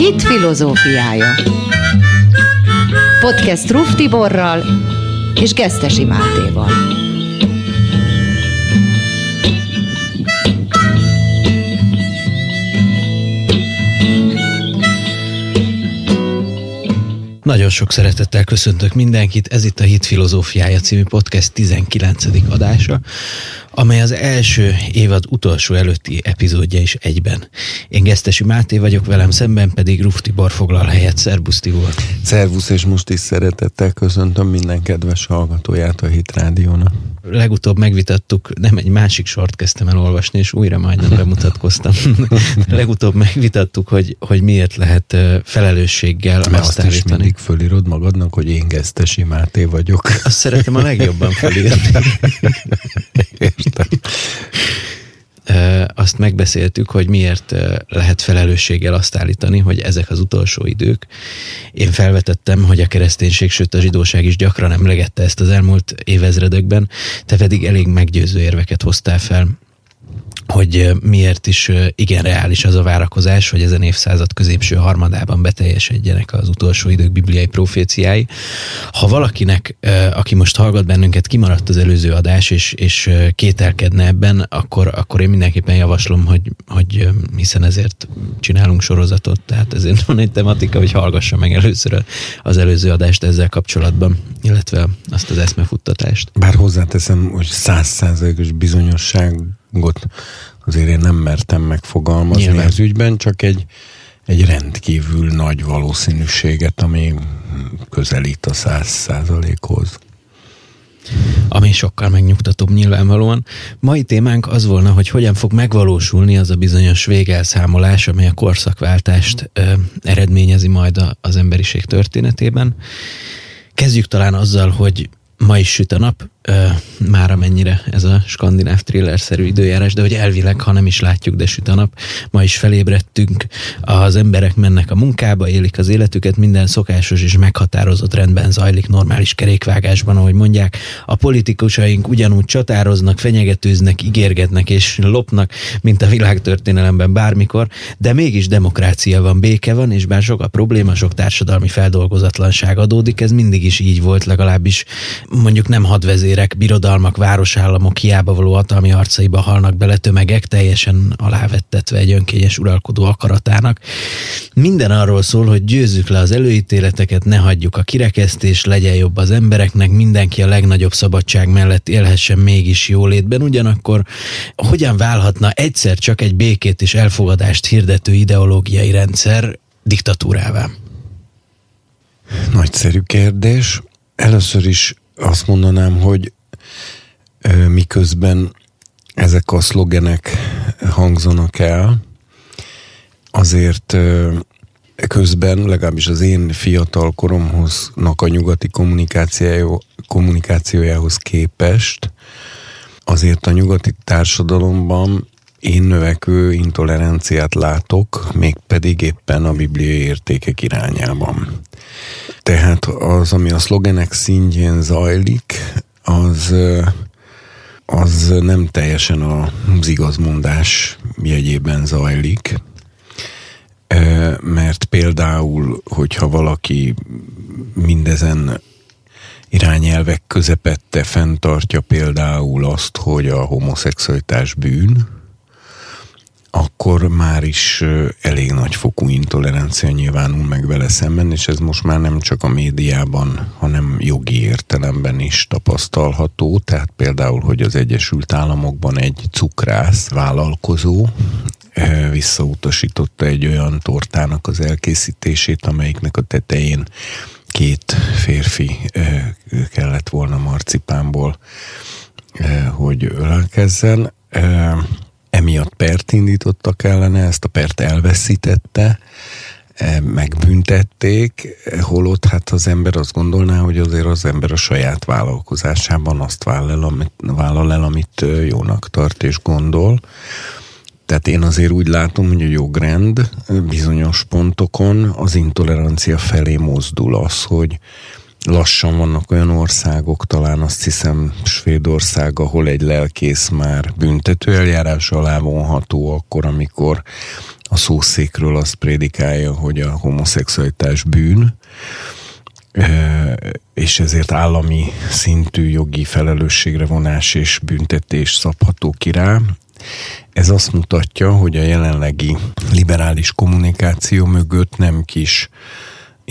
Hit filozófiája. Podcast Ruf Tiborral és Gesztesi Mátéval. Nagyon sok szeretettel köszöntök mindenkit, ez itt a Hit Filozófiája című podcast 19. adása, amely az első évad utolsó előtti epizódja is egyben. Én Gesztesi Máté vagyok, velem szemben pedig Ruf Tibor foglal helyet. Szerbusz Tibor! Szervusz, és most is szeretettel köszöntöm minden kedves hallgatóját a Hit Rádiónak. Legutóbb megvitattuk, nem egy másik sort kezdtem el olvasni, és újra majdnem bemutatkoztam. Legutóbb megvitattuk, hogy, hogy miért lehet felelősséggel Mert azt, azt is mindig fölírod magadnak, hogy én Gesztesi Máté vagyok. Azt szeretem a legjobban felírni. Értem. Azt megbeszéltük, hogy miért lehet felelősséggel azt állítani, hogy ezek az utolsó idők. Én felvetettem, hogy a kereszténység, sőt a zsidóság is gyakran emlegette ezt az elmúlt évezredekben, te pedig elég meggyőző érveket hoztál fel hogy miért is igen reális az a várakozás, hogy ezen évszázad középső harmadában beteljesedjenek az utolsó idők bibliai proféciái. Ha valakinek, aki most hallgat bennünket, kimaradt az előző adás, és, és kételkedne ebben, akkor, akkor én mindenképpen javaslom, hogy, hogy hiszen ezért csinálunk sorozatot, tehát ezért van egy tematika, hogy hallgassa meg először az előző adást ezzel kapcsolatban, illetve azt az eszmefuttatást. Bár hozzáteszem, hogy százszázalékos bizonyosság got azért én nem mertem megfogalmazni Nyilván. az ügyben, csak egy, egy rendkívül nagy valószínűséget, ami közelít a száz százalékhoz. Ami sokkal megnyugtatóbb nyilvánvalóan. Mai témánk az volna, hogy hogyan fog megvalósulni az a bizonyos végelszámolás, amely a korszakváltást ö, eredményezi majd a, az emberiség történetében. Kezdjük talán azzal, hogy ma is süt a nap, már amennyire ez a skandináv thriller-szerű időjárás, de hogy elvileg, ha nem is látjuk, de süt a nap, ma is felébredtünk, az emberek mennek a munkába, élik az életüket, minden szokásos és meghatározott rendben zajlik, normális kerékvágásban, ahogy mondják. A politikusaink ugyanúgy csatároznak, fenyegetőznek, ígérgetnek és lopnak, mint a világtörténelemben bármikor, de mégis demokrácia van, béke van, és bár sok a probléma, sok társadalmi feldolgozatlanság adódik, ez mindig is így volt, legalábbis mondjuk nem hadvezér hadsereg, birodalmak, városállamok hiába való hatalmi harcaiba halnak bele tömegek, teljesen alávettetve egy önkényes uralkodó akaratának. Minden arról szól, hogy győzzük le az előítéleteket, ne hagyjuk a kirekesztés, legyen jobb az embereknek, mindenki a legnagyobb szabadság mellett élhessen mégis jólétben, ugyanakkor hogyan válhatna egyszer csak egy békét és elfogadást hirdető ideológiai rendszer diktatúrává? Nagyszerű kérdés. Először is azt mondanám, hogy miközben ezek a szlogenek hangzanak el, azért közben, legalábbis az én fiatal koromhoznak a nyugati kommunikáció, kommunikációjához képest, azért a nyugati társadalomban én növekvő intoleranciát látok, mégpedig éppen a bibliai értékek irányában. Tehát az, ami a szlogenek szintjén zajlik, az, az nem teljesen az igazmondás jegyében zajlik, mert például, hogyha valaki mindezen irányelvek közepette fenntartja például azt, hogy a homoszexualitás bűn, akkor már is elég nagy fokú intolerancia nyilvánul meg vele szemben, és ez most már nem csak a médiában, hanem jogi értelemben is tapasztalható. Tehát például, hogy az Egyesült Államokban egy cukrász vállalkozó visszautasította egy olyan tortának az elkészítését, amelyiknek a tetején két férfi kellett volna marcipánból, hogy ölelkezzen emiatt pert indítottak ellene, ezt a pert elveszítette, e, megbüntették, holott hát az ember azt gondolná, hogy azért az ember a saját vállalkozásában azt vállal el, amit, vállal el, amit jónak tart és gondol. Tehát én azért úgy látom, hogy a jogrend bizonyos pontokon az intolerancia felé mozdul az, hogy lassan vannak olyan országok, talán azt hiszem Svédország, ahol egy lelkész már büntető eljárás alá vonható akkor, amikor a szószékről azt prédikálja, hogy a homoszexualitás bűn, és ezért állami szintű jogi felelősségre vonás és büntetés szabható ki rá. Ez azt mutatja, hogy a jelenlegi liberális kommunikáció mögött nem kis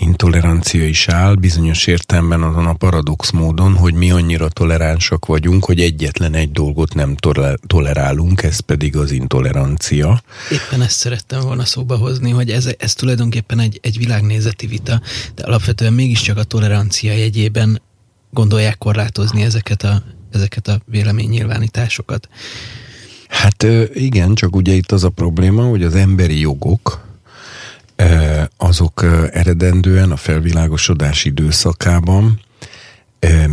intolerancia is áll, bizonyos értelemben azon a paradox módon, hogy mi annyira toleránsak vagyunk, hogy egyetlen egy dolgot nem tolerálunk, ez pedig az intolerancia. Éppen ezt szerettem volna szóba hozni, hogy ez, ez tulajdonképpen egy, egy világnézeti vita, de alapvetően mégiscsak a tolerancia jegyében gondolják korlátozni ezeket a, ezeket a véleménynyilvánításokat. Hát igen, csak ugye itt az a probléma, hogy az emberi jogok, azok eredendően a felvilágosodás időszakában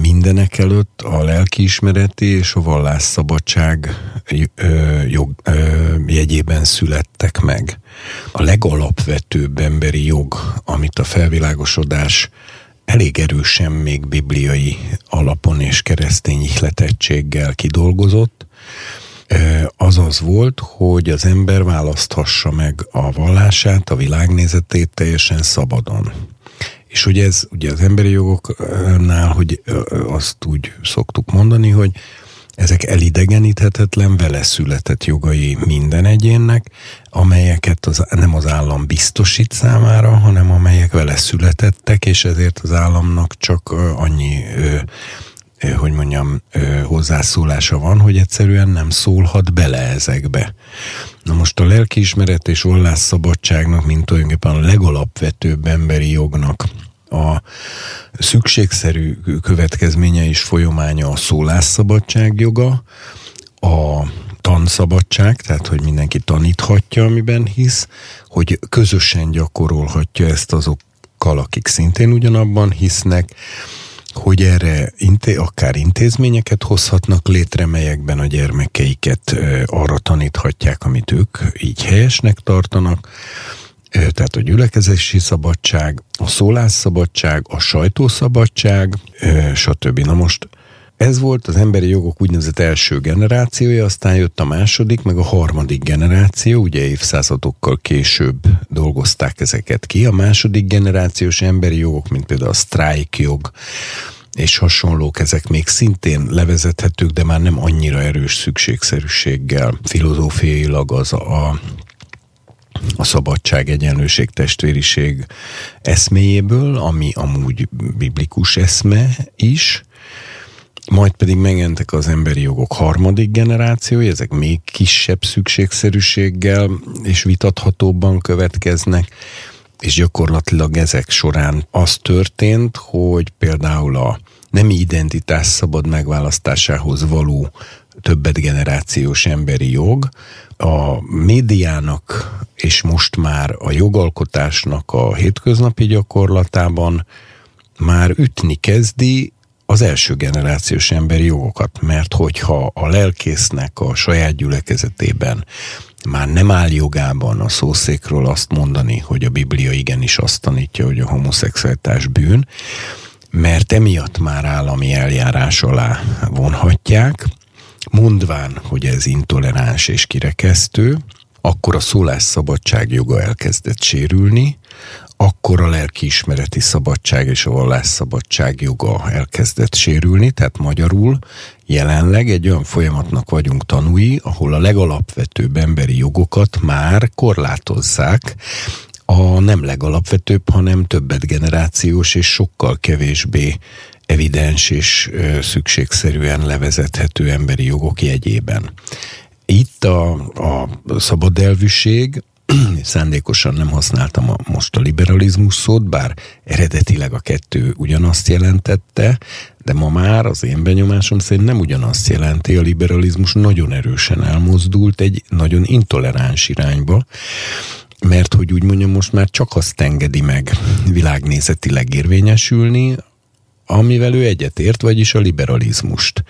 mindenek előtt a lelkiismereti és a vallásszabadság jog, jegyében születtek meg. A legalapvetőbb emberi jog, amit a felvilágosodás elég erősen még bibliai alapon és keresztény ihletettséggel kidolgozott, az az volt, hogy az ember választhassa meg a vallását, a világnézetét teljesen szabadon. És hogy ez ugye az emberi jogoknál, hogy azt úgy szoktuk mondani, hogy ezek elidegeníthetetlen, vele született jogai minden egyénnek, amelyeket az, nem az állam biztosít számára, hanem amelyek vele születettek, és ezért az államnak csak annyi hogy mondjam, hozzászólása van, hogy egyszerűen nem szólhat bele ezekbe. Na most a lelkiismeret és szabadságnak, mint tulajdonképpen a legalapvetőbb emberi jognak a szükségszerű következménye és folyamánya a szólásszabadság joga, a tanszabadság, tehát hogy mindenki taníthatja, amiben hisz, hogy közösen gyakorolhatja ezt azokkal, akik szintén ugyanabban hisznek, hogy erre inté- akár intézményeket hozhatnak létre, melyekben a gyermekeiket arra taníthatják, amit ők így helyesnek tartanak, tehát a gyülekezési szabadság, a szólásszabadság, a sajtószabadság, stb. Na most ez volt az emberi jogok úgynevezett első generációja, aztán jött a második, meg a harmadik generáció, ugye évszázadokkal később dolgozták ezeket ki. A második generációs emberi jogok, mint például a sztrájk jog, és hasonlók, ezek még szintén levezethetők, de már nem annyira erős szükségszerűséggel. Filozófiailag az a, a szabadság, egyenlőség, testvériség eszméjéből, ami amúgy biblikus eszme is, majd pedig megjelentek az emberi jogok harmadik generációi, ezek még kisebb szükségszerűséggel és vitathatóbban következnek, és gyakorlatilag ezek során az történt, hogy például a nemi identitás szabad megválasztásához való többet generációs emberi jog, a médiának és most már a jogalkotásnak a hétköznapi gyakorlatában már ütni kezdi az első generációs emberi jogokat, mert hogyha a lelkésznek a saját gyülekezetében már nem áll jogában a szószékről azt mondani, hogy a Biblia igenis azt tanítja, hogy a homoszexualitás bűn, mert emiatt már állami eljárás alá vonhatják, mondván, hogy ez intoleráns és kirekesztő, akkor a szólásszabadság joga elkezdett sérülni, akkor a lelkiismereti szabadság és a vallásszabadság joga elkezdett sérülni, tehát magyarul jelenleg egy olyan folyamatnak vagyunk tanúi, ahol a legalapvetőbb emberi jogokat már korlátozzák, a nem legalapvetőbb, hanem többet generációs és sokkal kevésbé evidens és szükségszerűen levezethető emberi jogok jegyében. Itt a, a szabadelvűség, szándékosan nem használtam a, most a liberalizmus szót, bár eredetileg a kettő ugyanazt jelentette, de ma már az én benyomásom szerint nem ugyanazt jelenti, a liberalizmus nagyon erősen elmozdult egy nagyon intoleráns irányba, mert hogy úgy mondjam, most már csak azt engedi meg világnézetileg érvényesülni, amivel ő egyetért, vagyis a liberalizmust.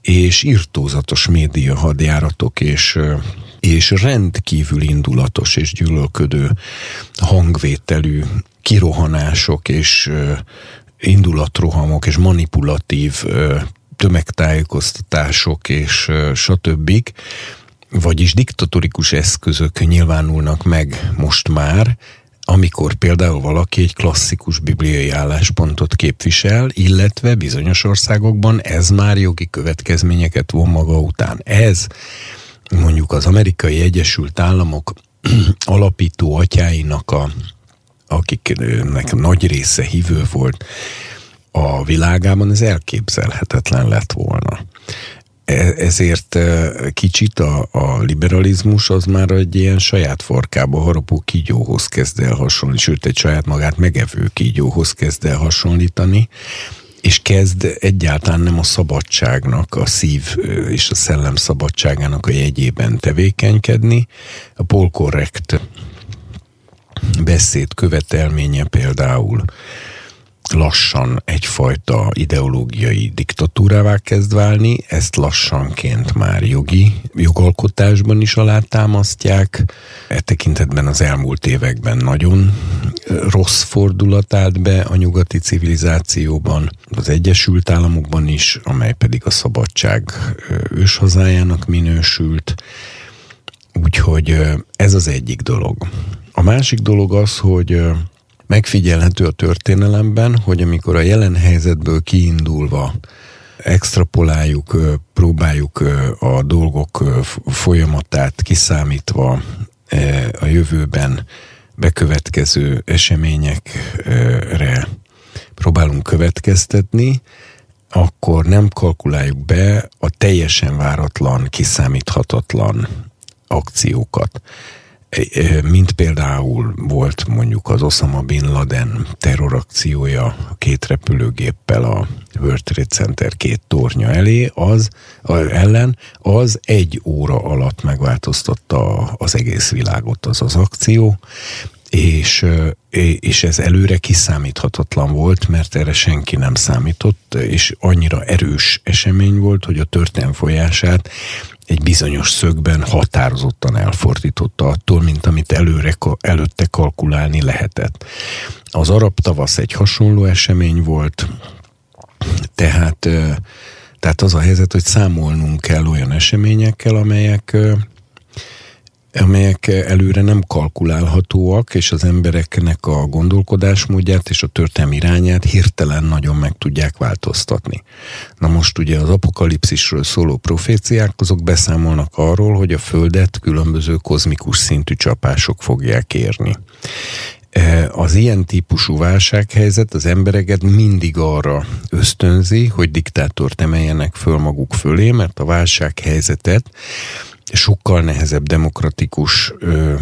És irtózatos média hadjáratok és és rendkívül indulatos és gyűlölködő hangvételű kirohanások és indulatrohamok és manipulatív tömegtájékoztatások és stb vagyis diktatorikus eszközök nyilvánulnak meg most már, amikor például valaki egy klasszikus bibliai álláspontot képvisel, illetve bizonyos országokban ez már jogi következményeket von maga után. Ez mondjuk az amerikai Egyesült Államok alapító atyáinak, a, akiknek nagy része hívő volt a világában, ez elképzelhetetlen lett volna. E, ezért kicsit a, a liberalizmus az már egy ilyen saját forkába harapó kígyóhoz kezd el hasonlítani, sőt egy saját magát megevő kígyóhoz kezd el hasonlítani, és kezd egyáltalán nem a szabadságnak, a szív és a szellem szabadságának a jegyében tevékenykedni. A polkorrekt beszéd követelménye például lassan egyfajta ideológiai diktatúrává kezd válni, ezt lassanként már jogi jogalkotásban is alátámasztják. E tekintetben az elmúlt években nagyon rossz fordulat állt be a nyugati civilizációban, az Egyesült Államokban is, amely pedig a szabadság őshazájának minősült. Úgyhogy ez az egyik dolog. A másik dolog az, hogy megfigyelhető a történelemben, hogy amikor a jelen helyzetből kiindulva extrapoláljuk, próbáljuk a dolgok folyamatát kiszámítva a jövőben bekövetkező eseményekre próbálunk következtetni, akkor nem kalkuláljuk be a teljesen váratlan, kiszámíthatatlan akciókat mint például volt mondjuk az Osama Bin Laden terrorakciója két repülőgéppel a World Trade Center két tornya elé, az ellen, az egy óra alatt megváltoztatta az egész világot az az akció, és, és ez előre kiszámíthatatlan volt, mert erre senki nem számított, és annyira erős esemény volt, hogy a történelm folyását egy bizonyos szögben határozottan elfordította attól, mint amit előre, előtte kalkulálni lehetett. Az arab tavasz egy hasonló esemény volt, tehát, tehát az a helyzet, hogy számolnunk kell olyan eseményekkel, amelyek amelyek előre nem kalkulálhatóak, és az embereknek a gondolkodásmódját és a történelmi irányát hirtelen nagyon meg tudják változtatni. Na most ugye az apokalipszisről szóló proféciák, azok beszámolnak arról, hogy a Földet különböző kozmikus szintű csapások fogják érni. E, az ilyen típusú válsághelyzet az embereket mindig arra ösztönzi, hogy diktátort emeljenek föl maguk fölé, mert a válsághelyzetet sokkal nehezebb demokratikus ö,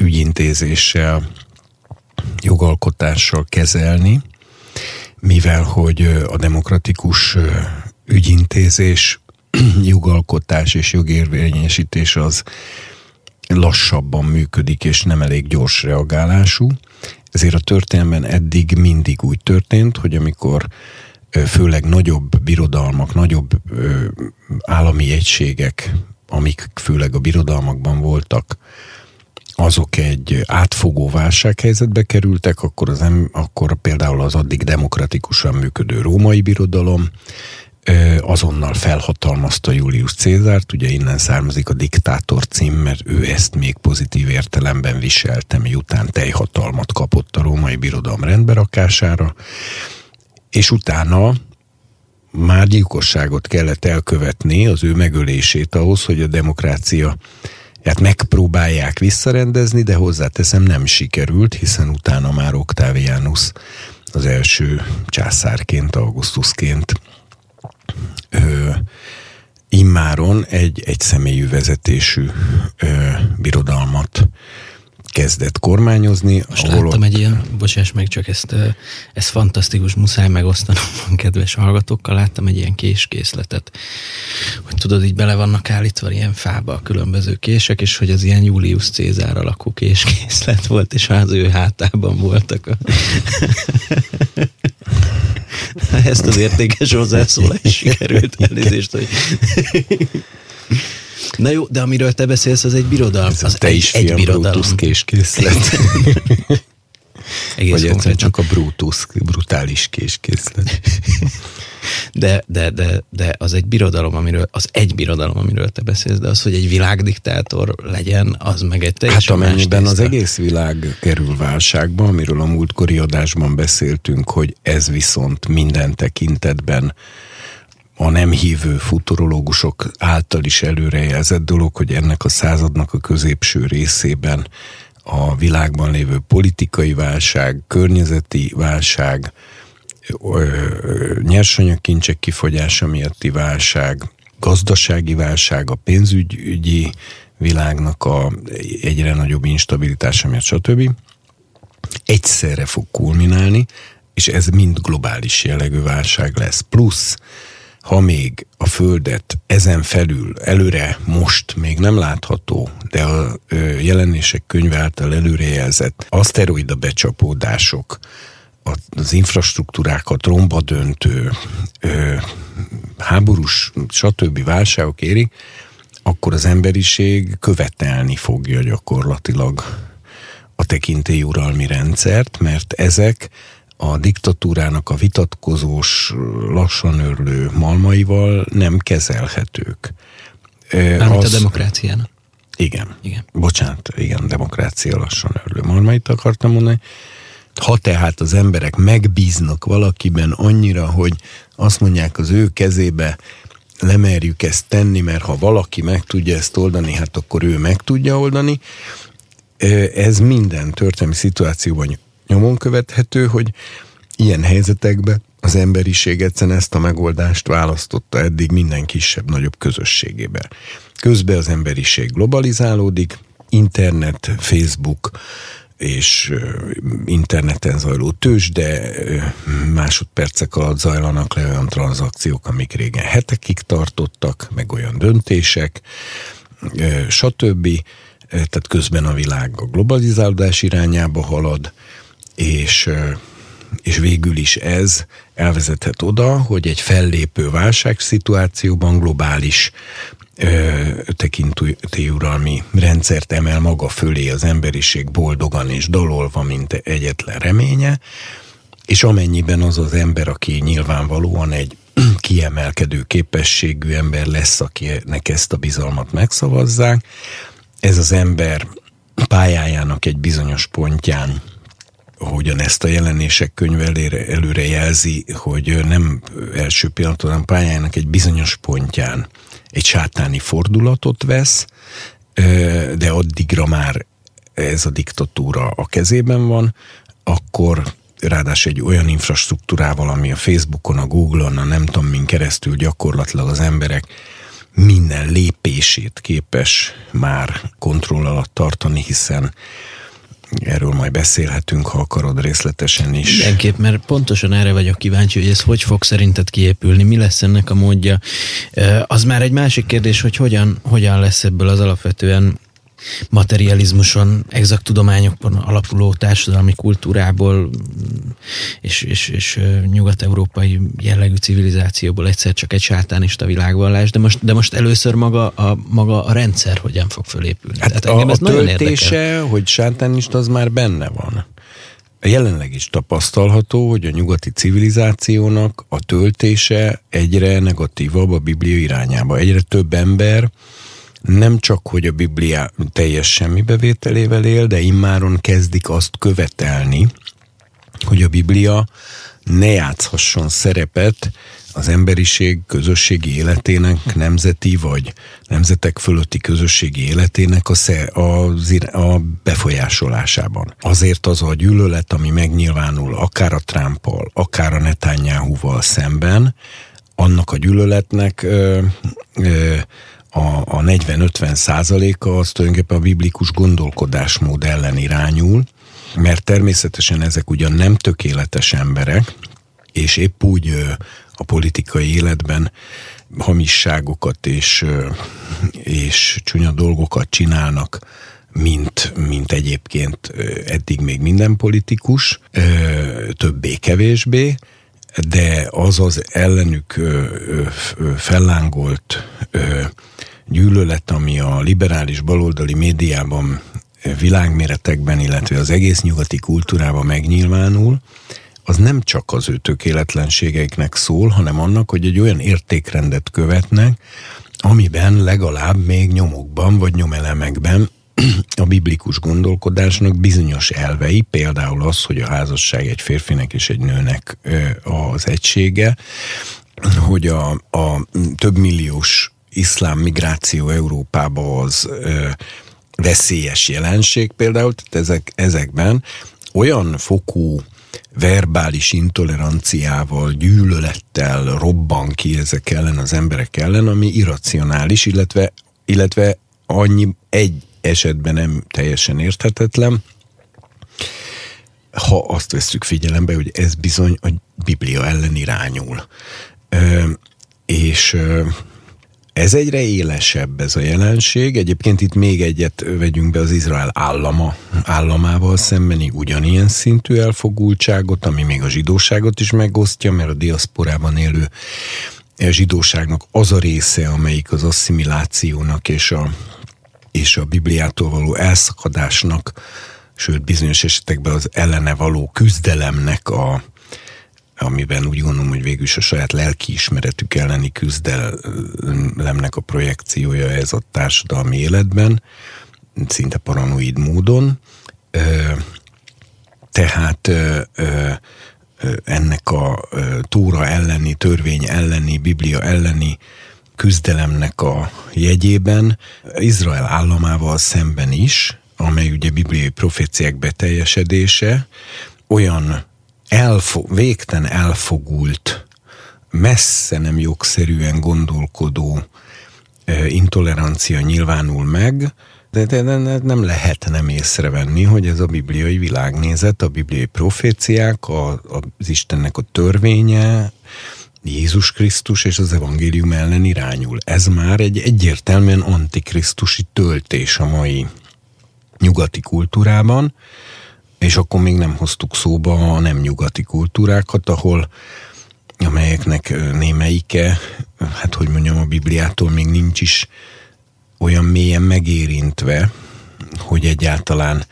ügyintézéssel, jogalkotással kezelni, mivel hogy a demokratikus ügyintézés, jogalkotás és jogérvényesítés az lassabban működik, és nem elég gyors reagálású. Ezért a történelemben eddig mindig úgy történt, hogy amikor főleg nagyobb birodalmak, nagyobb állami egységek amik főleg a birodalmakban voltak, azok egy átfogó válsághelyzetbe kerültek, akkor, az akkor például az addig demokratikusan működő római birodalom azonnal felhatalmazta Julius Cézárt, ugye innen származik a diktátor cím, mert ő ezt még pozitív értelemben viselte, miután teljhatalmat kapott a római birodalom rendberakására, és utána már gyilkosságot kellett elkövetni, az ő megölését ahhoz, hogy a demokrácia hát megpróbálják visszarendezni, de hozzáteszem nem sikerült, hiszen utána már Octavianus az első császárként, Augustusként ö, immáron egy, egy személyű vezetésű ö, birodalmat kezdett kormányozni. Most ahol láttam ott... egy ilyen, bocsáss meg, csak ezt, ez fantasztikus, muszáj megosztanom a kedves hallgatókkal, láttam egy ilyen késkészletet, hogy tudod, így bele vannak állítva ilyen fába a különböző kések, és hogy az ilyen Julius Cézár alakú késkészlet volt, és az ő hátában voltak a... Ezt az értékes hozzászólást sikerült elnézést, hogy Na jó, de amiről te beszélsz, az egy birodalom. Ez az te egy, is egy birodalom. Brutus késkészlet. Egész Vagy egyszer csak a Brutus, brutális késkészlet. De, de, de, de az egy birodalom, amiről, az egy birodalom, amiről te beszélsz, de az, hogy egy világdiktátor legyen, az meg egy teljesen Hát amennyiben az egész világ kerül válságba, amiről a múltkori adásban beszéltünk, hogy ez viszont minden tekintetben a nem hívő futurológusok által is előrejelzett dolog, hogy ennek a századnak a középső részében a világban lévő politikai válság, környezeti válság, nyersanyagkincsek kifogyása miatti válság, gazdasági válság, a pénzügyi világnak a egyre nagyobb instabilitása miatt, stb. egyszerre fog kulminálni, és ez mind globális jellegű válság lesz. Plusz ha még a Földet ezen felül előre most még nem látható, de a jelenések könyve által előrejelzett aszteroida becsapódások, az infrastruktúrákat romba döntő, háborús, stb. válságok éri, akkor az emberiség követelni fogja gyakorlatilag a tekintélyuralmi rendszert, mert ezek a diktatúrának a vitatkozós, lassan örlő malmaival nem kezelhetők. Mármint az, a demokráciának. Igen. igen. Bocsánat, igen, demokrácia lassan örlő malmait akartam mondani. Ha tehát az emberek megbíznak valakiben annyira, hogy azt mondják az ő kezébe, lemerjük ezt tenni, mert ha valaki meg tudja ezt oldani, hát akkor ő meg tudja oldani. Ez minden történelmi szituációban nyomon követhető, hogy ilyen helyzetekben az emberiség egyszerűen ezt a megoldást választotta eddig minden kisebb-nagyobb közösségében. Közben az emberiség globalizálódik, internet, Facebook és interneten zajló tős, de másodpercek alatt zajlanak le olyan tranzakciók, amik régen hetekig tartottak, meg olyan döntések, stb. Tehát közben a világ a globalizálódás irányába halad, és, és végül is ez elvezethet oda, hogy egy fellépő válságszituációban globális tekintélyuralmi rendszert emel maga fölé az emberiség boldogan és dalolva, mint egyetlen reménye, és amennyiben az az ember, aki nyilvánvalóan egy kiemelkedő képességű ember lesz, akinek ezt a bizalmat megszavazzák, ez az ember pályájának egy bizonyos pontján hogyan ezt a jelenések könyve előre, előre jelzi, hogy nem első pillanaton, hanem pályának egy bizonyos pontján egy sátáni fordulatot vesz, de addigra már ez a diktatúra a kezében van, akkor ráadásul egy olyan infrastruktúrával, ami a Facebookon, a Google-on, a nem tudom min keresztül gyakorlatilag az emberek minden lépését képes már kontroll alatt tartani, hiszen Erről majd beszélhetünk, ha akarod részletesen is. Mindenképp, mert pontosan erre vagyok kíváncsi, hogy ez hogy fog szerinted kiépülni, mi lesz ennek a módja. Az már egy másik kérdés, hogy hogyan, hogyan lesz ebből az alapvetően materializmuson, exakt tudományokon alapuló társadalmi kultúrából és, és, és nyugat-európai jellegű civilizációból egyszer csak egy sátánista világvallás, de most, de most először maga a, maga a rendszer hogyan fog fölépülni. Hát Tehát a, a töltése, hogy sátánista, az már benne van. Jelenleg is tapasztalható, hogy a nyugati civilizációnak a töltése egyre negatívabb a Biblia irányába. Egyre több ember nem csak, hogy a Biblia teljes semmibevételével él, de immáron kezdik azt követelni, hogy a Biblia ne játszhasson szerepet az emberiség közösségi életének, nemzeti vagy nemzetek fölötti közösségi életének a, a, a befolyásolásában. Azért az a gyűlölet, ami megnyilvánul akár a Trumpal, akár a Netanyahu-val szemben, annak a gyűlöletnek ö, ö, a, a 40-50 százaléka az tulajdonképpen a biblikus gondolkodásmód ellen irányul, mert természetesen ezek ugyan nem tökéletes emberek, és épp úgy a politikai életben hamisságokat és, és csúnya dolgokat csinálnak, mint, mint egyébként eddig még minden politikus, többé-kevésbé, de az az ellenük fellángolt gyűlölet, ami a liberális baloldali médiában világméretekben, illetve az egész nyugati kultúrában megnyilvánul, az nem csak az ő tökéletlenségeiknek szól, hanem annak, hogy egy olyan értékrendet követnek, amiben legalább még nyomokban vagy nyomelemekben a biblikus gondolkodásnak bizonyos elvei, például az, hogy a házasság egy férfinek és egy nőnek az egysége, hogy a, a több milliós iszlám migráció Európába az veszélyes jelenség például, tehát ezek, ezekben olyan fokú verbális intoleranciával, gyűlölettel robban ki ezek ellen az emberek ellen, ami irracionális, illetve, illetve annyi egy esetben nem teljesen érthetetlen, ha azt vesszük figyelembe, hogy ez bizony a Biblia ellen irányul. Ö, és ö, ez egyre élesebb ez a jelenség. Egyébként itt még egyet vegyünk be az Izrael állama, államával szembeni ugyanilyen szintű elfogultságot, ami még a zsidóságot is megosztja, mert a diaszporában élő zsidóságnak az a része, amelyik az asszimilációnak és a, és a Bibliától való elszakadásnak, sőt bizonyos esetekben az ellene való küzdelemnek a, amiben úgy gondolom, hogy végül is a saját lelkiismeretük elleni küzdelemnek a projekciója ez a társadalmi életben, szinte paranoid módon. Tehát ennek a túra elleni, törvény elleni, biblia elleni küzdelemnek a jegyében Izrael államával szemben is, amely ugye bibliai proféciák beteljesedése, olyan elfo- végten elfogult, messze nem jogszerűen gondolkodó intolerancia nyilvánul meg, de, de, de nem lehet nem észrevenni, hogy ez a bibliai világnézet, a bibliai proféciák, a, az Istennek a törvénye, Jézus Krisztus és az evangélium ellen irányul. Ez már egy egyértelműen antikrisztusi töltés a mai nyugati kultúrában, és akkor még nem hoztuk szóba a nem nyugati kultúrákat, ahol amelyeknek némelyike, hát hogy mondjam, a Bibliától még nincs is olyan mélyen megérintve, hogy egyáltalán,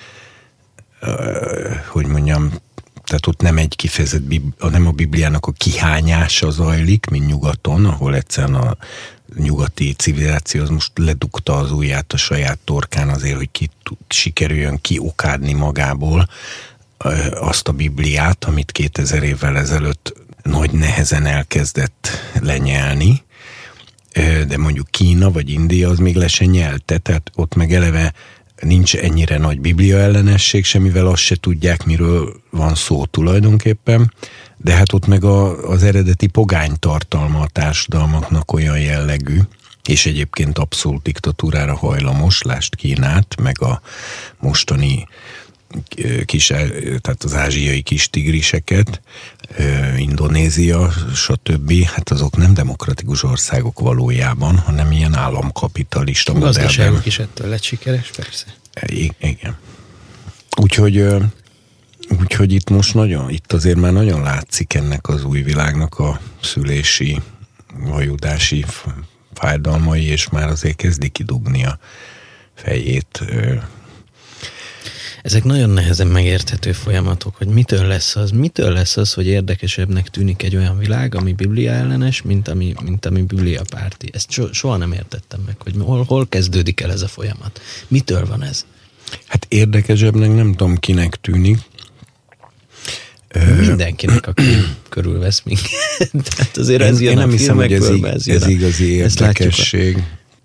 hogy mondjam, tehát ott nem egy kifejezett, nem a Bibliának a kihányása zajlik, mint nyugaton, ahol egyszerűen a nyugati civilizáció az most ledugta az ujját a saját torkán azért, hogy ki, sikerüljön kiokádni magából azt a Bibliát, amit 2000 évvel ezelőtt nagy nehezen elkezdett lenyelni, de mondjuk Kína vagy India az még le se nyelte, tehát ott meg eleve nincs ennyire nagy biblia ellenesség, semmivel azt se tudják, miről van szó tulajdonképpen, de hát ott meg a, az eredeti pogány tartalma a társadalmaknak olyan jellegű, és egyébként abszolút diktatúrára hajlamos, lást Kínát, meg a mostani kis, tehát az ázsiai kis tigriseket, Indonézia, stb. Hát azok nem demokratikus országok valójában, hanem ilyen államkapitalista modellben. Gazdaságok is ettől lett sikeres, persze. igen. Úgyhogy Úgyhogy itt most nagyon, itt azért már nagyon látszik ennek az új világnak a szülési, vajudási fájdalmai, és már azért kezdi kidugni a fejét ezek nagyon nehezen megérthető folyamatok, hogy mitől lesz az, mitől lesz az, hogy érdekesebbnek tűnik egy olyan világ, ami biblia ellenes, mint ami, mint ami biblia párti. Ezt so, soha nem értettem meg, hogy hol, hol kezdődik el ez a folyamat. Mitől van ez? Hát érdekesebbnek nem tudom kinek tűnik. Mindenkinek, aki körülvesz minket. Tehát azért ez én, én nem hiszem, hogy ez, ez, ez igazi érdekesség.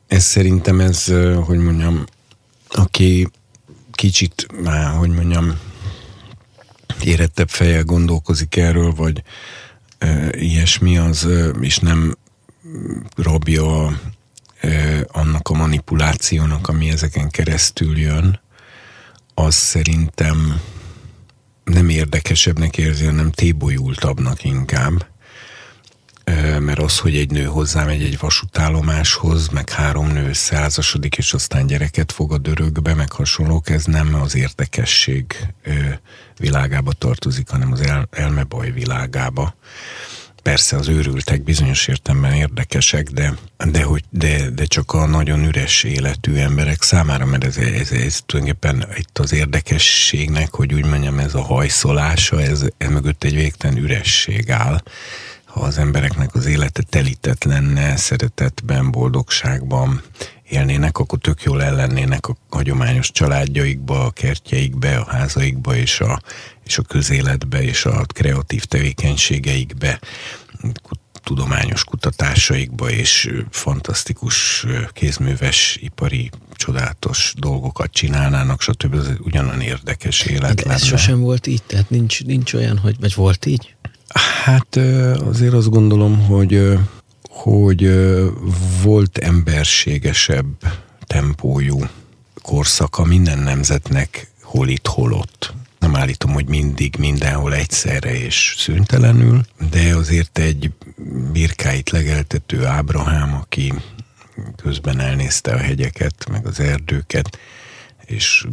Ez szerintem ez, hogy mondjam, aki kicsit, már, hogy mondjam, érettebb fejjel gondolkozik erről, vagy e, ilyesmi, az, és nem rabja e, annak a manipulációnak, ami ezeken keresztül jön, az szerintem nem érdekesebbnek érzi, hanem tébolyultabbnak inkább mert az, hogy egy nő hozzámegy egy vasútállomáshoz, meg három nő százasodik, és aztán gyereket fog a dörögbe, meg hasonlók, ez nem az érdekesség világába tartozik, hanem az el, elmebaj világába. persze az őrültek bizonyos értelemben érdekesek, de, de, hogy, de, de csak a nagyon üres életű emberek számára, mert ez, ez, ez tulajdonképpen itt az érdekességnek, hogy úgy mondjam, ez a hajszolása, ez, ez mögött egy végtelen üresség áll. Ha az embereknek az élete telített lenne, szeretetben, boldogságban, élnének, akkor tök jól ellennének a hagyományos családjaikba, a kertjeikbe, a házaikba és a, és a közéletbe és a kreatív tevékenységeikbe, tudományos kutatásaikba és fantasztikus kézműves, ipari, csodálatos dolgokat csinálnának, stb. Ez ugyanan érdekes élet De ez sosem volt így? Tehát nincs, nincs olyan, hogy vagy volt így? Hát azért azt gondolom, hogy hogy volt emberségesebb tempójú korszaka minden nemzetnek hol itt, hol ott. Nem állítom, hogy mindig, mindenhol egyszerre és szüntelenül, de azért egy birkáit legeltető Ábrahám, aki közben elnézte a hegyeket, meg az erdőket, és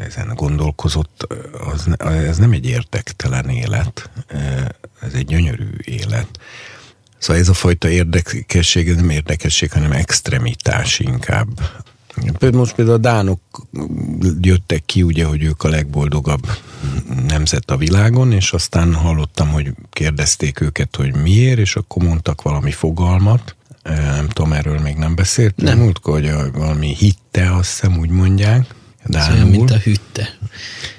ezen gondolkozott, az, ez nem egy érdektelen élet, ez egy gyönyörű élet. Szóval ez a fajta érdekesség, ez nem érdekesség, hanem extremitás inkább. Például most például a dánok jöttek ki, ugye, hogy ők a legboldogabb nemzet a világon, és aztán hallottam, hogy kérdezték őket, hogy miért, és akkor mondtak valami fogalmat, nem tudom, erről még nem beszéltem. Nem. Múltkor, hogy valami hitte, azt hiszem úgy mondják. Dánul. Olyan, mint a hütte.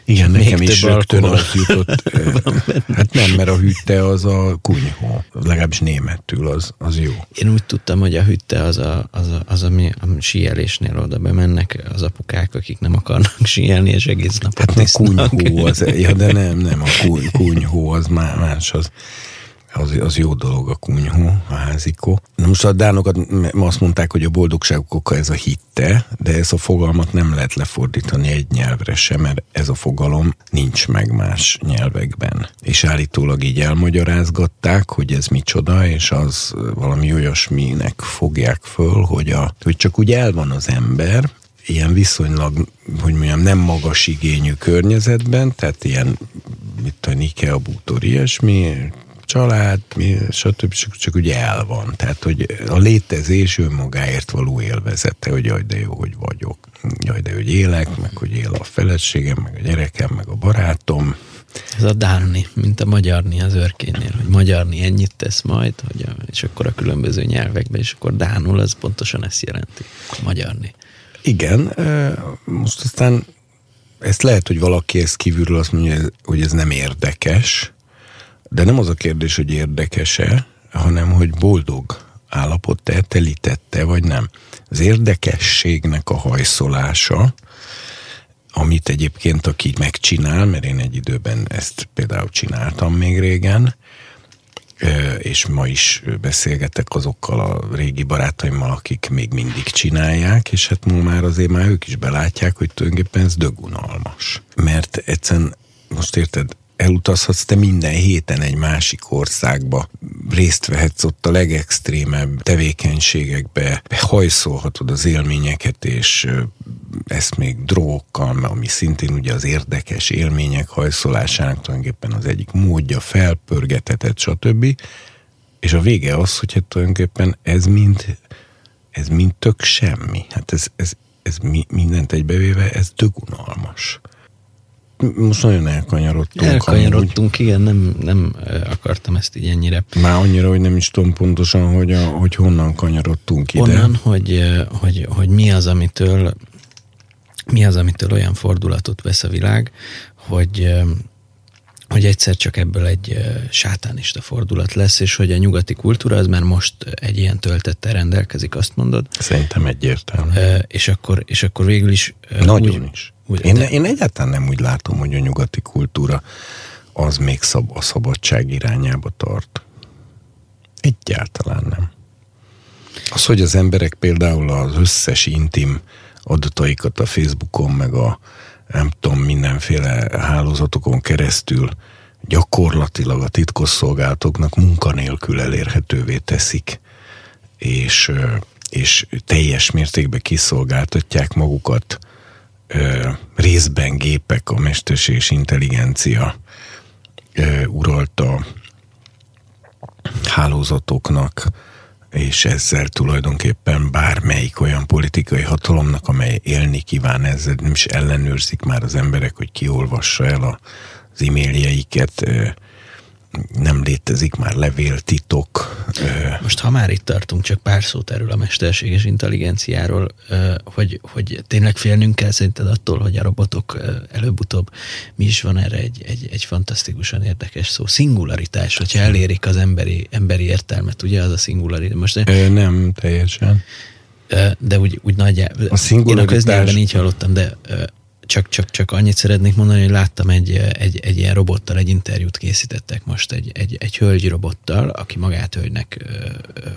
Igen, Még nekem is rögtön az jutott. hát nem, mert a hütte az a kunyhó. Legalábbis németül az, az jó. Én úgy tudtam, hogy a hütte az, a, az, a, az ami a síelésnél oda bemennek az apukák, akik nem akarnak síelni, és egész napot Hát a kunyhó az, ja, de nem, nem, a kuny, kunyhó az más, az az, az jó dolog a kunyhó, a házikó. Na most a dánokat azt mondták, hogy a boldogságuk oka ez a hitte, de ez a fogalmat nem lehet lefordítani egy nyelvre sem, mert ez a fogalom nincs meg más nyelvekben. És állítólag így elmagyarázgatták, hogy ez micsoda, és az valami olyasminek fogják föl, hogy, a, hogy csak úgy el van az ember, ilyen viszonylag, hogy mondjam, nem magas igényű környezetben, tehát ilyen, mit a Ikea bútor, ilyesmi, család, mi, stb. Csak, csak ugye el van. Tehát, hogy a létezés önmagáért való élvezete, hogy jaj, de jó, hogy vagyok. Jaj, de hogy élek, meg hogy él a feleségem, meg a gyerekem, meg a barátom. Ez a dánni, mint a magyarni az őrkénél, hogy magyarni ennyit tesz majd, hogy a, és akkor a különböző nyelvekben, és akkor dánul, az pontosan ezt jelenti, magyarni. Igen, most aztán ezt lehet, hogy valaki ezt kívülről azt mondja, hogy ez nem érdekes, de nem az a kérdés, hogy érdekese, hanem hogy boldog állapot-e, telítette, vagy nem. Az érdekességnek a hajszolása, amit egyébként aki megcsinál, mert én egy időben ezt például csináltam még régen, és ma is beszélgetek azokkal a régi barátaimmal, akik még mindig csinálják, és hát ma már azért már ők is belátják, hogy tulajdonképpen ez dögunalmas. Mert egyszerűen, most érted, elutazhatsz te minden héten egy másik országba, részt vehetsz ott a legextrémebb tevékenységekbe, hajszolhatod az élményeket, és ezt még drogokkal, ami szintén ugye az érdekes élmények hajszolásának tulajdonképpen az egyik módja, felpörgetheted, stb. És a vége az, hogy hát tulajdonképpen ez mind, ez mind tök semmi. Hát ez, ez, ez mi, mindent egybevéve, ez tök most nagyon elkanyarodtunk. Elkanyarodtunk, amúgy. igen, nem, nem akartam ezt így ennyire. Már annyira, hogy nem is tudom pontosan, hogy, a, hogy honnan kanyarodtunk ide. Onnan, hogy, hogy, hogy mi az, amitől mi az, amitől olyan fordulatot vesz a világ, hogy hogy egyszer csak ebből egy sátánista fordulat lesz, és hogy a nyugati kultúra az már most egy ilyen töltettel rendelkezik, azt mondod. Szerintem egyértelmű. És akkor, és akkor végül is... Nagyon úgy, is. Úgy, én, de... én egyáltalán nem úgy látom, hogy a nyugati kultúra az még szab, a szabadság irányába tart. Egyáltalán nem. Az, hogy az emberek például az összes intim adataikat a Facebookon, meg a nem tudom, mindenféle hálózatokon keresztül gyakorlatilag a titkosszolgálatoknak munkanélkül elérhetővé teszik, és, és teljes mértékben kiszolgáltatják magukat részben gépek, a mesterség és intelligencia uralta hálózatoknak, és ezzel tulajdonképpen bármelyik olyan politikai hatalomnak, amely élni kíván ezzel, nem is ellenőrzik már az emberek, hogy kiolvassa el az e-mailjeiket, nem létezik már levéltitok. Most ha már itt tartunk, csak pár szót erről a mesterséges intelligenciáról, hogy, hogy tényleg félnünk kell szerinted attól, hogy a robotok előbb-utóbb mi is van erre egy, egy, egy fantasztikusan érdekes szó. Szingularitás, hogyha elérik az emberi, emberi értelmet, ugye az a szingularitás. Most, Ö, nem teljesen. De úgy, úgy nagyjából. A Én a köznyelven így hallottam, de csak, csak, csak annyit szeretnék mondani, hogy láttam egy, egy, egy ilyen robottal, egy interjút készítettek most egy, egy, egy hölgyi robottal, aki magát hölgynek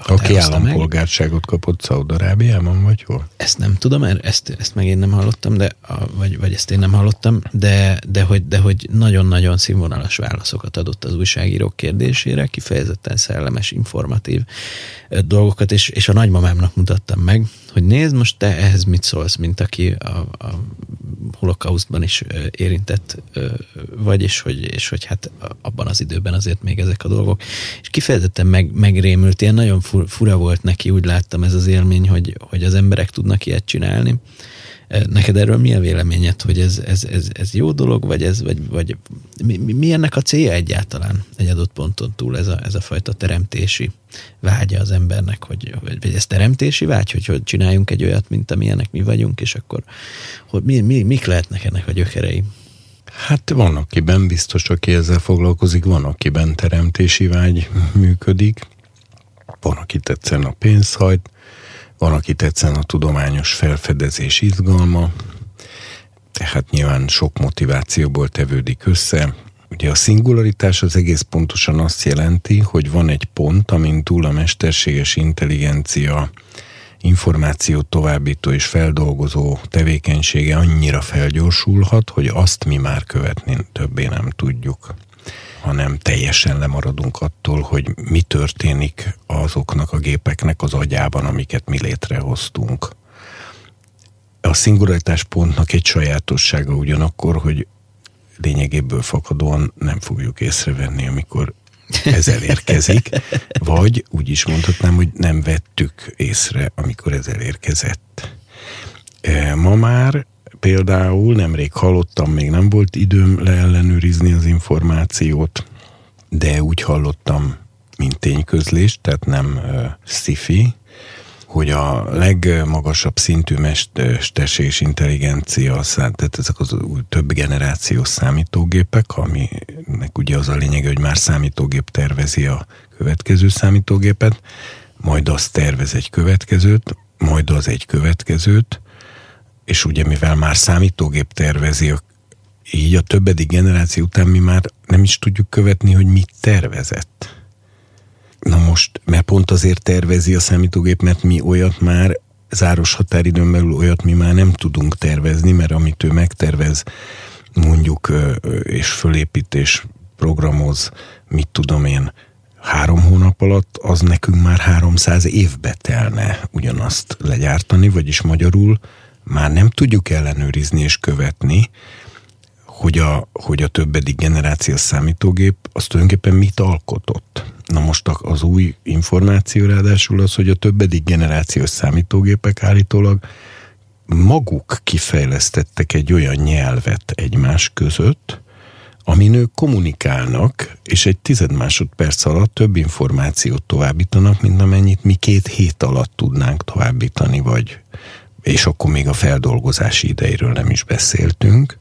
Aki állampolgárságot meg. kapott Szaudarábiában, vagy hol? Ezt nem tudom, ezt, ezt meg én nem hallottam, de, vagy, vagy ezt én nem hallottam, de, de, hogy, de hogy nagyon-nagyon színvonalas válaszokat adott az újságírók kérdésére, kifejezetten szellemes, informatív dolgokat, és, és a nagymamámnak mutattam meg, hogy nézd, most te ehhez mit szólsz, mint aki a, a holokausztban is érintett vagy, és hogy, és hogy hát abban az időben azért még ezek a dolgok. És kifejezetten meg, megrémült, ilyen nagyon fura volt neki, úgy láttam ez az élmény, hogy, hogy az emberek tudnak ilyet csinálni. Neked erről mi a véleményed, hogy ez, ez, ez, ez jó dolog, vagy, ez, vagy, vagy mi, mi ennek a célja egyáltalán egy adott ponton túl ez a, ez a fajta teremtési vágya az embernek, hogy, vagy, vagy ez teremtési vágy, hogy, hogy csináljunk egy olyat, mint amilyenek mi vagyunk, és akkor hogy mi, mi, mik lehetnek ennek a gyökerei? Hát van, akiben biztos, aki ezzel foglalkozik, van, akiben teremtési vágy működik, van, aki tetszen a pénzhajt, van, aki tetszen a tudományos felfedezés izgalma, tehát nyilván sok motivációból tevődik össze. Ugye a szingularitás az egész pontosan azt jelenti, hogy van egy pont, amin túl a mesterséges intelligencia információ továbbító és feldolgozó tevékenysége annyira felgyorsulhat, hogy azt mi már követni többé nem tudjuk hanem teljesen lemaradunk attól, hogy mi történik azoknak a gépeknek az agyában, amiket mi létrehoztunk. A szingularitás pontnak egy sajátossága ugyanakkor, hogy lényegéből fakadóan nem fogjuk észrevenni, amikor ez elérkezik, vagy úgy is mondhatnám, hogy nem vettük észre, amikor ez elérkezett. E, ma már például nemrég hallottam, még nem volt időm leellenőrizni az információt, de úgy hallottam, mint tényközlést, tehát nem uh, sci hogy a legmagasabb szintű mesterséges intelligencia, tehát ezek az több generációs számítógépek, aminek ugye az a lényeg, hogy már számítógép tervezi a következő számítógépet, majd az tervez egy következőt, majd az egy következőt, és ugye mivel már számítógép tervezi, így a többedik generáció után mi már nem is tudjuk követni, hogy mit tervezett. Na most, mert pont azért tervezi a számítógép, mert mi olyat már záros határidőn belül olyat mi már nem tudunk tervezni, mert amit ő megtervez, mondjuk, és fölépít és programoz, mit tudom én, három hónap alatt, az nekünk már 300 évbe telne ugyanazt legyártani, vagyis magyarul már nem tudjuk ellenőrizni és követni, hogy a, hogy a többedik generációs számítógép az tulajdonképpen mit alkotott. Na most az új információ ráadásul az, hogy a többedik generációs számítógépek állítólag maguk kifejlesztettek egy olyan nyelvet egymás között, amin ők kommunikálnak, és egy tized másodperc alatt több információt továbbítanak, mint amennyit mi két hét alatt tudnánk továbbítani, vagy és akkor még a feldolgozási idejéről nem is beszéltünk.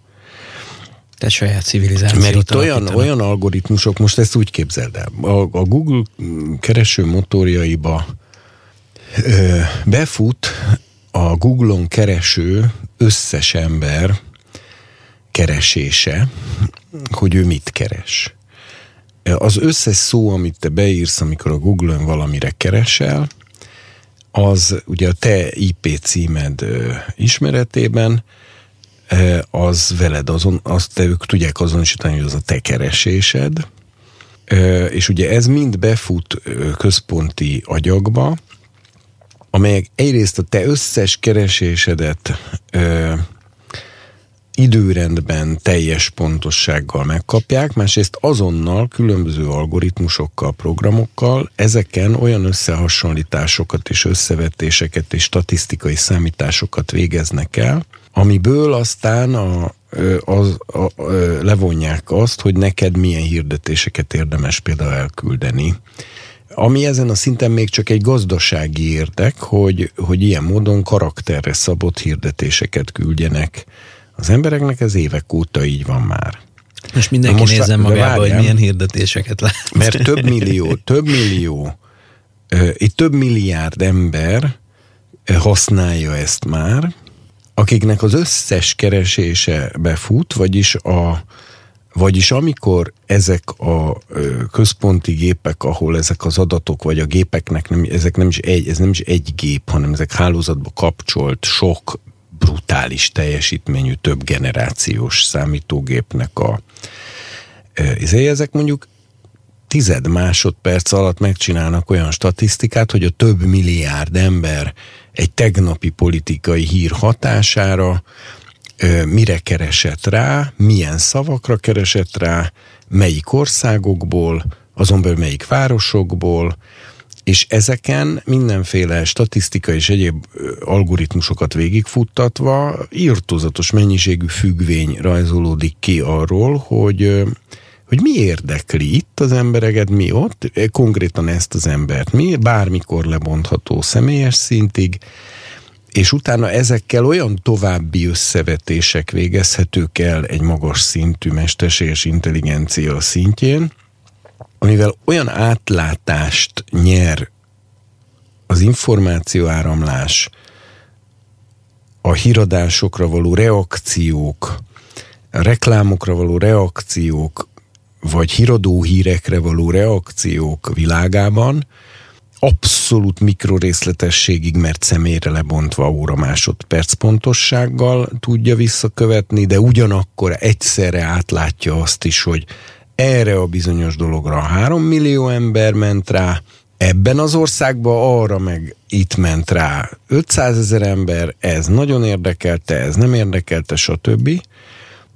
Tehát saját civilizációt Mert itt olyan, olyan algoritmusok, most ezt úgy képzeld el, a, a Google kereső motorjaiba ö, befut a Google-on kereső összes ember keresése, hogy ő mit keres. Az összes szó, amit te beírsz, amikor a Google-on valamire keresel, az ugye a te IP címed ismeretében az veled azon, azt te ők tudják azonosítani, hogy az a te keresésed, és ugye ez mind befut központi agyagba, amelyek egyrészt a te összes keresésedet időrendben teljes pontossággal megkapják, másrészt azonnal különböző algoritmusokkal, programokkal ezeken olyan összehasonlításokat és összevetéseket és statisztikai számításokat végeznek el, amiből aztán a, az, a, a, levonják azt, hogy neked milyen hirdetéseket érdemes például elküldeni. Ami ezen a szinten még csak egy gazdasági érdek, hogy, hogy ilyen módon karakterre szabott hirdetéseket küldjenek az embereknek, ez évek óta így van már. Most mindenki most nézzen magába, hogy milyen hirdetéseket lát. Mert több millió, több millió, itt több milliárd ember használja ezt már, akiknek az összes keresése befut, vagyis a, vagyis amikor ezek a központi gépek, ahol ezek az adatok, vagy a gépeknek nem, ezek nem is egy, ez nem is egy gép, hanem ezek hálózatba kapcsolt sok brutális teljesítményű több generációs számítógépnek a izé, ezek mondjuk tized másodperc alatt megcsinálnak olyan statisztikát, hogy a több milliárd ember egy tegnapi politikai hír hatására mire keresett rá, milyen szavakra keresett rá, melyik országokból, azon belül melyik városokból, és ezeken mindenféle statisztika és egyéb algoritmusokat végigfuttatva írtózatos mennyiségű függvény rajzolódik ki arról, hogy hogy mi érdekli itt az embereket, mi ott, konkrétan ezt az embert, mi bármikor lebontható személyes szintig, és utána ezekkel olyan további összevetések végezhetők el egy magas szintű mesterséges intelligencia szintjén, amivel olyan átlátást nyer az információáramlás, a híradásokra való reakciók, a reklámokra való reakciók, vagy híradó hírekre való reakciók világában, abszolút mikrorészletességig, mert személyre lebontva óra másodperc pontossággal tudja visszakövetni, de ugyanakkor egyszerre átlátja azt is, hogy erre a bizonyos dologra 3 millió ember ment rá, ebben az országban arra meg itt ment rá 500 ezer ember, ez nagyon érdekelte, ez nem érdekelte, stb.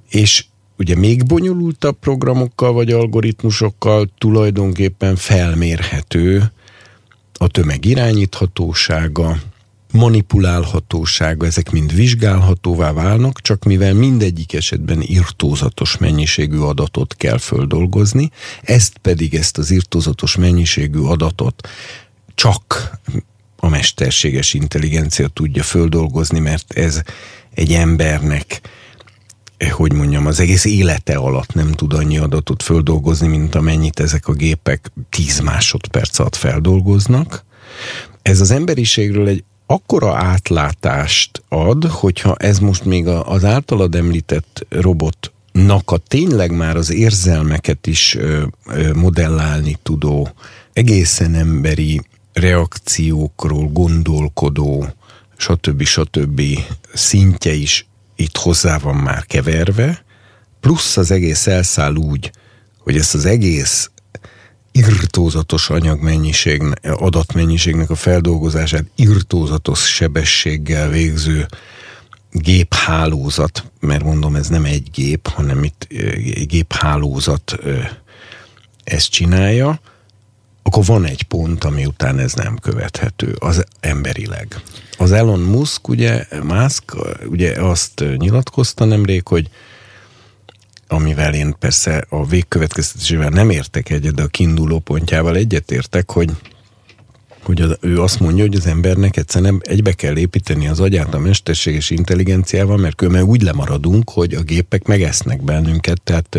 És ugye még bonyolultabb programokkal vagy algoritmusokkal tulajdonképpen felmérhető a tömeg irányíthatósága, manipulálhatósága, ezek mind vizsgálhatóvá válnak, csak mivel mindegyik esetben irtózatos mennyiségű adatot kell földolgozni, ezt pedig, ezt az irtózatos mennyiségű adatot csak a mesterséges intelligencia tudja földolgozni, mert ez egy embernek hogy mondjam, az egész élete alatt nem tud annyi adatot földolgozni, mint amennyit ezek a gépek 10 másodperc alatt feldolgoznak. Ez az emberiségről egy akkora átlátást ad, hogyha ez most még az általad említett robotnak a tényleg már az érzelmeket is modellálni tudó, egészen emberi reakciókról gondolkodó, stb. stb. szintje is itt hozzá van már keverve, plusz az egész elszáll úgy, hogy ezt az egész irtózatos anyagmennyiség, adatmennyiségnek a feldolgozását irtózatos sebességgel végző géphálózat, mert mondom, ez nem egy gép, hanem itt géphálózat ezt csinálja, akkor van egy pont, ami után ez nem követhető, az emberileg. Az Elon Musk, ugye, Musk, ugye azt nyilatkozta nemrég, hogy amivel én persze a végkövetkeztetésével nem értek egyet, de a kiinduló pontjával egyetértek, hogy hogy az, ő azt mondja, hogy az embernek egyszerűen egybe kell építeni az agyát a mesterséges intelligenciával, mert különben úgy lemaradunk, hogy a gépek megesznek bennünket, tehát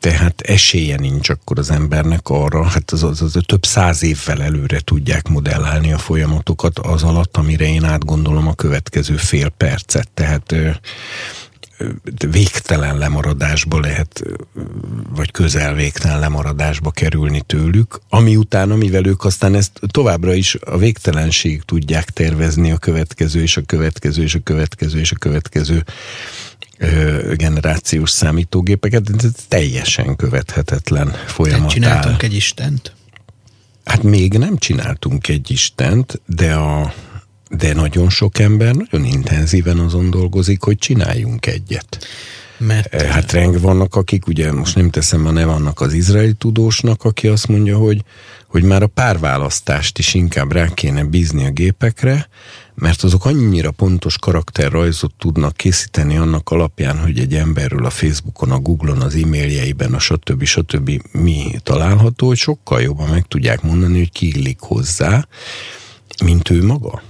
tehát esélye nincs akkor az embernek arra, hát az, az, az több száz évvel előre tudják modellálni a folyamatokat az alatt, amire én átgondolom a következő fél percet. Tehát végtelen lemaradásba lehet, vagy közel végtelen lemaradásba kerülni tőlük, ami után, amivel ők aztán ezt továbbra is a végtelenség tudják tervezni a következő, és a következő, és a következő, és a következő generációs számítógépeket, ez teljesen követhetetlen folyamat. Hát csináltunk egy Istent? Hát még nem csináltunk egy Istent, de a de nagyon sok ember nagyon intenzíven azon dolgozik, hogy csináljunk egyet. Mert... Eh, hát reng vannak, akik, ugye most nem teszem a neve annak az izraeli tudósnak, aki azt mondja, hogy, hogy már a párválasztást is inkább rá kéne bízni a gépekre, mert azok annyira pontos karakterrajzot tudnak készíteni annak alapján, hogy egy emberről a Facebookon, a Google-on, az e-mailjeiben, a stb. stb. mi található, hogy sokkal jobban meg tudják mondani, hogy ki illik hozzá, mint ő maga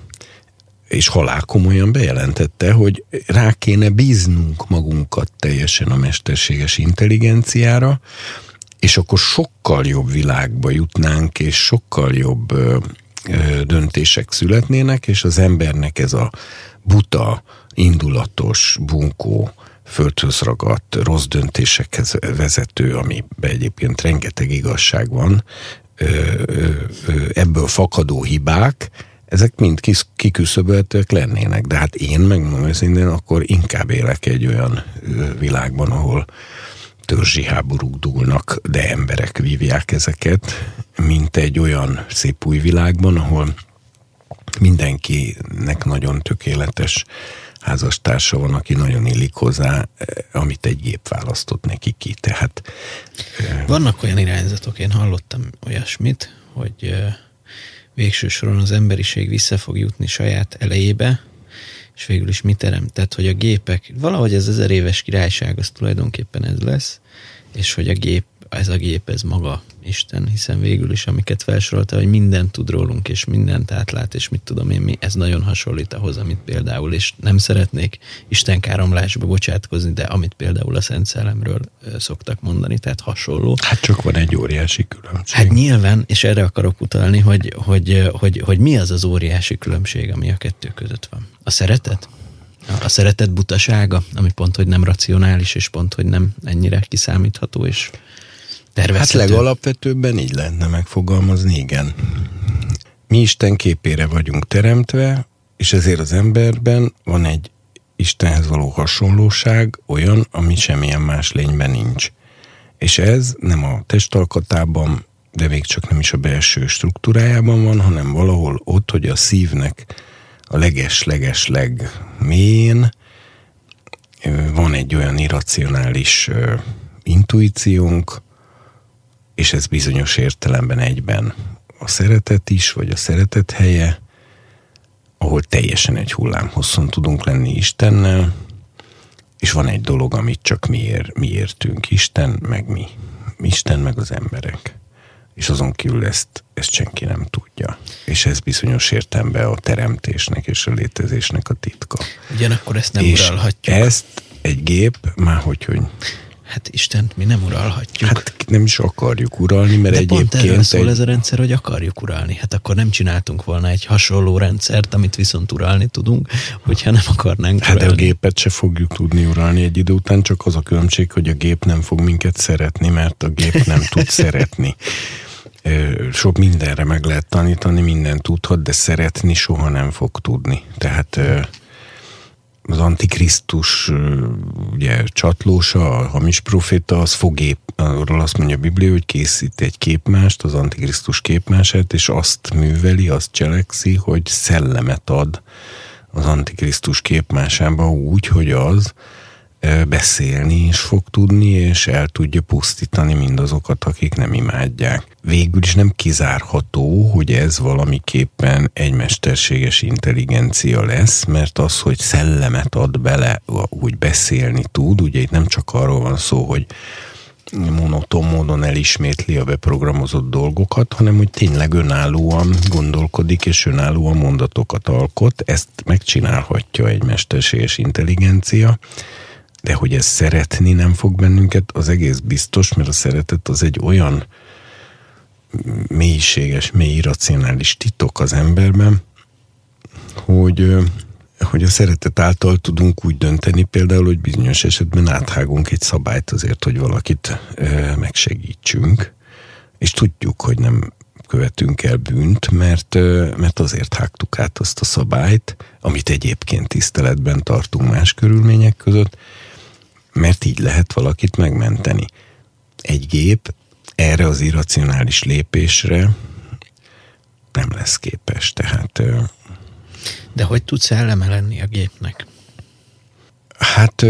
és halál komolyan bejelentette, hogy rá kéne bíznunk magunkat teljesen a mesterséges intelligenciára, és akkor sokkal jobb világba jutnánk, és sokkal jobb ö, ö, döntések születnének, és az embernek ez a buta, indulatos, bunkó, földhöz ragadt, rossz döntésekhez vezető, amiben egyébként rengeteg igazság van, ebből fakadó hibák, ezek mind kiküszöböltőek lennének, de hát én megmondom őszintén, akkor inkább élek egy olyan világban, ahol törzsi háborúk dúlnak, de emberek vívják ezeket, mint egy olyan szép új világban, ahol mindenkinek nagyon tökéletes házastársa van, aki nagyon illik hozzá, amit egy gép választott neki ki. Tehát, Vannak olyan irányzatok, én hallottam olyasmit, hogy végső soron az emberiség vissza fog jutni saját elejébe, és végül is mit teremtett, hogy a gépek, valahogy ez ezer éves királyság, az tulajdonképpen ez lesz, és hogy a gép ez a gép, ez maga Isten, hiszen végül is, amiket felsorolta, hogy mindent tud rólunk, és mindent átlát, és mit tudom én mi, ez nagyon hasonlít ahhoz, amit például, és nem szeretnék Isten káromlásba bocsátkozni, de amit például a Szent Szellemről szoktak mondani, tehát hasonló. Hát csak van egy óriási különbség. Hát nyilván, és erre akarok utalni, hogy, hogy, hogy, hogy mi az az óriási különbség, ami a kettő között van. A szeretet? A szeretet butasága, ami pont, hogy nem racionális, és pont, hogy nem ennyire kiszámítható, és tervezhető. Hát legalapvetőbben így lehetne megfogalmazni, igen. Mi Isten képére vagyunk teremtve, és ezért az emberben van egy Istenhez való hasonlóság, olyan, ami semmilyen más lényben nincs. És ez nem a testalkatában, de még csak nem is a belső struktúrájában van, hanem valahol ott, hogy a szívnek a leges-leges legmélyén van egy olyan irracionális intuíciónk, és ez bizonyos értelemben egyben a szeretet is, vagy a szeretet helye, ahol teljesen egy hullámhosszon tudunk lenni Istennel, és van egy dolog, amit csak mi, ér, mi értünk, Isten, meg mi. Isten, meg az emberek. És azon kívül ezt, ezt senki nem tudja. És ez bizonyos értelemben a teremtésnek és a létezésnek a titka. Ugyanakkor ezt nem és uralhatjuk. ezt egy gép, már hogy, hogy Hát Isten, mi nem uralhatjuk. Hát nem is akarjuk uralni, mert De egyébként... pont erről szól egy... ez a rendszer, hogy akarjuk uralni. Hát akkor nem csináltunk volna egy hasonló rendszert, amit viszont uralni tudunk, hogyha nem akarnánk Hát uralni. a gépet se fogjuk tudni uralni egy idő után, csak az a különbség, hogy a gép nem fog minket szeretni, mert a gép nem tud szeretni. Sok mindenre meg lehet tanítani, minden tudhat, de szeretni soha nem fog tudni. Tehát az antikrisztus ugye, csatlósa, a hamis proféta, az fog arról azt mondja a Biblia, hogy készít egy képmást, az antikrisztus képmását, és azt műveli, azt cselekszi, hogy szellemet ad az antikrisztus képmásába úgy, hogy az beszélni is fog tudni, és el tudja pusztítani mindazokat, akik nem imádják. Végül is nem kizárható, hogy ez valamiképpen egy mesterséges intelligencia lesz, mert az, hogy szellemet ad bele, úgy beszélni tud, ugye itt nem csak arról van szó, hogy monoton módon elismétli a beprogramozott dolgokat, hanem hogy tényleg önállóan gondolkodik és önállóan mondatokat alkot. Ezt megcsinálhatja egy mesterséges intelligencia, de hogy ez szeretni nem fog bennünket, az egész biztos, mert a szeretet az egy olyan mélységes, mély irracionális titok az emberben, hogy, hogy a szeretet által tudunk úgy dönteni például, hogy bizonyos esetben áthágunk egy szabályt azért, hogy valakit megsegítsünk, és tudjuk, hogy nem követünk el bűnt, mert, mert azért hágtuk át azt a szabályt, amit egyébként tiszteletben tartunk más körülmények között, mert így lehet valakit megmenteni. Egy gép erre az irracionális lépésre nem lesz képes, tehát... De hogy tudsz eleme lenni a gépnek? Hát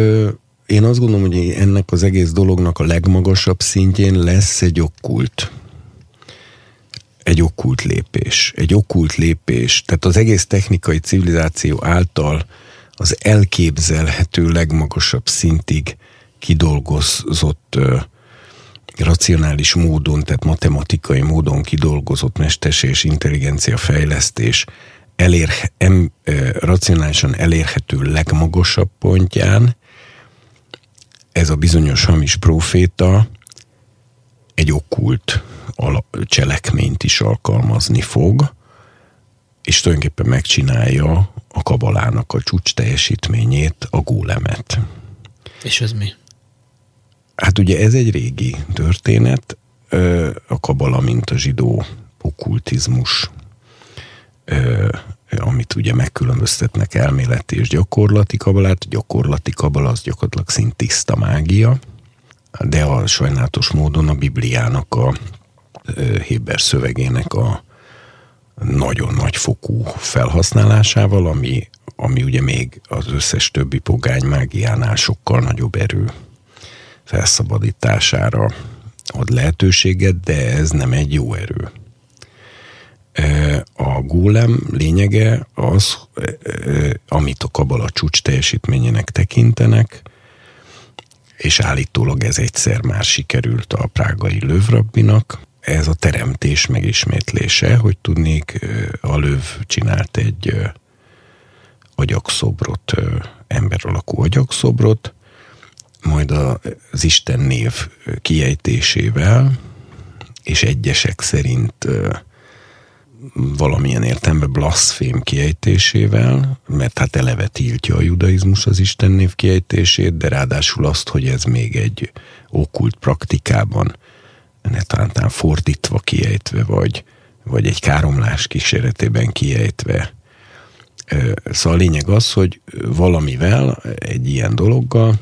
én azt gondolom, hogy ennek az egész dolognak a legmagasabb szintjén lesz egy okkult egy okkult lépés. Egy okkult lépés. Tehát az egész technikai civilizáció által az elképzelhető legmagasabb szintig kidolgozott ö, racionális módon, tehát matematikai módon kidolgozott és intelligencia fejlesztés elér, em, ö, racionálisan elérhető legmagasabb pontján. Ez a bizonyos hamis proféta egy okkult cselekményt is alkalmazni fog, és tulajdonképpen megcsinálja a kabalának a csúcs teljesítményét, a gólemet. És ez mi? Hát ugye ez egy régi történet, a kabala, mint a zsidó okkultizmus, amit ugye megkülönböztetnek elméleti és gyakorlati kabalát. Gyakorlati kabala az gyakorlatilag szint tiszta mágia, de a sajnálatos módon a Bibliának a Héber szövegének a nagyon nagy fokú felhasználásával, ami, ami ugye még az összes többi pogány mágiánál sokkal nagyobb erő felszabadítására ad lehetőséget, de ez nem egy jó erő. A gólem lényege az, amit a kabala csúcs teljesítményének tekintenek, és állítólag ez egyszer már sikerült a prágai lövrabbinak, ez a teremtés megismétlése, hogy tudnék, a löv csinált egy agyakszobrot, ember alakú agyakszobrot, majd az Isten név kiejtésével, és egyesek szerint valamilyen értelemben blasfém kiejtésével, mert hát eleve tiltja a judaizmus az Isten név kiejtését, de ráadásul azt, hogy ez még egy okkult praktikában netántán fordítva kiejtve, vagy, vagy egy káromlás kíséretében kiejtve. Szóval a lényeg az, hogy valamivel, egy ilyen dologgal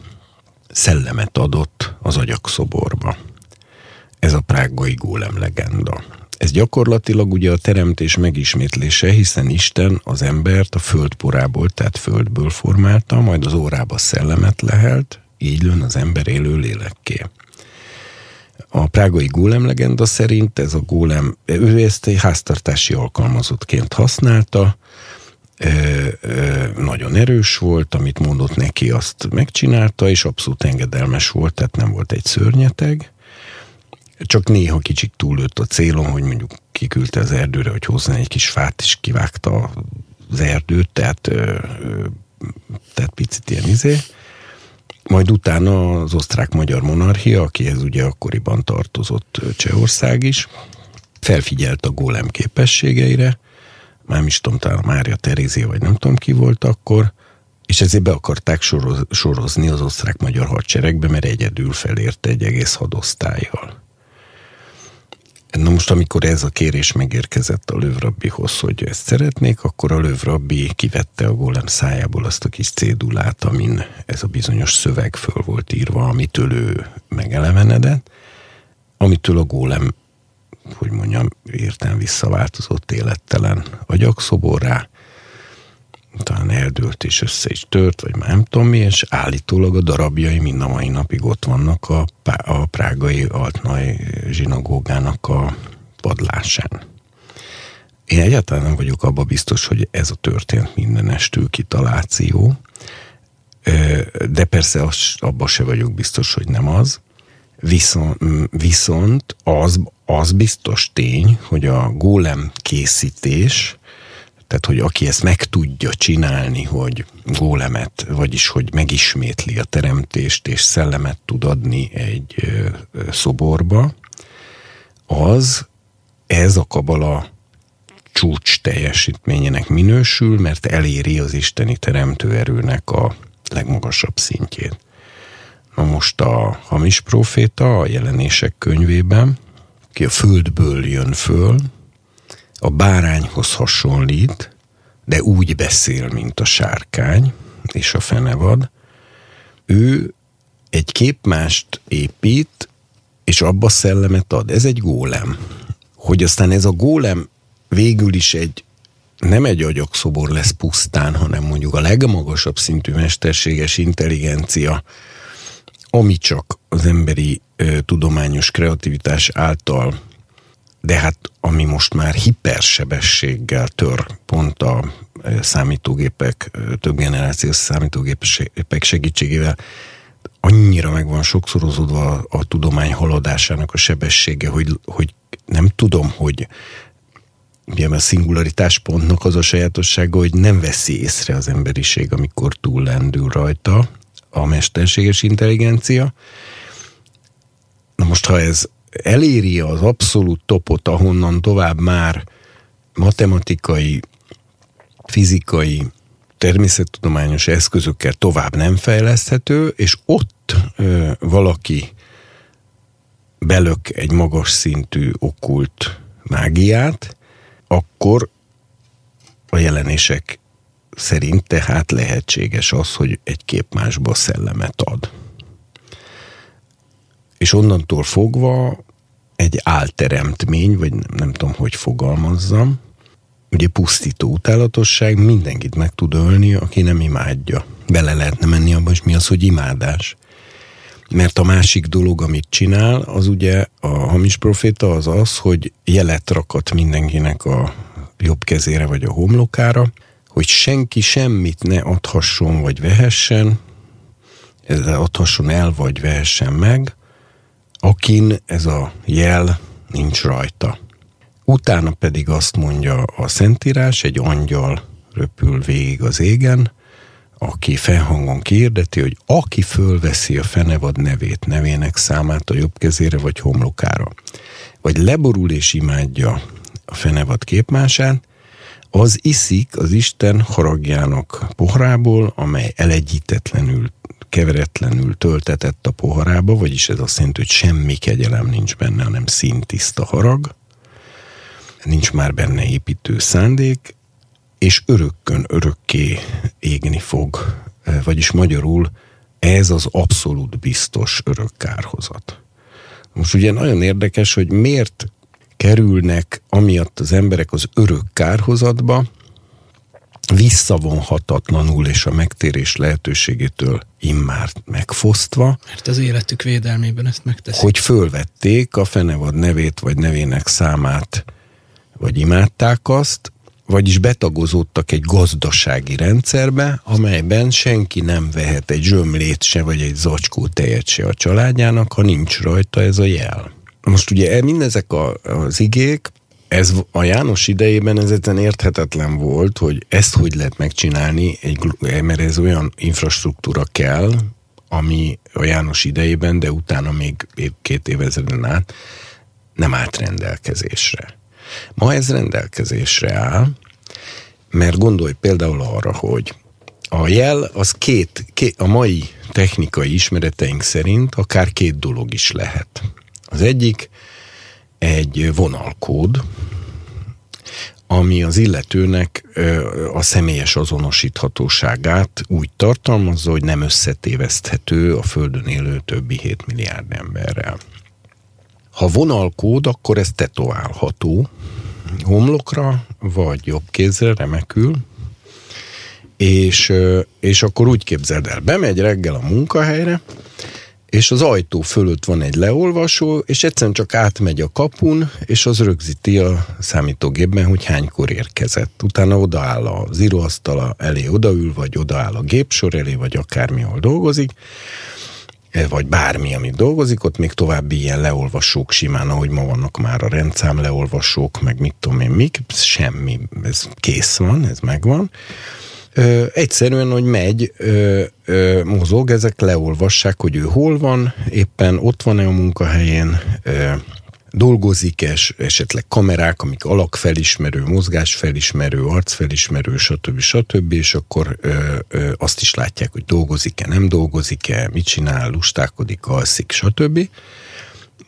szellemet adott az agyakszoborba. Ez a prágai gólem legenda. Ez gyakorlatilag ugye a teremtés megismétlése, hiszen Isten az embert a földporából, tehát földből formálta, majd az órába szellemet lehelt, így lőn az ember élő lélekké. A prágai gólem legenda szerint ez a gólem, ő ezt egy háztartási alkalmazottként használta, nagyon erős volt, amit mondott neki, azt megcsinálta, és abszolút engedelmes volt, tehát nem volt egy szörnyeteg. Csak néha kicsit túlőtt a célon, hogy mondjuk kiküldte az erdőre, hogy hozzá egy kis fát, és kivágta az erdőt, tehát, tehát picit ilyen izé. Majd utána az osztrák-magyar monarchia, akihez ugye akkoriban tartozott Csehország is, felfigyelt a gólem képességeire, már is tudom, talán Mária Terézia, vagy nem tudom ki volt akkor, és ezért be akarták soroz, sorozni az osztrák-magyar hadseregbe, mert egyedül felérte egy egész hadosztályjal. Na most, amikor ez a kérés megérkezett a lövrabbihoz, hogy ezt szeretnék, akkor a lövrabbi kivette a gólem szájából azt a kis cédulát, amin ez a bizonyos szöveg föl volt írva, amitől ő megelevenedett, amitől a gólem, hogy mondjam, értem visszaváltozott élettelen agyakszoborrá, talán eldőlt és össze is tört, vagy már nem tudom mi, és állítólag a darabjai mind a mai napig ott vannak a, a prágai altnai zsinagógának a padlásán. Én egyáltalán nem vagyok abba biztos, hogy ez a történt mindenestül kitaláció, de persze az, abba se vagyok biztos, hogy nem az. Viszont, viszont az, az biztos tény, hogy a gólem készítés tehát, hogy aki ezt meg tudja csinálni, hogy gólemet, vagyis hogy megismétli a teremtést, és szellemet tud adni egy szoborba, az ez a kabala csúcs teljesítményének minősül, mert eléri az isteni teremtőerőnek a legmagasabb szintjét. Na most a hamis proféta a jelenések könyvében, ki a földből jön föl, a bárányhoz hasonlít, de úgy beszél, mint a sárkány és a fenevad, ő egy képmást épít, és abba szellemet ad. Ez egy gólem. Hogy aztán ez a gólem végül is egy nem egy agyakszobor lesz pusztán, hanem mondjuk a legmagasabb szintű mesterséges intelligencia, ami csak az emberi ö, tudományos kreativitás által, de hát ami most már hipersebességgel tör pont a számítógépek, több generációs számítógépek segítségével, annyira meg van sokszorozódva a, a tudomány haladásának a sebessége, hogy, hogy nem tudom, hogy ugye a szingularitás pontnak az a sajátossága, hogy nem veszi észre az emberiség, amikor túl lendül rajta a mesterséges intelligencia. Na most, ha ez eléri az abszolút topot, ahonnan tovább már matematikai, fizikai, természettudományos eszközökkel tovább nem fejleszthető, és ott ö, valaki belök egy magas szintű okult mágiát, akkor a jelenések szerint tehát lehetséges az, hogy egy kép másba szellemet ad. És onnantól fogva egy álteremtmény, vagy nem, nem tudom, hogy fogalmazzam, ugye pusztító utálatosság mindenkit meg tud ölni, aki nem imádja. Bele lehetne menni abba, és mi az, hogy imádás. Mert a másik dolog, amit csinál, az ugye a hamis proféta az az, hogy jelet rakat mindenkinek a jobb kezére vagy a homlokára, hogy senki semmit ne adhasson vagy vehessen, ezzel adhasson el vagy vehessen meg, akin ez a jel nincs rajta. Utána pedig azt mondja a Szentírás, egy angyal röpül végig az égen, aki felhangon kiirdeti, hogy aki fölveszi a fenevad nevét, nevének számát a jobb kezére vagy homlokára, vagy leborul és imádja a fenevad képmását, az iszik az Isten haragjának poharából, amely elegyítetlenül, keveretlenül töltetett a poharába, vagyis ez azt jelenti, hogy semmi kegyelem nincs benne, hanem szintiszta harag, nincs már benne építő szándék, és örökkön örökké égni fog. Vagyis magyarul ez az abszolút biztos örök kárhozat. Most ugye nagyon érdekes, hogy miért kerülnek amiatt az emberek az örök kárhozatba, visszavonhatatlanul és a megtérés lehetőségétől immár megfosztva. Mert az életük védelmében ezt megteszik. Hogy fölvették a fenevad nevét vagy nevének számát, vagy imádták azt, vagyis betagozódtak egy gazdasági rendszerbe, amelyben senki nem vehet egy zsömlét se, vagy egy zacskó tejet se a családjának, ha nincs rajta ez a jel. Most ugye mindezek a, az igék, ez a János idejében ez érthetetlen volt, hogy ezt hogy lehet megcsinálni, egy, mert ez olyan infrastruktúra kell, ami a János idejében, de utána még két évezreden át nem állt rendelkezésre. Ma ez rendelkezésre áll, mert gondolj például arra, hogy a jel az két, két, a mai technikai ismereteink szerint akár két dolog is lehet. Az egyik egy vonalkód, ami az illetőnek a személyes azonosíthatóságát úgy tartalmazza, hogy nem összetéveszthető a Földön élő többi 7 milliárd emberrel. Ha vonalkód, akkor ez tetoválható homlokra, vagy jobb kézre, remekül, és, és akkor úgy képzeld el, bemegy reggel a munkahelyre, és az ajtó fölött van egy leolvasó, és egyszerűen csak átmegy a kapun, és az rögzíti a számítógépben, hogy hánykor érkezett. Utána odaáll az íróasztala elé, odaül, vagy odaáll a gépsor elé, vagy akármi, dolgozik, eh, vagy bármi, amit dolgozik, ott még további ilyen leolvasók simán, ahogy ma vannak már a rendszám leolvasók, meg mit tudom én mik, semmi, ez kész van, ez megvan Ö, egyszerűen, hogy megy, ö, ö, mozog, ezek leolvassák, hogy ő hol van, éppen ott van-e a munkahelyén, ö, dolgozik es, esetleg kamerák, amik alakfelismerő, mozgásfelismerő, arcfelismerő, stb. stb. és akkor ö, ö, azt is látják, hogy dolgozik-e, nem dolgozik-e, mit csinál, lustákodik, alszik, stb.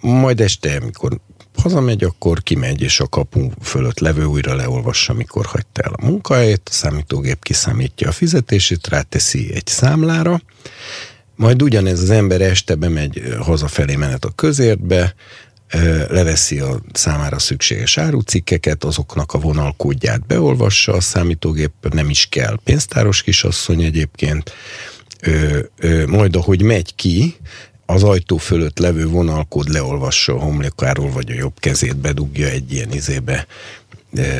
Majd este, amikor hazamegy, akkor kimegy, és a kapu fölött levő újra leolvassa, mikor hagyta el a munkahelyet, a számítógép kiszámítja a fizetését, ráteszi egy számlára, majd ugyanez az ember este bemegy hazafelé menet a közértbe, leveszi a számára szükséges árucikkeket, azoknak a vonalkódját beolvassa a számítógép, nem is kell pénztáros kisasszony egyébként, ö, ö, majd ahogy megy ki, az ajtó fölött levő vonalkód leolvassa a homlokáról, vagy a jobb kezét bedugja egy ilyen izébe,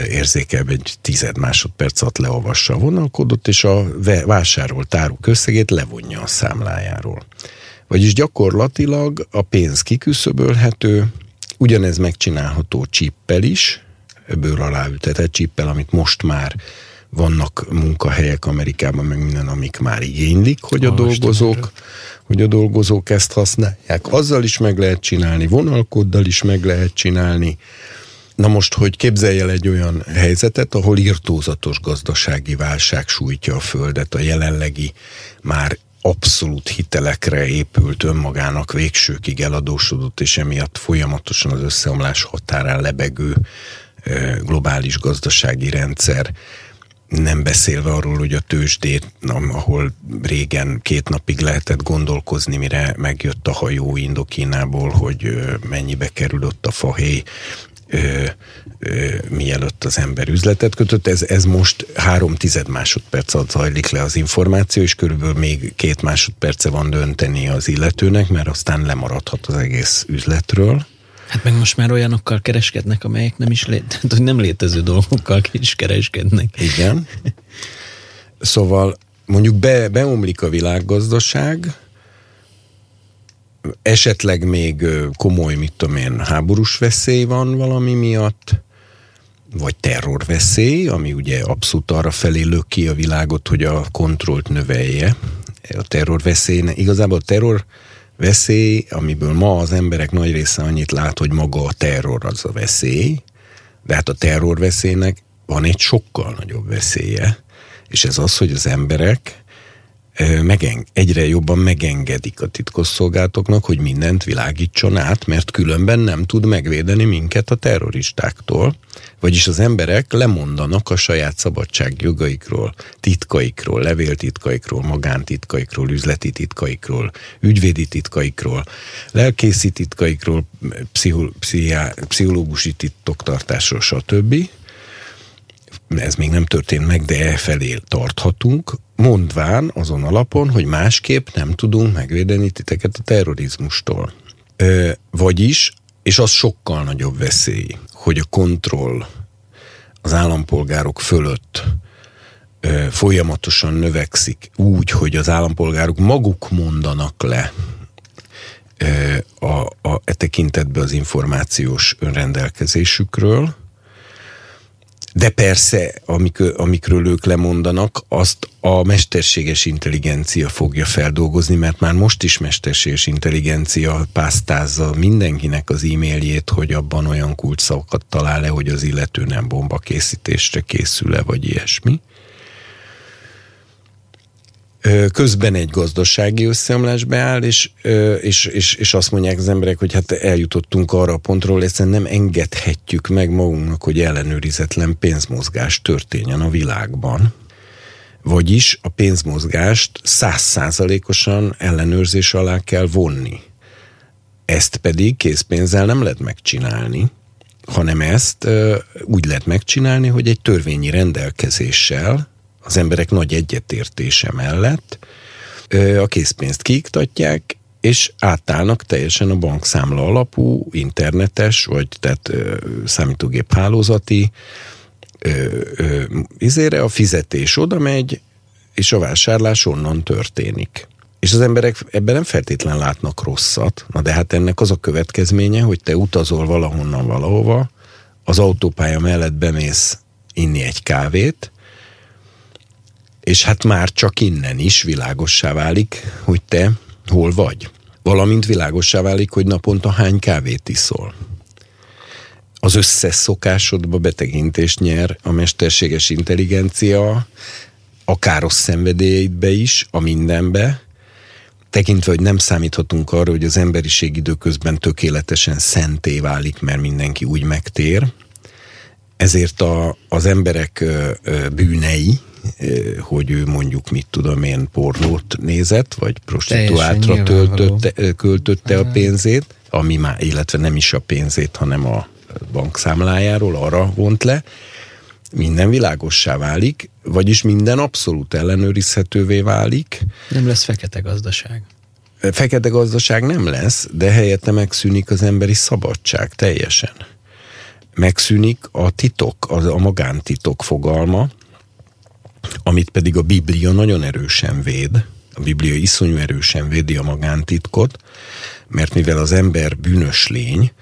érzékelve egy tized másodperc alatt leolvassa a vonalkódot, és a vásárolt áruk összegét levonja a számlájáról. Vagyis gyakorlatilag a pénz kiküszöbölhető, ugyanez megcsinálható csippel is, ebből aláültetett csippel, amit most már vannak munkahelyek Amerikában, meg minden, amik már igénylik, hogy a dolgozók, hogy a dolgozók ezt használják. Azzal is meg lehet csinálni, vonalkoddal is meg lehet csinálni. Na most, hogy képzelj el egy olyan helyzetet, ahol irtózatos gazdasági válság sújtja a Földet, a jelenlegi már abszolút hitelekre épült önmagának végsőkig eladósodott, és emiatt folyamatosan az összeomlás határán lebegő globális gazdasági rendszer nem beszélve arról, hogy a tőzsdét, ahol régen két napig lehetett gondolkozni, mire megjött a hajó Indokínából, hogy mennyibe került a fahéj, ö, ö, mielőtt az ember üzletet kötött. Ez, ez most három tized másodperc alatt zajlik le az információ, és körülbelül még két másodperce van dönteni az illetőnek, mert aztán lemaradhat az egész üzletről. Hát meg most már olyanokkal kereskednek, amelyek nem is lé... Nem létező dolgokkal is kereskednek. Igen. Szóval mondjuk be, beomlik a világgazdaság, esetleg még komoly, mit tudom én, háborús veszély van valami miatt, vagy terrorveszély, ami ugye abszolút arra felé lök ki a világot, hogy a kontrollt növelje. A terrorveszély, igazából a terror veszély, amiből ma az emberek nagy része annyit lát, hogy maga a terror az a veszély, de hát a terrorveszélynek van egy sokkal nagyobb veszélye, és ez az, hogy az emberek megen, egyre jobban megengedik a titkosszolgálatoknak, hogy mindent világítson át, mert különben nem tud megvédeni minket a terroristáktól. Vagyis az emberek lemondanak a saját szabadságjogaikról, titkaikról, levéltitkaikról, magántitkaikról, üzleti titkaikról, ügyvédi titkaikról, lelkészi titkaikról, pszichológusi titoktartásról, stb ez még nem történt meg, de e felé tarthatunk, mondván azon alapon, hogy másképp nem tudunk megvédeni titeket a terrorizmustól. Ö, vagyis, és az sokkal nagyobb veszély, hogy a kontroll az állampolgárok fölött ö, folyamatosan növekszik úgy, hogy az állampolgárok maguk mondanak le ö, a, a, e tekintetben az információs önrendelkezésükről, de persze, amik, amikről ők lemondanak, azt a mesterséges intelligencia fogja feldolgozni, mert már most is mesterséges intelligencia pásztázza mindenkinek az e-mailjét, hogy abban olyan kulcsszavakat talál-e, hogy az illető nem bomba készítésre készül-e, vagy ilyesmi közben egy gazdasági összeomlás beáll, és, és, és, és azt mondják az emberek, hogy hát eljutottunk arra a pontról, egyszerűen nem engedhetjük meg magunknak, hogy ellenőrizetlen pénzmozgás történjen a világban. Vagyis a pénzmozgást százszázalékosan ellenőrzés alá kell vonni. Ezt pedig készpénzzel nem lehet megcsinálni, hanem ezt úgy lehet megcsinálni, hogy egy törvényi rendelkezéssel, az emberek nagy egyetértése mellett a készpénzt kiiktatják, és átállnak teljesen a bankszámla alapú, internetes, vagy tehát számítógép hálózati izére a fizetés oda megy, és a vásárlás onnan történik. És az emberek ebben nem feltétlen látnak rosszat, na de hát ennek az a következménye, hogy te utazol valahonnan valahova, az autópálya mellett bemész inni egy kávét, és hát már csak innen is világossá válik, hogy te hol vagy. Valamint világossá válik, hogy naponta hány kávét iszol. Az összes szokásodba betekintést nyer a mesterséges intelligencia, a káros szenvedélyeidbe is, a mindenbe, tekintve, hogy nem számíthatunk arra, hogy az emberiség időközben tökéletesen szenté válik, mert mindenki úgy megtér, ezért a, az emberek bűnei, hogy ő mondjuk mit tudom én pornót nézett, vagy prostituáltra töltötte, költötte a pénzét, ami már, illetve nem is a pénzét, hanem a bankszámlájáról arra vont le, minden világossá válik, vagyis minden abszolút ellenőrizhetővé válik. Nem lesz fekete gazdaság. Fekete gazdaság nem lesz, de helyette megszűnik az emberi szabadság teljesen. Megszűnik a titok, az a magántitok fogalma, amit pedig a Biblia nagyon erősen véd, a Biblia iszonyú erősen védi a magántitkot, mert mivel az ember bűnös lény,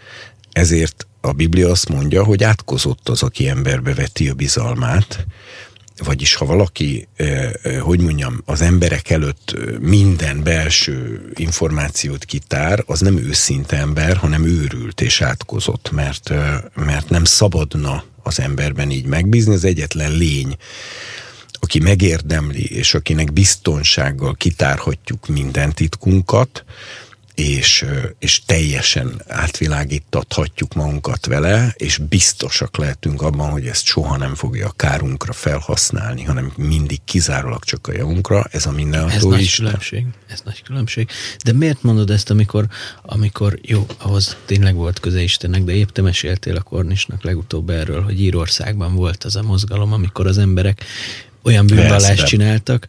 ezért a Biblia azt mondja, hogy átkozott az, aki emberbe veti a bizalmát, vagyis ha valaki, eh, eh, hogy mondjam, az emberek előtt minden belső információt kitár, az nem őszinte ember, hanem őrült és átkozott, mert, eh, mert nem szabadna az emberben így megbízni, az egyetlen lény, aki megérdemli, és akinek biztonsággal kitárhatjuk minden titkunkat, és, és teljesen átvilágítathatjuk magunkat vele, és biztosak lehetünk abban, hogy ezt soha nem fogja a kárunkra felhasználni, hanem mindig kizárólag csak a javunkra. Ez a mindenható Ez nagy különbség. Ez nagy különbség. De miért mondod ezt, amikor, amikor jó, ahhoz tényleg volt köze Istennek, de épp te meséltél a Kornisnak legutóbb erről, hogy Írországban volt az a mozgalom, amikor az emberek olyan bűnvallást csináltak,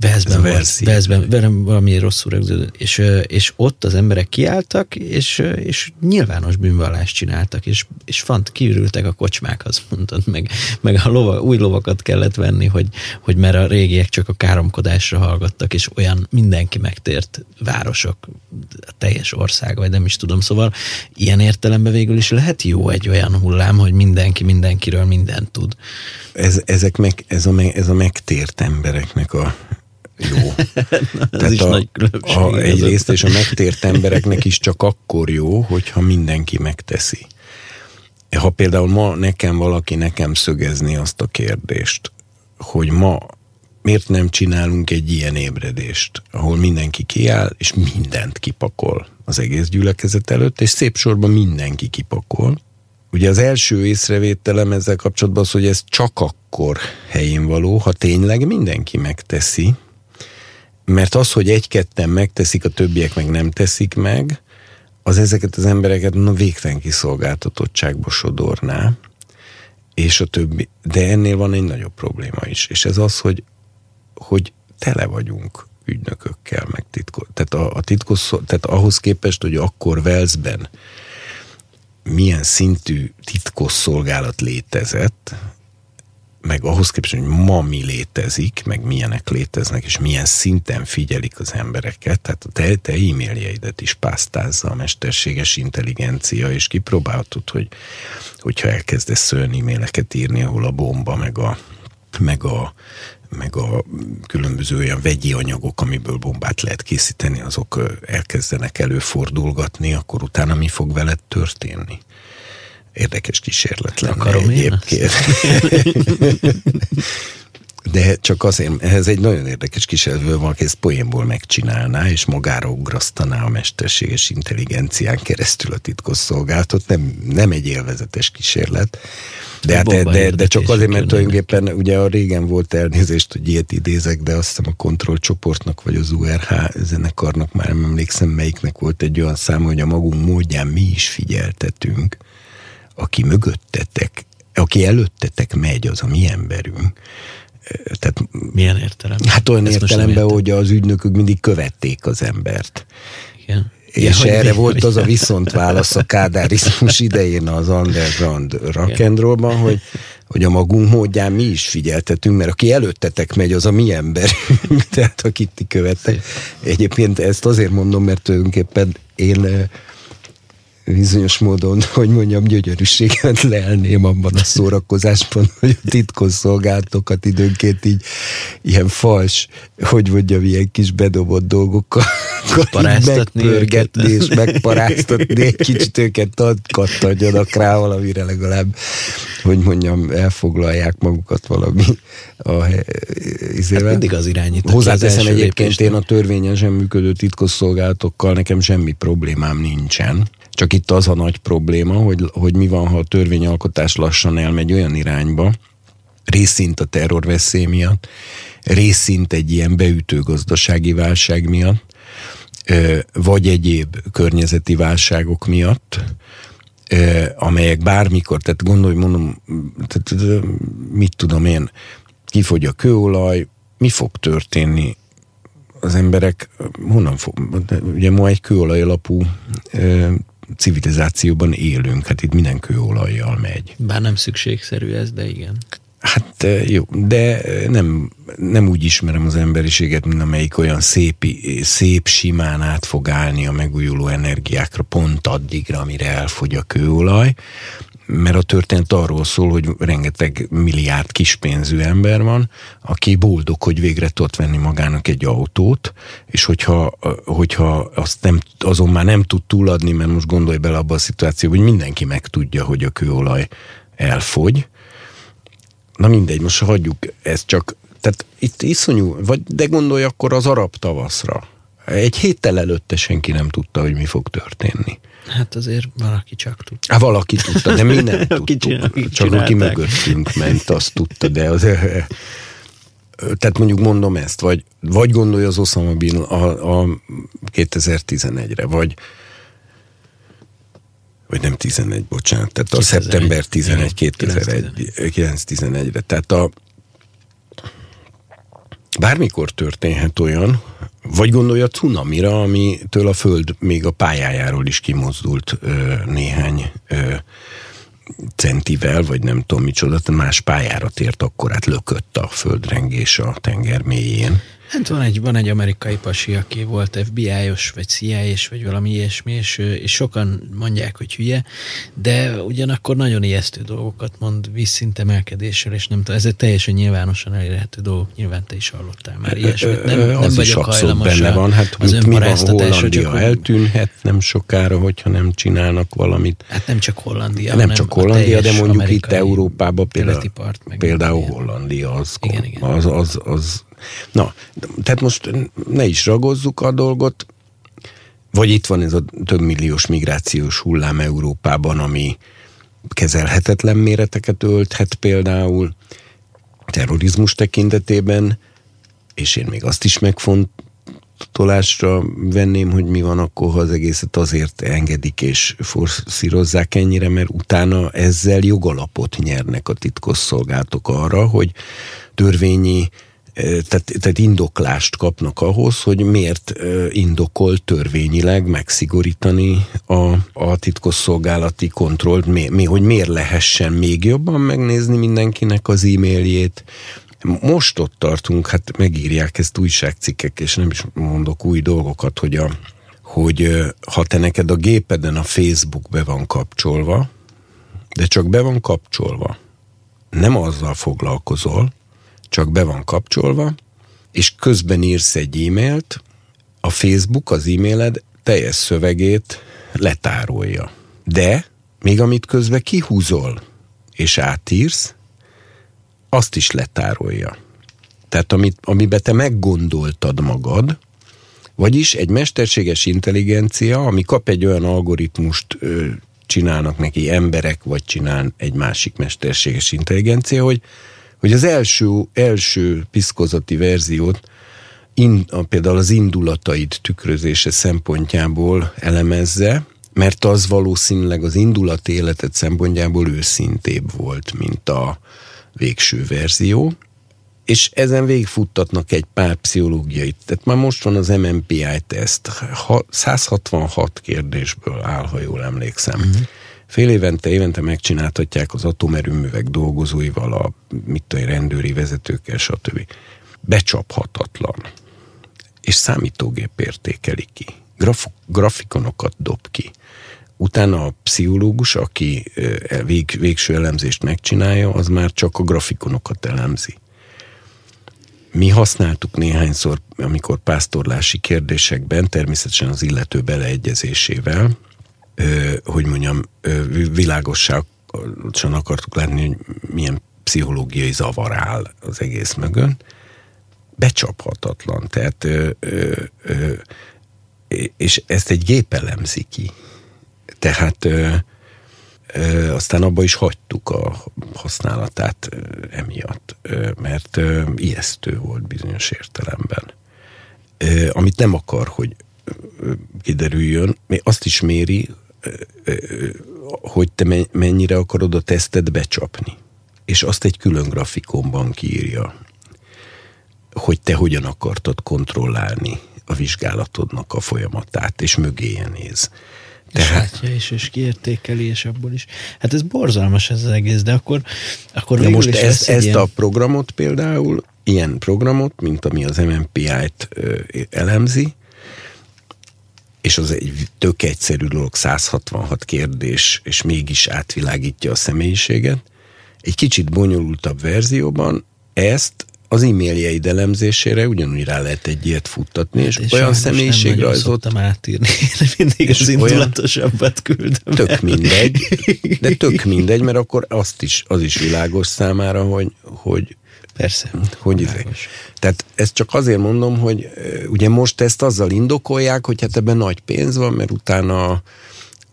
Veszben volt, Veszben, velem valami rosszul rögződött, és, és ott az emberek kiálltak, és, és nyilvános bűnvallást csináltak, és, és fant, kiürültek a kocsmákhoz, mondtad, meg, meg a lova, új lovakat kellett venni, hogy, hogy mert a régiek csak a káromkodásra hallgattak, és olyan mindenki megtért városok, a teljes ország, vagy nem is tudom, szóval ilyen értelemben végül is lehet jó egy olyan hullám, hogy mindenki mindenkiről mindent tud. Ez, ezek meg, ez, a, ez a megtért embereknek a jó. Ez is a, nagy a, egyrészt, és a megtért embereknek is csak akkor jó, hogyha mindenki megteszi. Ha például ma nekem valaki nekem szögezni azt a kérdést, hogy ma miért nem csinálunk egy ilyen ébredést, ahol mindenki kiáll, és mindent kipakol az egész gyülekezet előtt, és szép sorban mindenki kipakol. Ugye az első észrevételem ezzel kapcsolatban az, hogy ez csak akkor helyén való, ha tényleg mindenki megteszi, mert az, hogy egy-ketten megteszik, a többiek meg nem teszik meg, az ezeket az embereket na, végtelen kiszolgáltatottságba sodorná, és a többi. De ennél van egy nagyobb probléma is, és ez az, hogy, hogy tele vagyunk ügynökökkel, meg titkos. Tehát, a, a titkos, tehát ahhoz képest, hogy akkor Velszben milyen szintű titkos szolgálat létezett, meg ahhoz képest, hogy ma mi létezik, meg milyenek léteznek, és milyen szinten figyelik az embereket, tehát a te, te e-mailjeidet is pásztázza a mesterséges intelligencia, és kipróbáltad, hogy hogyha elkezdesz olyan e-maileket írni, ahol a bomba, meg a, meg a meg a különböző olyan vegyi anyagok, amiből bombát lehet készíteni, azok elkezdenek előfordulgatni, akkor utána mi fog veled történni? Érdekes kísérlet lenne Akarom egyébként. De csak azért, ez egy nagyon érdekes kísérlet, valaki ezt poénból megcsinálná, és magára ugrasztaná a mesterséges intelligencián keresztül a titkosszolgáltat. Nem, nem egy élvezetes kísérlet. De, hát, de, de, de csak azért, mert tulajdonképpen ugye a régen volt elnézést, hogy ilyet idézek, de azt hiszem a kontrollcsoportnak vagy az URH zenekarnak már nem emlékszem, melyiknek volt egy olyan szám, hogy a magunk módján mi is figyeltetünk aki mögöttetek, aki előttetek megy, az a mi emberünk. Tehát, Milyen értelem? Hát olyan Ezt értelemben, hogy az ügynökök mindig követték az embert. Igen. És ja, erre mi, volt az a viszont válasz a kádárizmus idején az underground rock'n'rollban, hogy, hogy a magunk módján mi is figyeltetünk, mert aki előttetek megy, az a mi ember. Tehát akit ti követtek. Egyébként ezt azért mondom, mert tulajdonképpen én bizonyos módon, hogy mondjam, gyönyörűséget lelném abban a szórakozásban, hogy a titkos szolgáltokat időnként így ilyen fals, hogy mondjam, ilyen kis bedobott dolgokkal megpörgetni és megparáztatni, egy kicsit őket kattadjanak rá valamire legalább, hogy mondjam, elfoglalják magukat valami a izével. Hát mindig az irányít. Hozzáteszem egyébként én a törvényesen működő titkosszolgálatokkal nekem semmi problémám nincsen csak itt az a nagy probléma, hogy, hogy mi van, ha a törvényalkotás lassan elmegy olyan irányba, részint a terrorveszély miatt, részint egy ilyen beütő gazdasági válság miatt, vagy egyéb környezeti válságok miatt, amelyek bármikor, tehát gondolj, mondom, tehát mit tudom én, kifogy a kőolaj, mi fog történni? Az emberek, honnan fog, ugye ma egy kőolaj alapú civilizációban élünk, hát itt minden kőolajjal megy. Bár nem szükségszerű ez, de igen. Hát jó, de nem, nem úgy ismerem az emberiséget, mint amelyik olyan szép, szép simán át fog állni a megújuló energiákra pont addigra, amire elfogy a kőolaj, mert a történet arról szól, hogy rengeteg milliárd kispénzű ember van, aki boldog, hogy végre tudott venni magának egy autót, és hogyha, hogyha azt nem, azon már nem tud túladni, mert most gondolj bele abba a szituációba, hogy mindenki megtudja, hogy a kőolaj elfogy, Na mindegy, most hagyjuk ezt csak, tehát itt iszonyú, vagy de gondolj akkor az arab tavaszra. Egy héttel előtte senki nem tudta, hogy mi fog történni. Hát azért valaki csak tudta. Hát valaki tudta, de mi nem tudtuk. Csinál, csak aki mögöttünk ment, azt tudta, de az... Tehát mondjuk mondom ezt, vagy, vagy gondolj az Osama Bin a, a 2011-re, vagy vagy nem 11, bocsánat, tehát a szeptember 11, 2001, re Tehát a bármikor történhet olyan, vagy gondolja a cunamira, amitől a Föld még a pályájáról is kimozdult ö, néhány ö, centivel, vagy nem tudom micsoda, más pályára tért, akkor hát lökött a földrengés a tenger mélyén. Hát van egy, van egy amerikai pasi, aki volt FBI-os, vagy CIA-s, vagy valami ilyesmi, és, és sokan mondják, hogy hülye, de ugyanakkor nagyon ijesztő dolgokat mond vízszintemelkedéssel, és nem tudom, ezek teljesen nyilvánosan elérhető dolgok, nyilván te is hallottál már ilyesmit. Nem, nem az vagyok hajlamos benne van, hát az mi van, Hollandia csak eltűnhet nem sokára, hogyha nem csinálnak valamit. Hát nem csak Hollandia, Nem csak Hollandia, de mondjuk itt Európában például, part, például Hollandia az, igen, igen. az, az, az Na, tehát most ne is ragozzuk a dolgot, vagy itt van ez a több milliós migrációs hullám Európában, ami kezelhetetlen méreteket ölthet például terrorizmus tekintetében, és én még azt is megfontolásra venném, hogy mi van akkor, ha az egészet azért engedik és forszírozzák ennyire, mert utána ezzel jogalapot nyernek a titkosszolgálatok arra, hogy törvényi tehát, tehát indoklást kapnak ahhoz, hogy miért indokol törvényileg megszigorítani a, a titkosszolgálati kontrollt, mi, mi, hogy miért lehessen még jobban megnézni mindenkinek az e-mailjét, most ott tartunk, hát megírják ezt újságcikkek, és nem is mondok új dolgokat, hogy, a, hogy ha te neked a gépeden a Facebook be van kapcsolva, de csak be van kapcsolva, nem azzal foglalkozol, csak be van kapcsolva, és közben írsz egy e-mailt, a Facebook az e-mailed teljes szövegét letárolja. De még amit közben kihúzol és átírsz, azt is letárolja. Tehát amit, amiben te meggondoltad magad, vagyis egy mesterséges intelligencia, ami kap egy olyan algoritmust, csinálnak neki emberek, vagy csinál egy másik mesterséges intelligencia, hogy hogy az első, első piszkozati verziót in, például az indulataid tükrözése szempontjából elemezze, mert az valószínűleg az indulat életed szempontjából őszintébb volt, mint a végső verzió, és ezen végigfuttatnak egy pár pszichológiai. Tehát már most van az MMPI teszt, 166 kérdésből áll, ha jól emlékszem. Uh-huh. Fél évente, évente megcsináltatják az atomerőművek dolgozóival, a mit tudom, rendőri vezetőkkel, stb. Becsaphatatlan. És számítógép értékeli ki. Graf- grafikonokat dob ki. Utána a pszichológus, aki e, vég, végső elemzést megcsinálja, az már csak a grafikonokat elemzi. Mi használtuk néhányszor, amikor pásztorlási kérdésekben, természetesen az illető beleegyezésével, hogy mondjam, világosan akartuk látni, hogy milyen pszichológiai zavar áll az egész mögön. Becsaphatatlan. Tehát, ö, ö, ö, és ezt egy gép elemzi ki. Tehát ö, ö, aztán abba is hagytuk a használatát emiatt, mert ö, ijesztő volt bizonyos értelemben. Ö, amit nem akar, hogy kiderüljön, azt is méri, hogy te mennyire akarod a tesztet becsapni. És azt egy külön grafikonban kiírja, hogy te hogyan akartad kontrollálni a vizsgálatodnak a folyamatát, és mögéje néz. Tehát... És látja is, és kiértékeli, és abból is. Hát ez borzalmas ez az egész, de akkor, akkor de most ezt, ezt ilyen... a programot például, ilyen programot, mint ami az MMPI-t elemzi, és az egy tök egyszerű dolog, 166 kérdés, és mégis átvilágítja a személyiséget. Egy kicsit bonyolultabb verzióban ezt az e-mailjeid elemzésére ugyanúgy rá lehet egy ilyet futtatni, hát és, és olyan személyiségrajzot... Nem átírni, de mindig az indulatosabbat küldöm. Tök el. mindegy, de tök mindegy, mert akkor azt is, az is világos számára, hogy, hogy Persze. Hogy izé. Tehát ezt csak azért mondom, hogy ugye most ezt azzal indokolják, hogy hát ebben nagy pénz van, mert utána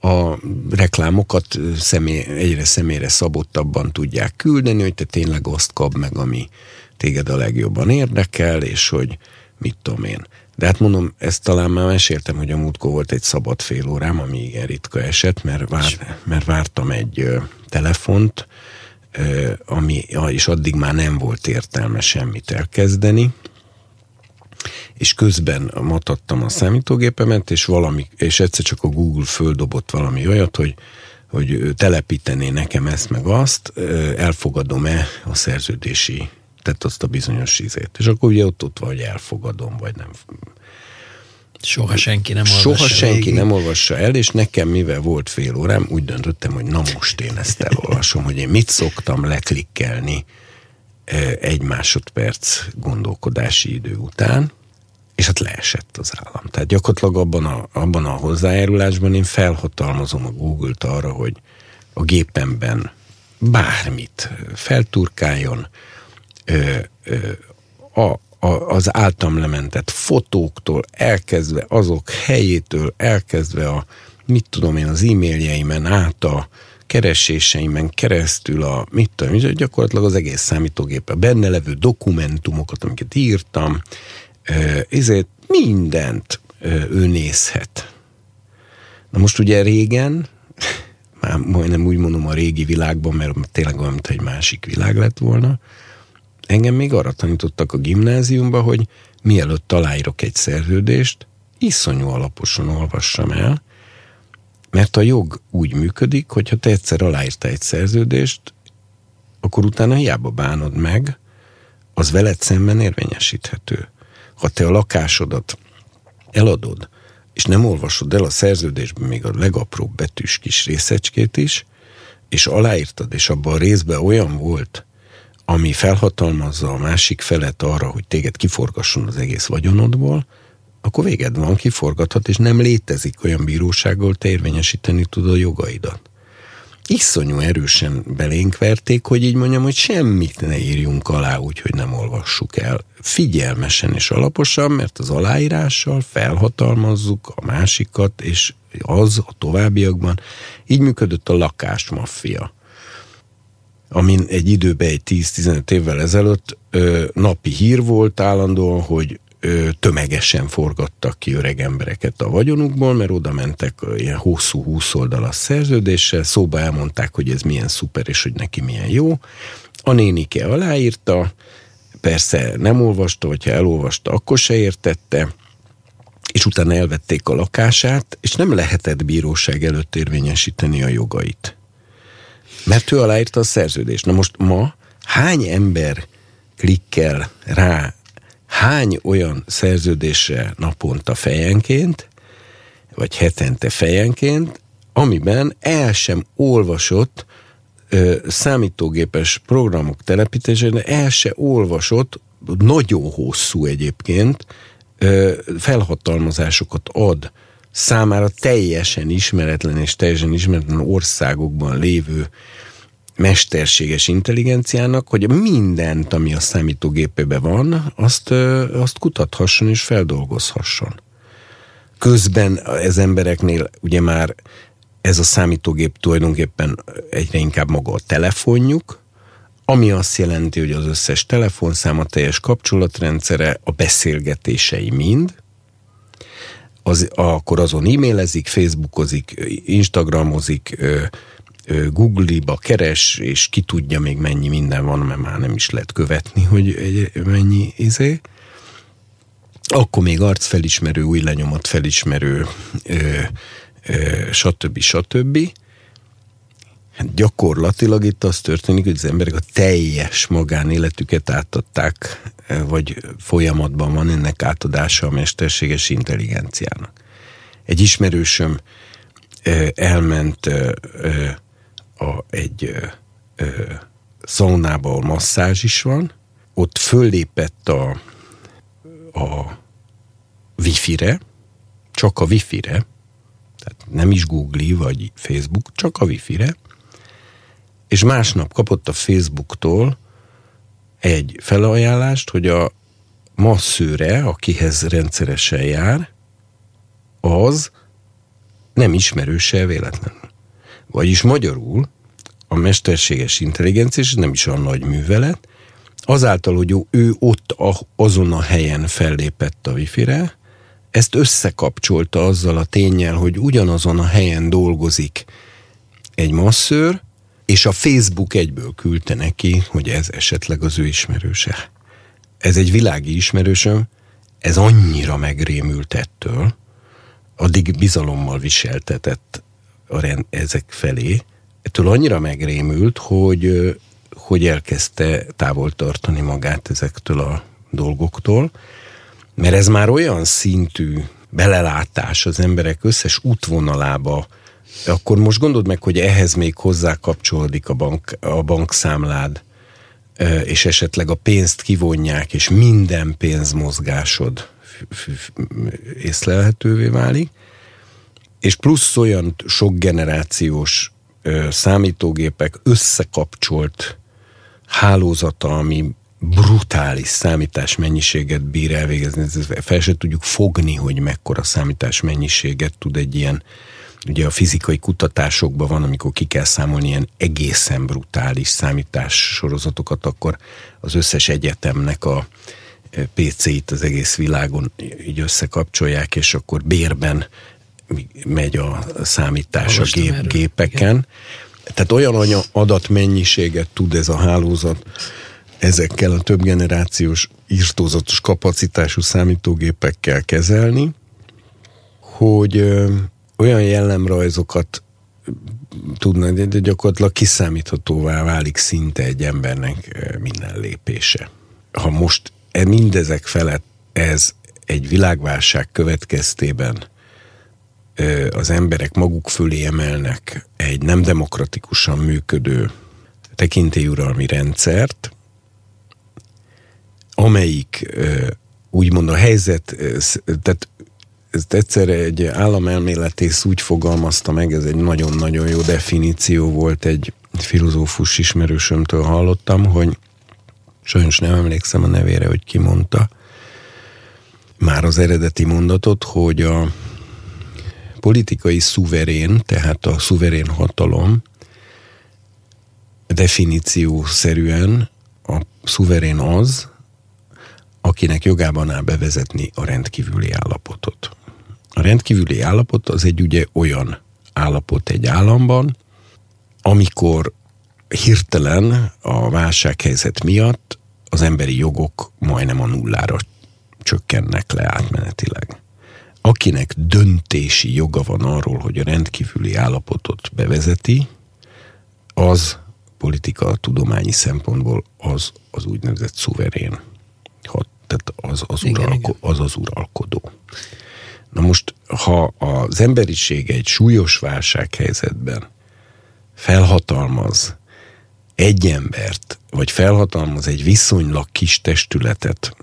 a reklámokat személy, egyre személyre szabottabban tudják küldeni, hogy te tényleg azt kap meg, ami téged a legjobban érdekel, és hogy mit tudom én. De hát mondom, ezt talán már meséltem, hogy a múltkor volt egy szabad fél órám, ami igen ritka eset, mert, vár, mert vártam egy ö, telefont, ami, és addig már nem volt értelme semmit elkezdeni, és közben matattam a számítógépemet, és valami, és egyszer csak a Google földobott valami olyat, hogy hogy telepítené nekem ezt meg azt, elfogadom-e a szerződési tehát azt a bizonyos izét. És akkor ugye ott, ott van, hogy elfogadom, vagy nem. Soha senki nem olvassa Soha senki végig. nem olvassa el, és nekem, mivel volt fél órám, úgy döntöttem, hogy na most én ezt elolvasom, hogy én mit szoktam leklikkelni egy másodperc gondolkodási idő után, és hát leesett az állam. Tehát gyakorlatilag abban a, abban a hozzájárulásban én felhatalmazom a Google-t arra, hogy a gépemben bármit felturkáljon, ö, ö, a, az általam lementett fotóktól elkezdve, azok helyétől elkezdve a, mit tudom én, az e-mailjeimen át a kereséseimen keresztül a, mit tudom, gyakorlatilag az egész számítógép, benne levő dokumentumokat, amiket írtam, ezért mindent ő nézhet. Na most ugye régen, már majdnem úgy mondom a régi világban, mert tényleg olyan, mint egy másik világ lett volna, Engem még arra tanítottak a gimnáziumba, hogy mielőtt aláírok egy szerződést, iszonyú alaposan olvassam el, mert a jog úgy működik, hogy ha te egyszer aláírtál egy szerződést, akkor utána hiába bánod meg, az veled szemben érvényesíthető. Ha te a lakásodat eladod, és nem olvasod el a szerződésben még a legapróbb betűs kis részecskét is, és aláírtad, és abban a részben olyan volt, ami felhatalmazza a másik felet arra, hogy téged kiforgasson az egész vagyonodból, akkor véged van, kiforgathat, és nem létezik olyan bíróság, ahol te érvényesíteni tudod a jogaidat. Iszonyú erősen belénk verték, hogy így mondjam, hogy semmit ne írjunk alá, úgyhogy nem olvassuk el. Figyelmesen és alaposan, mert az aláírással felhatalmazzuk a másikat, és az a továbbiakban. Így működött a lakásmaffia amin egy időben, egy 10-15 évvel ezelőtt ö, napi hír volt állandóan, hogy ö, tömegesen forgattak ki öreg embereket a vagyonukból, mert oda mentek ilyen hosszú 20 oldalas szerződéssel, szóba elmondták, hogy ez milyen szuper, és hogy neki milyen jó. A nénike aláírta, persze nem olvasta, hogyha elolvasta, akkor se értette, és utána elvették a lakását, és nem lehetett bíróság előtt érvényesíteni a jogait. Mert ő aláírta a szerződést. Na most ma hány ember klikkel rá hány olyan szerződésre naponta fejenként, vagy hetente fejenként, amiben el sem olvasott ö, számítógépes programok telepítésére, el se olvasott, nagyon hosszú egyébként, ö, felhatalmazásokat ad számára teljesen ismeretlen és teljesen ismeretlen országokban lévő mesterséges intelligenciának, hogy mindent, ami a számítógépében van, azt, azt kutathasson és feldolgozhasson. Közben ez embereknél ugye már ez a számítógép tulajdonképpen egyre inkább maga a telefonjuk, ami azt jelenti, hogy az összes telefonszám, a teljes kapcsolatrendszere, a beszélgetései mind, az, akkor azon e-mailezik, facebookozik, instagramozik, Google-ba keres, és ki tudja még mennyi minden van, mert már nem is lehet követni, hogy mennyi izé. Akkor még arcfelismerő, új lenyomat felismerő, ö, ö, stb. stb. Hát gyakorlatilag itt az történik, hogy az emberek a teljes magánéletüket átadták, vagy folyamatban van ennek átadása a mesterséges intelligenciának. Egy ismerősöm elment a, egy szaunába, ahol masszázs is van, ott föllépett a, a wifi-re, csak a wifi-re, tehát nem is Google vagy Facebook, csak a wifi-re, és másnap kapott a Facebooktól egy felajánlást, hogy a masszőre, akihez rendszeresen jár, az nem ismerőse véletlenül. Vagyis magyarul a mesterséges intelligencia, és nem is a nagy művelet, azáltal, hogy ő ott azon a helyen fellépett a wifi-re, ezt összekapcsolta azzal a tényel, hogy ugyanazon a helyen dolgozik egy masszőr, és a Facebook egyből küldte neki, hogy ez esetleg az ő ismerőse. Ez egy világi ismerősöm, ez annyira megrémült ettől, addig bizalommal viseltetett a rend, ezek felé, ettől annyira megrémült, hogy, hogy elkezdte távol tartani magát ezektől a dolgoktól, mert ez már olyan szintű belelátás az emberek összes útvonalába, akkor most gondold meg, hogy ehhez még hozzá kapcsolódik a, bank, a bankszámlád, és esetleg a pénzt kivonják, és minden pénzmozgásod észlelhetővé válik, és plusz olyan sok generációs számítógépek összekapcsolt hálózata, ami brutális számítás mennyiséget bír elvégezni. Fel se tudjuk fogni, hogy mekkora számítás mennyiséget tud egy ilyen ugye a fizikai kutatásokban van, amikor ki kell számolni ilyen egészen brutális számítás sorozatokat, akkor az összes egyetemnek a PC-it az egész világon így összekapcsolják, és akkor bérben megy a számítás a gép, gépeken. Igen. Tehát olyan adatmennyiséget tud ez a hálózat ezekkel a több generációs írtózatos kapacitású számítógépekkel kezelni, hogy olyan jellemrajzokat tudnak, de gyakorlatilag kiszámíthatóvá válik szinte egy embernek minden lépése. Ha most e mindezek felett ez egy világválság következtében az emberek maguk fölé emelnek egy nem demokratikusan működő tekintélyuralmi rendszert, amelyik úgymond a helyzet, tehát ezt egyszer egy államelméletész úgy fogalmazta meg, ez egy nagyon-nagyon jó definíció volt, egy filozófus ismerősömtől hallottam, hogy sajnos nem emlékszem a nevére, hogy ki mondta már az eredeti mondatot, hogy a politikai szuverén, tehát a szuverén hatalom definíció szerűen a szuverén az, akinek jogában áll bevezetni a rendkívüli állapotot. A rendkívüli állapot az egy ugye olyan állapot egy államban, amikor hirtelen a válsághelyzet miatt az emberi jogok majdnem a nullára csökkennek le átmenetileg akinek döntési joga van arról, hogy a rendkívüli állapotot bevezeti, az politika tudományi szempontból az az úgynevezett szuverén. Ha, tehát az az, igen, uralko, igen. az az uralkodó. Na most, ha az emberiség egy súlyos válsághelyzetben felhatalmaz egy embert, vagy felhatalmaz egy viszonylag kis testületet,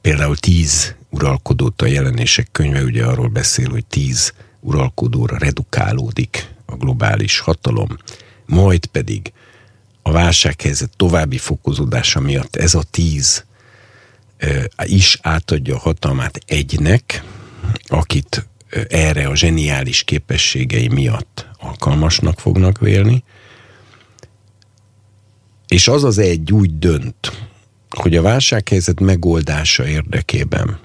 például tíz uralkodót a jelenések könyve ugye arról beszél, hogy tíz uralkodóra redukálódik a globális hatalom, majd pedig a válsághelyzet további fokozódása miatt ez a tíz is átadja a hatalmát egynek, akit erre a zseniális képességei miatt alkalmasnak fognak vélni, és az az egy úgy dönt, hogy a válsághelyzet megoldása érdekében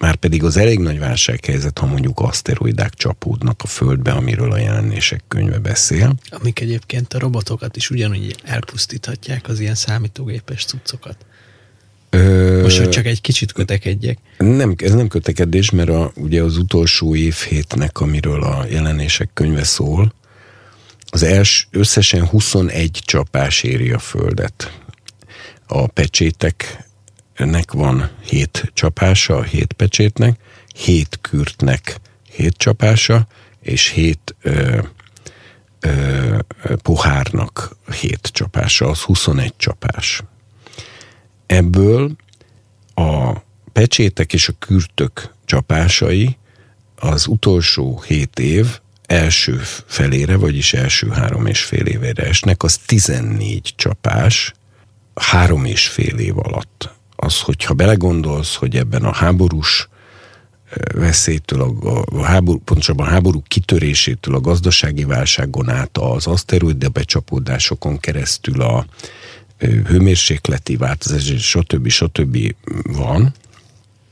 már pedig az elég nagy válsághelyzet, ha mondjuk aszteroidák csapódnak a Földbe, amiről a jelenések könyve beszél. Amik egyébként a robotokat is ugyanúgy elpusztíthatják, az ilyen számítógépes cuccokat. Ö... Most, hogy csak egy kicsit kötekedjek. Nem, ez nem kötekedés, mert a, ugye az utolsó évhétnek, amiről a jelenések könyve szól, az els, összesen 21 csapás éri a Földet. A pecséteknek van 7 csapása, a 7 pecsétnek, 7 kürtnek 7 csapása, és 7 ö, ö, pohárnak 7 csapása, az 21 csapás. Ebből a pecsétek és a kürtök csapásai az utolsó 7 év első felére, vagyis első három és fél évére esnek, az 14 csapás három és fél év alatt. Az, hogyha belegondolsz, hogy ebben a háborús veszélytől, a, a háború, pontosabban a háború kitörésétől, a gazdasági válságon át az aszteroida becsapódásokon keresztül a hőmérsékleti változás, stb. stb. van,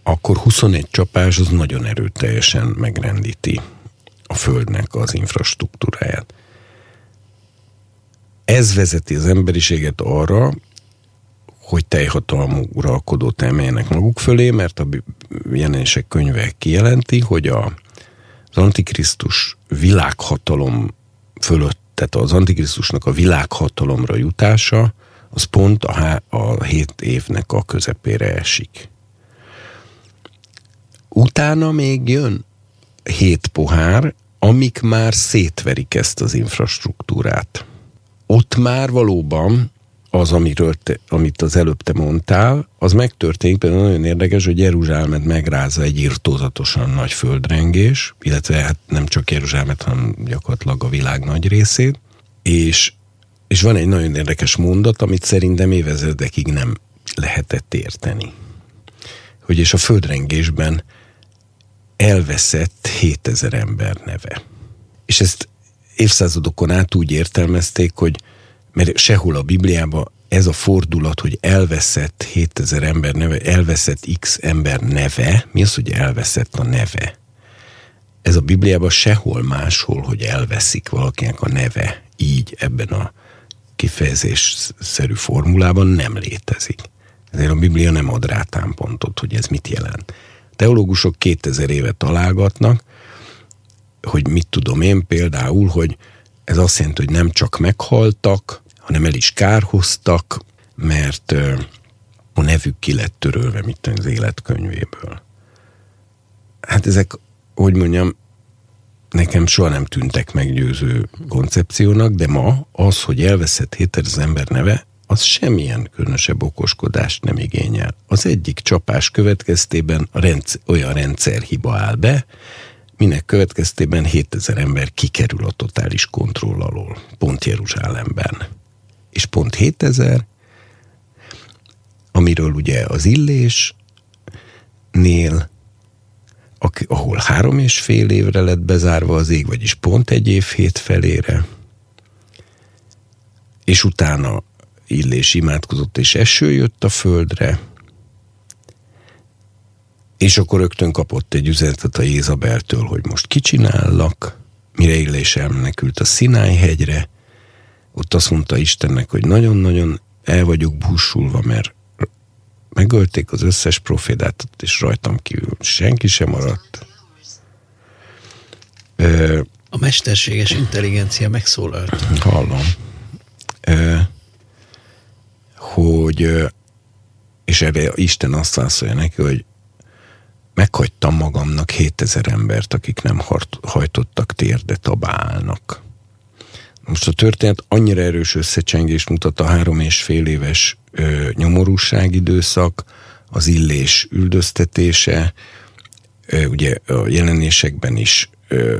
akkor 21 csapás az nagyon erőteljesen megrendíti a Földnek az infrastruktúráját. Ez vezeti az emberiséget arra, hogy teljhatalmú uralkodót emeljenek maguk fölé, mert a jelenések könyve kijelenti, hogy a, az Antikrisztus világhatalom fölött, tehát az Antikrisztusnak a világhatalomra jutása, az pont a, há, a hét évnek a közepére esik. Utána még jön hét pohár, amik már szétverik ezt az infrastruktúrát. Ott már valóban az, amiről te, amit az előbb te mondtál, az megtörténik, például nagyon érdekes, hogy Jeruzsálemet megrázza egy irtózatosan nagy földrengés, illetve hát nem csak Jeruzsálemet, hanem gyakorlatilag a világ nagy részét, és, és van egy nagyon érdekes mondat, amit szerintem évezredekig nem lehetett érteni. Hogy és a földrengésben elveszett 7000 ember neve. És ezt évszázadokon át úgy értelmezték, hogy mert sehol a Bibliában ez a fordulat, hogy elveszett 7000 ember neve, elveszett x ember neve, mi az, hogy elveszett a neve? Ez a Bibliában sehol máshol, hogy elveszik valakinek a neve, így ebben a kifejezésszerű formulában nem létezik. Ezért a Biblia nem ad rá támpontot, hogy ez mit jelent. Teológusok 2000 éve találgatnak, hogy mit tudom én például, hogy ez azt jelenti, hogy nem csak meghaltak, hanem el is kárhoztak, mert a nevük ki lett törölve, mint az életkönyvéből. Hát ezek, hogy mondjam, nekem soha nem tűntek meggyőző koncepciónak, de ma az, hogy elveszett héter az ember neve, az semmilyen különösebb okoskodást nem igényel. Az egyik csapás következtében a rendszer, olyan rendszerhiba áll be, minek következtében 7000 ember kikerül a totális kontroll alól, pont Jeruzsálemben. És pont 7000, amiről ugye az illésnél, ahol három és fél évre lett bezárva az ég, vagyis pont egy év hét felére, és utána Illés imádkozott, és eső jött a földre, és akkor rögtön kapott egy üzenetet a Jézabeltől, hogy most kicsinállak, mire Illés elmenekült a Szináj hegyre, ott azt mondta Istennek, hogy nagyon-nagyon el vagyok búsulva, mert megölték az összes profétát, és rajtam kívül senki sem maradt. a mesterséges intelligencia megszólalt. Hallom hogy és erre Isten azt válaszolja neki, hogy meghagytam magamnak 7000 embert, akik nem hajtottak térdet a bálnak. Most a történet annyira erős összecsengés mutat a három és fél éves ö, nyomorúság időszak, az illés üldöztetése, ö, ugye a jelenésekben is ö,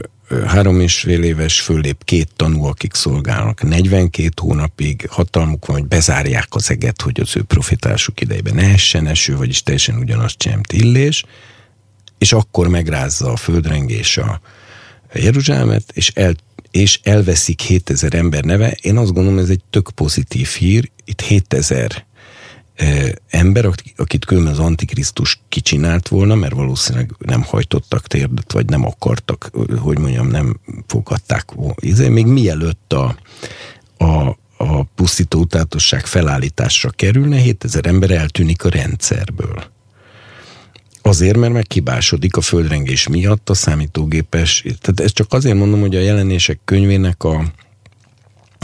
három és fél éves föllép két tanú, akik szolgálnak 42 hónapig, hatalmuk van, hogy bezárják az eget, hogy az ő profitásuk idejében ne essen eső, vagyis teljesen ugyanaz csemt illés, és akkor megrázza a földrengés a Jeruzsálemet, és, el, és elveszik 7000 ember neve. Én azt gondolom, ez egy tök pozitív hír. Itt 7000 ember, akit különben az Antikrisztus kicsinált volna, mert valószínűleg nem hajtottak térdet, vagy nem akartak, hogy mondjam, nem fogadták. Izé, még mielőtt a, a, a pusztító utátosság felállításra kerülne, 7000 ember eltűnik a rendszerből. Azért, mert megkibásodik a földrengés miatt a számítógépes. Tehát ezt csak azért mondom, hogy a jelenések könyvének a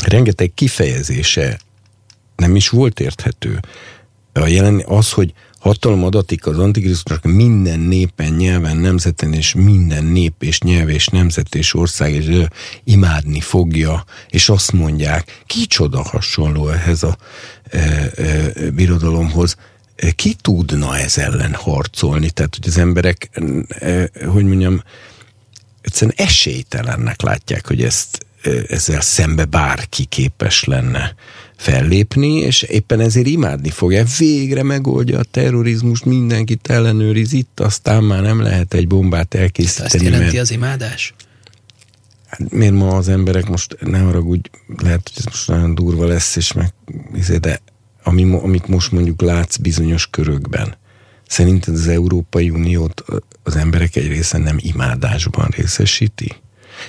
rengeteg kifejezése nem is volt érthető. A jelen, az, hogy hatalom adatik az Antikrisztusnak minden népen, nyelven, nemzeten, és minden nép és nyelv és nemzet és ország, és ő imádni fogja, és azt mondják, kicsoda hasonló ehhez a e, e, birodalomhoz, ki tudna ez ellen harcolni? Tehát, hogy az emberek, e, hogy mondjam, egyszerűen esélytelennek látják, hogy ezt ezzel szembe bárki képes lenne fellépni, és éppen ezért imádni fogja. Végre megoldja a terrorizmust, mindenkit ellenőriz itt, aztán már nem lehet egy bombát elkészíteni. Ezt jelenti mert... az imádás? Hát miért ma az emberek most, ne haragudj, lehet, hogy ez most nagyon durva lesz, és meg, izé, de ami, amit most mondjuk látsz bizonyos körökben, szerinted az Európai Uniót az emberek egy része nem imádásban részesíti?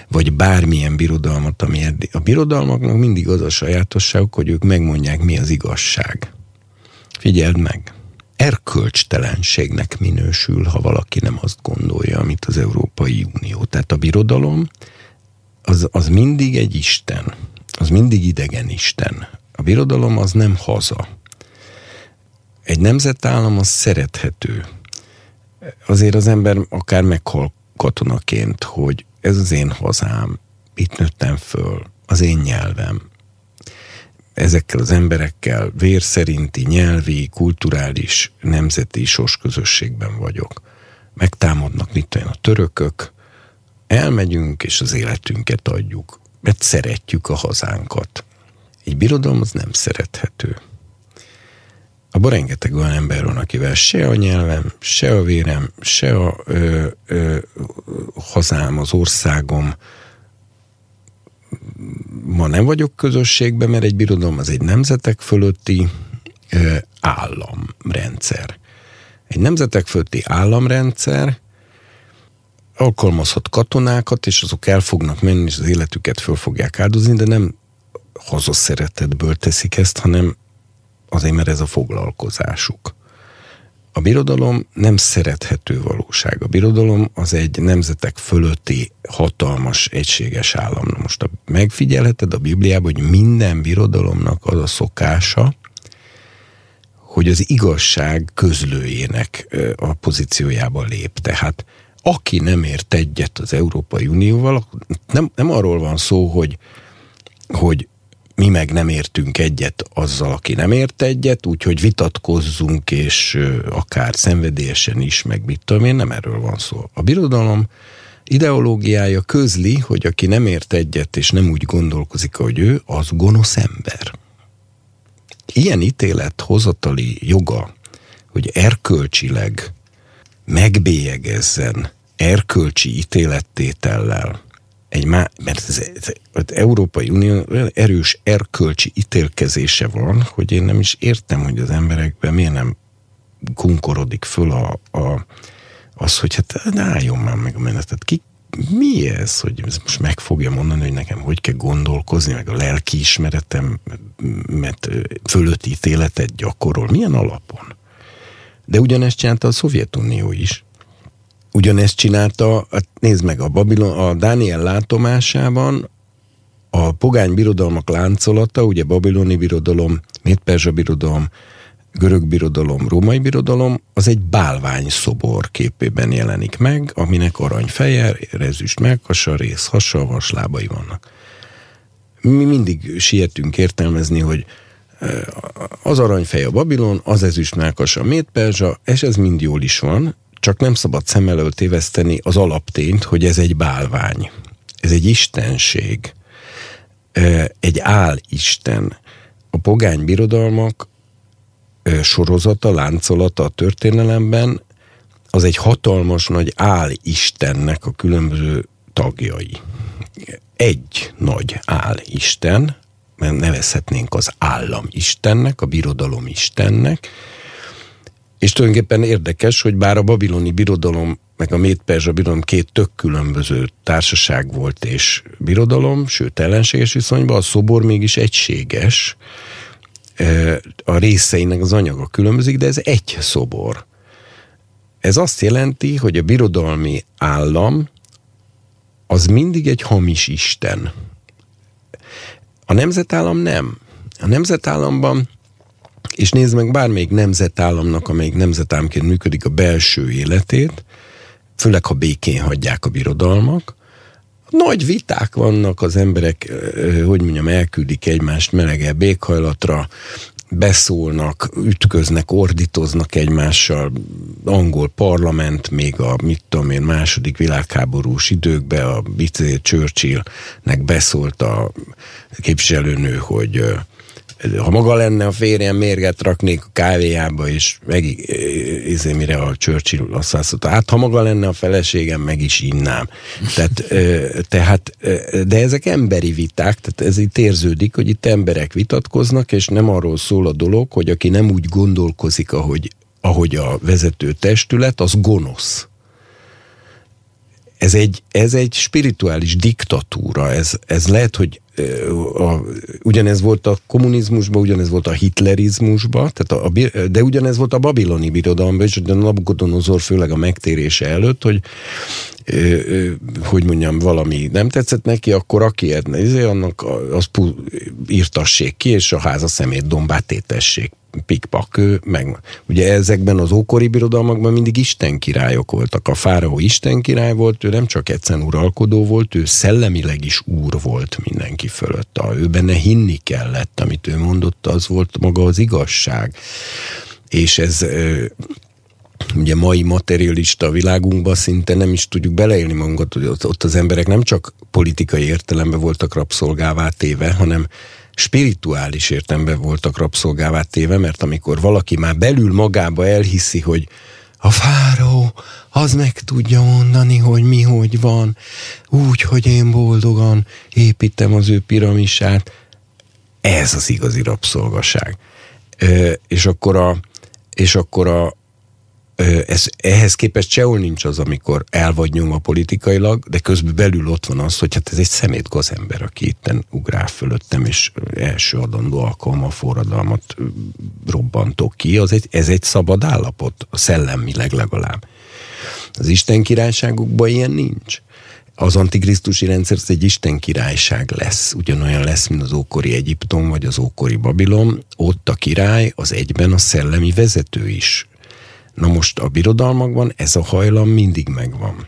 Vagy bármilyen birodalmat, ami eddig. A birodalmaknak mindig az a sajátosságuk, hogy ők megmondják, mi az igazság. Figyeld meg! Erkölcstelenségnek minősül, ha valaki nem azt gondolja, amit az Európai Unió. Tehát a birodalom az, az mindig egy Isten. Az mindig idegen Isten. A birodalom az nem haza. Egy nemzetállam az szerethető. Azért az ember akár meghal katonaként, hogy ez az én hazám, itt nőttem föl, az én nyelvem. Ezekkel az emberekkel vér szerinti, nyelvi, kulturális, nemzeti sorsközösségben vagyok. Megtámadnak mit olyan a törökök, elmegyünk és az életünket adjuk, mert szeretjük a hazánkat. Egy birodalom az nem szerethető. Abban rengeteg olyan ember van, akivel se a nyelvem, se a vérem, se a ö, ö, hazám, az országom, ma nem vagyok közösségben, mert egy birodalom az egy nemzetek fölötti ö, államrendszer. Egy nemzetek fölötti államrendszer alkalmazhat katonákat, és azok el fognak menni, és az életüket föl fogják áldozni, de nem hazaszeretetből teszik ezt, hanem azért, mert ez a foglalkozásuk. A birodalom nem szerethető valóság. A birodalom az egy nemzetek fölötti hatalmas, egységes állam. Most a, megfigyelheted a Bibliában, hogy minden birodalomnak az a szokása, hogy az igazság közlőjének a pozíciójába lép. Tehát aki nem ért egyet az Európai Unióval, nem, nem arról van szó, hogy, hogy mi meg nem értünk egyet azzal, aki nem ért egyet, úgyhogy vitatkozzunk, és akár szenvedélyesen is, meg mit tudom én, nem erről van szó. A birodalom ideológiája közli, hogy aki nem ért egyet, és nem úgy gondolkozik, hogy ő, az gonosz ember. Ilyen ítélet hozatali joga, hogy erkölcsileg megbélyegezzen erkölcsi ítélettétellel, egy má, mert az, az Európai Unió erős erkölcsi ítélkezése van, hogy én nem is értem, hogy az emberekben miért nem kunkorodik föl a, a, az, hogy hát álljon már meg a menetet. Ki, mi ez, hogy ez most meg fogja mondani, hogy nekem hogy kell gondolkozni, meg a lelki ismeretem, mert fölött ítéletet gyakorol. Milyen alapon? De ugyanezt csinálta a Szovjetunió is. Ugyanezt csinálta, hát nézd meg, a, Babilon, a Dániel látomásában a pogány birodalmak láncolata, ugye babiloni birodalom, méd-perzsa birodalom, görög birodalom, római birodalom, az egy bálvány szobor képében jelenik meg, aminek arany feje, rezüst meghasa, rész hasa, vaslábai vannak. Mi mindig sietünk értelmezni, hogy eh, az aranyfej a Babilon, az ezüst melkas a Méd-Perzsa, és ez mind jól is van, csak nem szabad szem előtt téveszteni az alaptényt, hogy ez egy bálvány. Ez egy istenség. Egy álisten. A pogány birodalmak sorozata, láncolata a történelemben az egy hatalmas nagy álistennek a különböző tagjai. Egy nagy álisten, nevezhetnénk az állam istennek, a birodalom istennek, és tulajdonképpen érdekes, hogy bár a babiloni birodalom meg a Méd-Perzsa birodalom két tök különböző társaság volt és birodalom, sőt ellenséges viszonyban, a szobor mégis egységes, a részeinek az anyaga különbözik, de ez egy szobor. Ez azt jelenti, hogy a birodalmi állam az mindig egy hamis isten. A nemzetállam nem. A nemzetállamban, és nézd meg bármelyik nemzetállamnak, amelyik nemzetállamként működik a belső életét, főleg ha békén hagyják a birodalmak, nagy viták vannak az emberek, hogy mondjam, elküldik egymást melegebb éghajlatra, beszólnak, ütköznek, ordítoznak egymással. Angol parlament még a, mit tudom én, második világháborús időkben a Churchillnek beszólt a képviselőnő, hogy ha maga lenne a férjem, mérget raknék a kávéjába, és meg, izé, mire a Churchill mondta, hát ha maga lenne a feleségem, meg is innám. Tehát, tehát, de ezek emberi viták, tehát ez itt érződik, hogy itt emberek vitatkoznak, és nem arról szól a dolog, hogy aki nem úgy gondolkozik, ahogy, ahogy a vezető testület, az gonosz ez egy, ez egy spirituális diktatúra, ez, ez lehet, hogy a, ugyanez volt a kommunizmusban, ugyanez volt a hitlerizmusban, tehát a, a, de ugyanez volt a babiloni birodalomban, és a Nabukodonozor főleg a megtérése előtt, hogy hogy mondjam, valami nem tetszett neki, akkor aki edne, izé, annak az írtassék ki, és a háza szemét dombát tétessék pikpak, meg ugye ezekben az ókori birodalmakban mindig Isten királyok voltak. A fáraó Isten király volt, ő nem csak egyszerűen uralkodó volt, ő szellemileg is úr volt mindenki fölött. Ő benne hinni kellett, amit ő mondott, az volt maga az igazság. És ez ugye mai materialista világunkban szinte nem is tudjuk beleélni magunkat, hogy ott, az emberek nem csak politikai értelemben voltak rabszolgává téve, hanem spirituális értelemben voltak rabszolgává téve, mert amikor valaki már belül magába elhiszi, hogy a fáró az meg tudja mondani, hogy mi hogy van, úgy, hogy én boldogan építem az ő piramisát, ez az igazi rabszolgaság. E, és akkor a, és akkor a, ez, ehhez képest sehol nincs az, amikor el vagy nyomva politikailag, de közben belül ott van az, hogy hát ez egy szemét gazember, aki itten ugrál fölöttem, és első adandó alkalommal forradalmat robbantok ki. Az egy, ez egy szabad állapot, szellemileg legalább. Az Isten királyságukban ilyen nincs. Az antikrisztusi rendszer egy Isten királyság lesz, ugyanolyan lesz, mint az ókori Egyiptom vagy az ókori Babilon. Ott a király az egyben a szellemi vezető is Na most a birodalmakban ez a hajlam mindig megvan.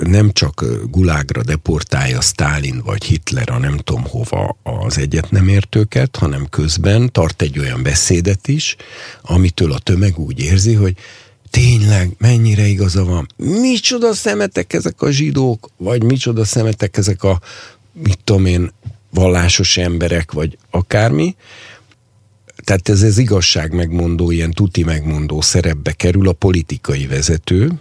Nem csak gulágra deportálja Stalin vagy Hitler, a nem tudom hova az egyet nem értőket, hanem közben tart egy olyan beszédet is, amitől a tömeg úgy érzi, hogy tényleg mennyire igaza van. Micsoda szemetek ezek a zsidók, vagy micsoda szemetek ezek a, mit tudom én, vallásos emberek, vagy akármi, tehát ez az igazság megmondó, ilyen tuti megmondó szerepbe kerül a politikai vezető,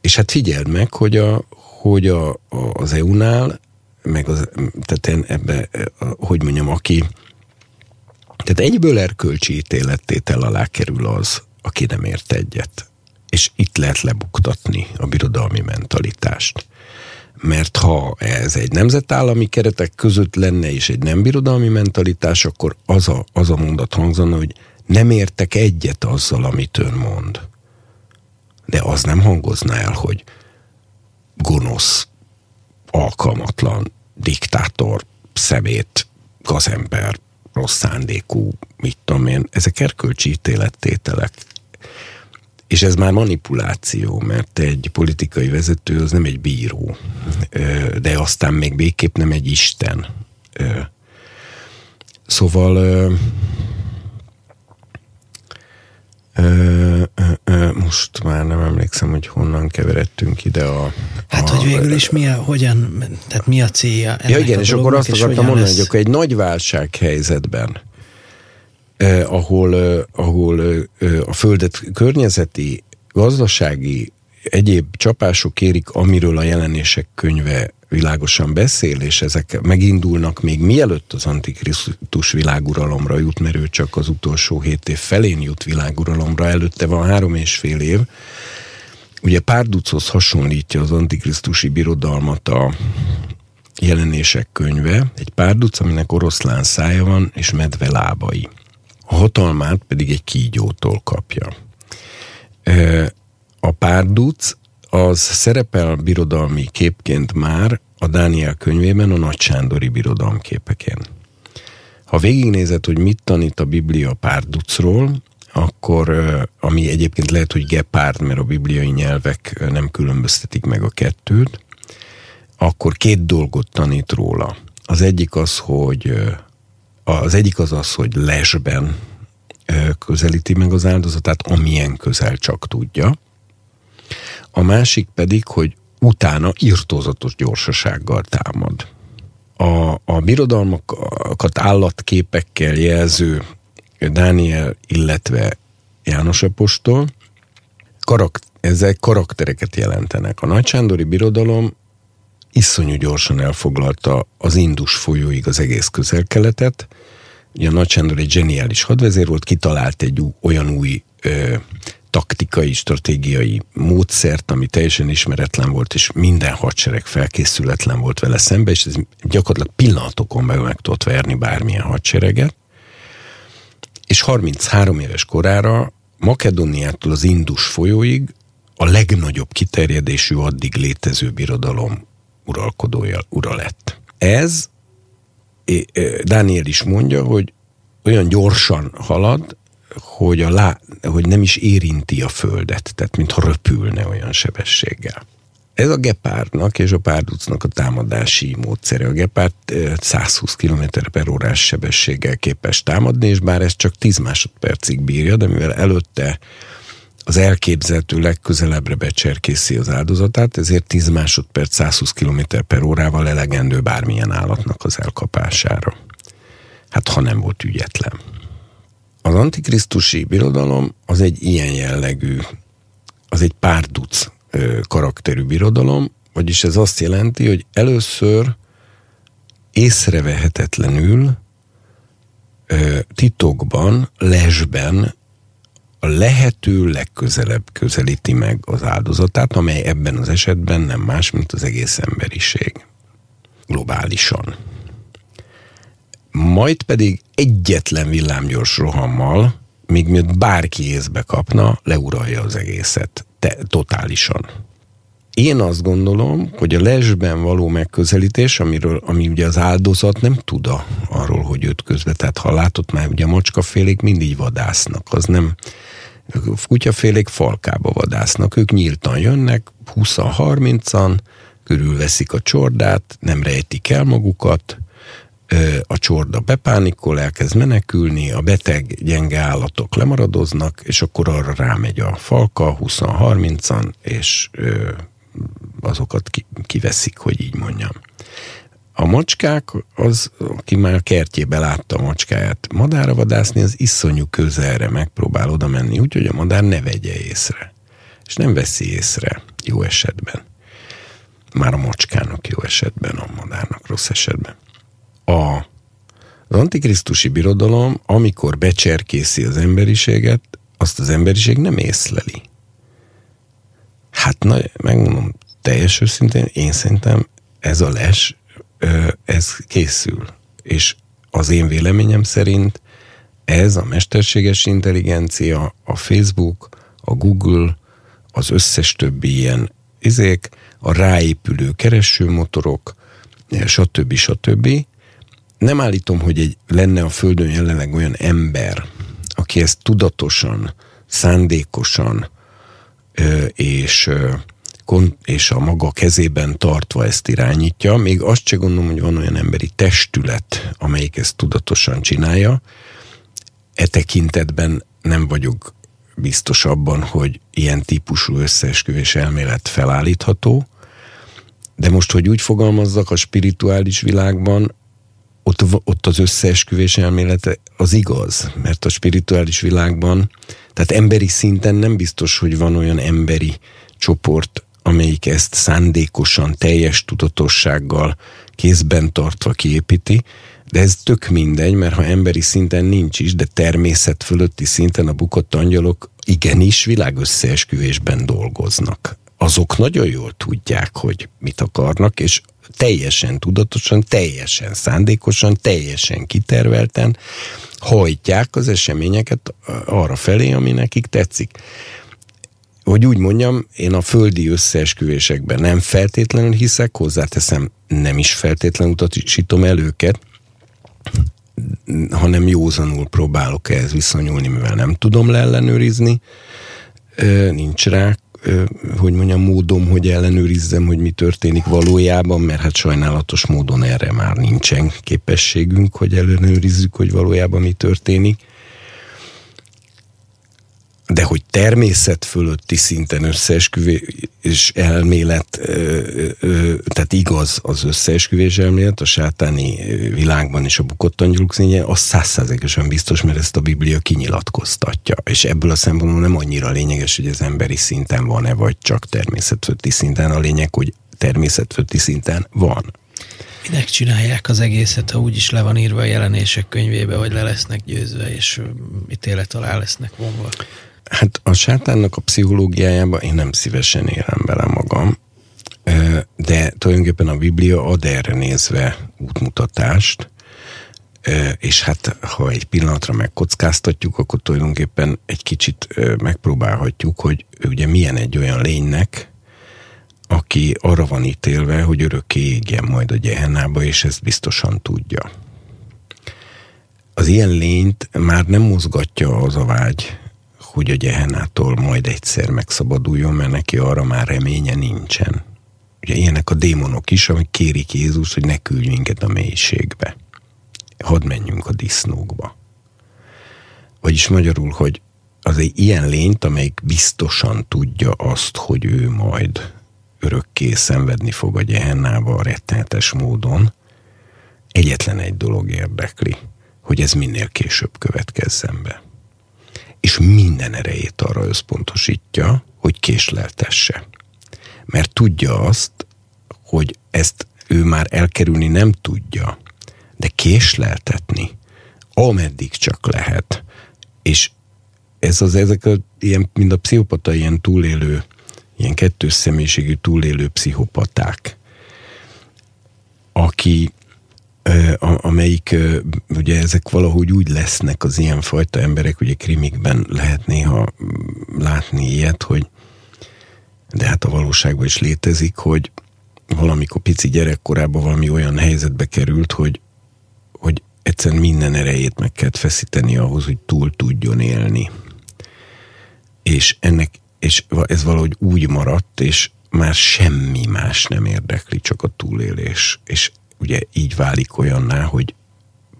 és hát figyeld meg, hogy, a, hogy a, a, az EU-nál, meg az, tehát ebbe, hogy mondjam, aki tehát egyből erkölcsi ítélettétel alá kerül az, aki nem ért egyet. És itt lehet lebuktatni a birodalmi mentalitást mert ha ez egy nemzetállami keretek között lenne és egy nem birodalmi mentalitás, akkor az a, az a mondat hangzana, hogy nem értek egyet azzal, amit ön mond. De az nem hangozná el, hogy gonosz, alkalmatlan, diktátor, szemét, gazember, rossz szándékú, mit tudom én, ezek erkölcsi ítélettételek. És ez már manipuláció, mert egy politikai vezető az nem egy bíró, de aztán még végképp nem egy isten. Szóval most már nem emlékszem, hogy honnan keveredtünk ide a... Hát, a, hogy végül is mi a, hogyan, tehát mi a célja Ja igen, és akkor azt akartam mondani, lesz... hogy akkor egy nagy válság helyzetben eh, ahol, eh, ahol eh, a földet környezeti, gazdasági, egyéb csapások érik, amiről a jelenések könyve világosan beszél, és ezek megindulnak még mielőtt az Antikrisztus világuralomra jut, mert ő csak az utolsó hét év felén jut világuralomra, előtte van három és fél év. Ugye Párduchoz hasonlítja az Antikrisztusi birodalmat a jelenések könyve, egy párduc, aminek oroszlán szája van, és medve lábai. A hatalmát pedig egy kígyótól kapja. A párduc az szerepel birodalmi képként már a Dániel könyvében a Nagy Sándori birodalom képekén. Ha végignézed, hogy mit tanít a Biblia párducról, akkor, ami egyébként lehet, hogy gepárd, mert a bibliai nyelvek nem különböztetik meg a kettőt, akkor két dolgot tanít róla. Az egyik az, hogy az egyik az az, hogy lesben közelíti meg az áldozatát, amilyen közel csak tudja. A másik pedig, hogy utána irtózatos gyorsasággal támad. A, a birodalmakat állatképekkel jelző Dániel, illetve János Apostol, karak- ezek karaktereket jelentenek. A nagysándori birodalom iszonyú gyorsan elfoglalta az Indus folyóig az egész közel-keletet. Ugye Nagy Sándor egy zseniális hadvezér volt, kitalált egy olyan új ö, taktikai, stratégiai módszert, ami teljesen ismeretlen volt, és minden hadsereg felkészületlen volt vele szembe, és ez gyakorlatilag pillanatokon belül meg tudott verni bármilyen hadsereget. És 33 éves korára Makedóniától az Indus folyóig a legnagyobb kiterjedésű addig létező birodalom uralkodója, ura lett. Ez, Dániel is mondja, hogy olyan gyorsan halad, hogy, a lá, hogy nem is érinti a földet, tehát mintha röpülne olyan sebességgel. Ez a gepárdnak és a párducnak a támadási módszere. A gepárd 120 km per órás sebességgel képes támadni, és bár ez csak 10 másodpercig bírja, de mivel előtte az elképzelhető legközelebbre becserkészi az áldozatát, ezért 10 másodperc 120 km per órával elegendő bármilyen állatnak az elkapására. Hát ha nem volt ügyetlen. Az antikrisztusi birodalom az egy ilyen jellegű, az egy párduc karakterű birodalom, vagyis ez azt jelenti, hogy először észrevehetetlenül titokban, lesben a lehető legközelebb közelíti meg az áldozatát, amely ebben az esetben nem más, mint az egész emberiség. Globálisan. Majd pedig egyetlen villámgyors rohammal, még miért bárki észbe kapna, leuralja az egészet. Te, totálisan. Én azt gondolom, hogy a lesben való megközelítés, amiről, ami ugye az áldozat nem tud arról, hogy őt közbe, tehát ha látott már, ugye a macskafélék mindig vadásznak, az nem, kutyafélék falkába vadásznak, ők nyíltan jönnek, 20-30-an, körülveszik a csordát, nem rejtik el magukat, a csorda bepánikol, elkezd menekülni, a beteg, gyenge állatok lemaradoznak, és akkor arra rámegy a falka 20-30-an, és azokat kiveszik, hogy így mondjam. A macskák, az, aki már kertjébe látta a macskáját madára vadászni, az iszonyú közelre megpróbál oda menni, úgyhogy a madár ne vegye észre. És nem veszi észre, jó esetben. Már a macskának jó esetben, a madárnak rossz esetben. A, az antikrisztusi birodalom, amikor becserkészi az emberiséget, azt az emberiség nem észleli. Hát na, megmondom, teljes őszintén, én szerintem ez a les ez készül. És az én véleményem szerint ez a mesterséges intelligencia, a Facebook, a Google, az összes többi ilyen izék, a ráépülő keresőmotorok, stb. stb. Nem állítom, hogy egy, lenne a Földön jelenleg olyan ember, aki ezt tudatosan, szándékosan és és a maga kezében tartva ezt irányítja. Még azt se gondolom, hogy van olyan emberi testület, amelyik ezt tudatosan csinálja. E tekintetben nem vagyok biztos abban, hogy ilyen típusú összeesküvés elmélet felállítható, de most, hogy úgy fogalmazzak, a spirituális világban ott, ott az összeesküvés elmélete az igaz, mert a spirituális világban, tehát emberi szinten nem biztos, hogy van olyan emberi csoport, amelyik ezt szándékosan, teljes tudatossággal kézben tartva kiépíti, de ez tök mindegy, mert ha emberi szinten nincs is, de természet fölötti szinten a bukott angyalok igenis világösszeesküvésben dolgoznak. Azok nagyon jól tudják, hogy mit akarnak, és teljesen tudatosan, teljesen szándékosan, teljesen kitervelten hajtják az eseményeket arra felé, ami nekik tetszik. Hogy úgy mondjam, én a földi összeesküvésekben nem feltétlenül hiszek, hozzáteszem, nem is feltétlenül utasítom el őket, hanem józanul próbálok ehhez viszonyulni, mivel nem tudom leellenőrizni, nincs rá hogy mondjam, módom, hogy ellenőrizzem, hogy mi történik valójában, mert hát sajnálatos módon erre már nincsen képességünk, hogy ellenőrizzük, hogy valójában mi történik de hogy természet fölötti szinten összeesküvés elmélet, tehát igaz az összeesküvés elmélet a sátáni világban és a bukott angyaluk színje, az százszázalékosan biztos, mert ezt a Biblia kinyilatkoztatja. És ebből a szempontból nem annyira lényeges, hogy az emberi szinten van-e, vagy csak természetfölötti szinten. A lényeg, hogy természetfölötti szinten van. Minek csinálják az egészet, ha úgyis le van írva a jelenések könyvébe, hogy le lesznek győzve, és ítélet alá lesznek vonva? Hát a sátánnak a pszichológiájában én nem szívesen élem bele magam, de tulajdonképpen a Biblia ad erre nézve útmutatást, és hát ha egy pillanatra megkockáztatjuk, akkor tulajdonképpen egy kicsit megpróbálhatjuk, hogy ugye milyen egy olyan lénynek, aki arra van ítélve, hogy örökké égjen majd a gyehennába, és ezt biztosan tudja. Az ilyen lényt már nem mozgatja az a vágy, hogy a gyehennától majd egyszer megszabaduljon, mert neki arra már reménye nincsen. Ugye ilyenek a démonok is, amik kérik Jézus, hogy ne küldj minket a mélységbe. Hadd menjünk a disznókba. Vagyis magyarul, hogy az egy ilyen lényt, amelyik biztosan tudja azt, hogy ő majd örökké szenvedni fog a gyehennába a rettenetes módon, egyetlen egy dolog érdekli, hogy ez minél később következzen be és minden erejét arra összpontosítja, hogy késleltesse. Mert tudja azt, hogy ezt ő már elkerülni nem tudja, de késleltetni, ameddig csak lehet. És ez az, ezek a, ilyen, mind a pszichopata ilyen túlélő, ilyen kettős személyiségű túlélő pszichopaták, aki amelyik, ugye ezek valahogy úgy lesznek az ilyen fajta emberek, ugye krimikben lehet néha látni ilyet, hogy de hát a valóságban is létezik, hogy valamikor pici gyerekkorában valami olyan helyzetbe került, hogy, hogy egyszerűen minden erejét meg kellett feszíteni ahhoz, hogy túl tudjon élni. És ennek, és ez valahogy úgy maradt, és már semmi más nem érdekli, csak a túlélés. És ugye így válik olyanná, hogy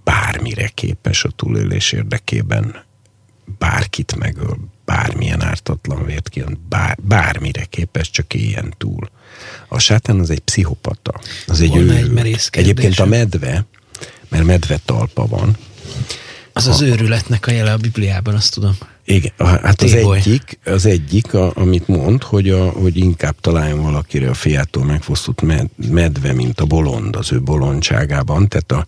bármire képes a túlélés érdekében, bárkit megöl, bármilyen ártatlan vért ki, bár, bármire képes, csak éljen túl. A sátán az egy pszichopata, az egy Volna. Egy Egyébként a medve, mert medve talpa van. Az a, az őrületnek a jele a Bibliában, azt tudom. Igen, hát az egyik, az egyik, a, amit mond, hogy, a, hogy inkább találjon valakire a fiától megfosztott med, medve, mint a bolond az ő bolondságában. Tehát a,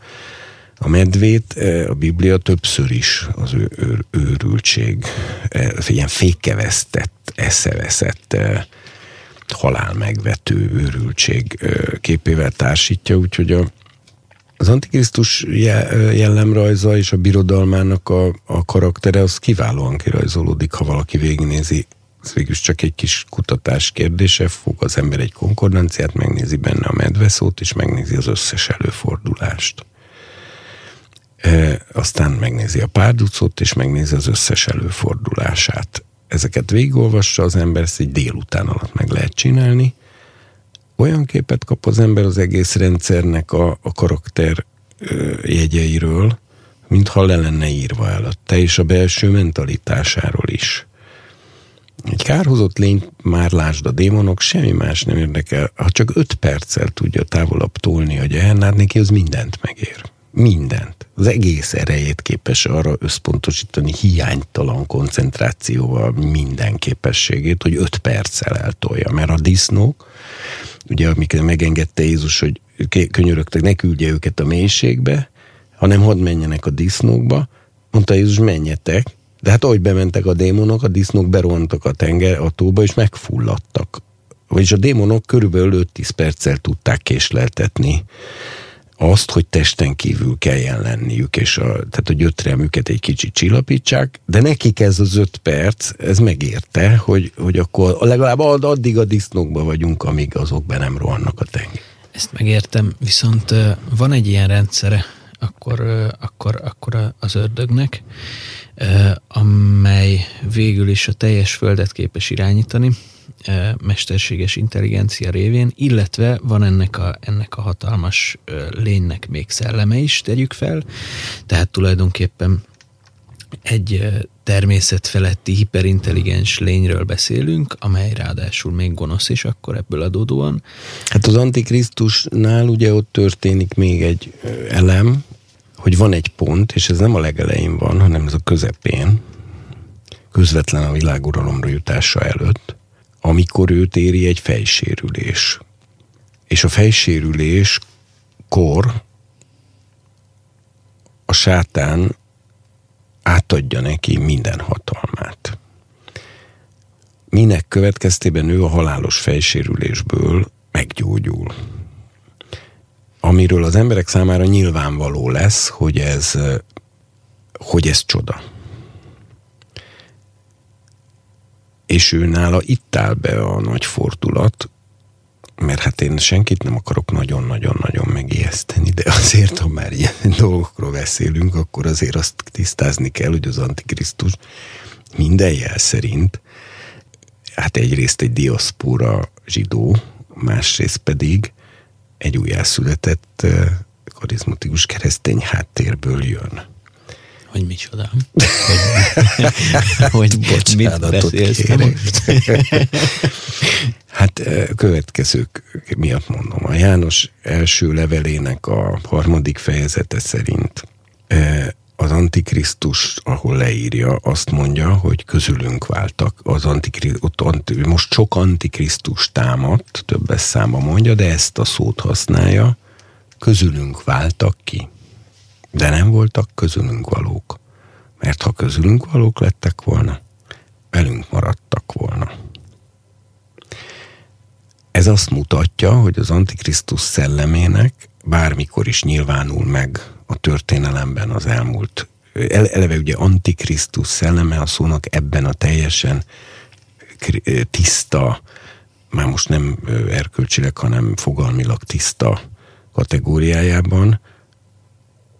a medvét e, a Biblia többször is az ő, ő, őrültség, e, ilyen fékevesztett, eszeveszett, e, halál megvető őrültség képével társítja, úgyhogy a, az Antikrisztus jellemrajza és a birodalmának a, a karaktere az kiválóan kirajzolódik, ha valaki végignézi. Ez végülis csak egy kis kutatás kérdése, fog az ember egy konkordanciát, megnézi benne a medveszót, és megnézi az összes előfordulást. E, aztán megnézi a párducot, és megnézi az összes előfordulását. Ezeket végigolvassa az ember, ezt egy délután alatt meg lehet csinálni, olyan képet kap az ember az egész rendszernek a, a karakter ö, jegyeiről, mintha le lenne írva előtte, és a belső mentalitásáról is. Egy kárhozott lény, már lásd a démonok, semmi más nem érdekel. Ha csak öt perccel tudja távolabb tolni a gyehennát, neki az mindent megér. mindent. Az egész erejét képes arra összpontosítani hiánytalan koncentrációval minden képességét, hogy öt perccel eltolja. Mert a disznók, ugye amikor megengedte Jézus, hogy könyörögtek, ne küldje őket a mélységbe, hanem hadd menjenek a disznókba, mondta Jézus, menjetek, de hát ahogy bementek a démonok, a disznók berontak a tenger, a tóba, és megfulladtak. Vagyis a démonok körülbelül 5-10 perccel tudták késleltetni azt, hogy testen kívül kelljen lenniük, és a, tehát a gyötrelmüket egy kicsit csillapítsák, de nekik ez az öt perc, ez megérte, hogy, hogy akkor legalább addig a disznókba vagyunk, amíg azok be nem rohannak a tenger. Ezt megértem, viszont van egy ilyen rendszere, akkor, akkor, akkor az ördögnek, amely végül is a teljes földet képes irányítani, mesterséges intelligencia révén, illetve van ennek a, ennek a hatalmas lénynek még szelleme is, tegyük fel, tehát tulajdonképpen egy természetfeletti hiperintelligens lényről beszélünk, amely ráadásul még gonosz is akkor ebből adódóan. Hát az Antikrisztusnál ugye ott történik még egy elem, hogy van egy pont, és ez nem a legelején van, hanem ez a közepén, közvetlen a világuralomra jutása előtt, amikor őt éri egy fejsérülés. És a fejsérülés kor a sátán átadja neki minden hatalmát. Minek következtében ő a halálos fejsérülésből meggyógyul. Amiről az emberek számára nyilvánvaló lesz, hogy ez, hogy ez csoda. És ő nála itt áll be a nagy fordulat, mert hát én senkit nem akarok nagyon-nagyon-nagyon megijeszteni, de azért, ha már ilyen dolgokról beszélünk, akkor azért azt tisztázni kell, hogy az Antikrisztus minden jel szerint, hát egyrészt egy diaszpóra zsidó, másrészt pedig egy újjászületett eh, karizmatikus keresztény háttérből jön hogy micsoda. Hogy, hogy mit beszélsz most? hát következők miatt mondom. A János első levelének a harmadik fejezete szerint az Antikrisztus, ahol leírja, azt mondja, hogy közülünk váltak. Az Antikrisztus, most sok Antikrisztus támadt, többes száma mondja, de ezt a szót használja, közülünk váltak ki de nem voltak közülünk valók. Mert ha közülünk valók lettek volna, velünk maradtak volna. Ez azt mutatja, hogy az Antikrisztus szellemének bármikor is nyilvánul meg a történelemben az elmúlt. Eleve ugye Antikrisztus szelleme a szónak ebben a teljesen tiszta, már most nem erkölcsileg, hanem fogalmilag tiszta kategóriájában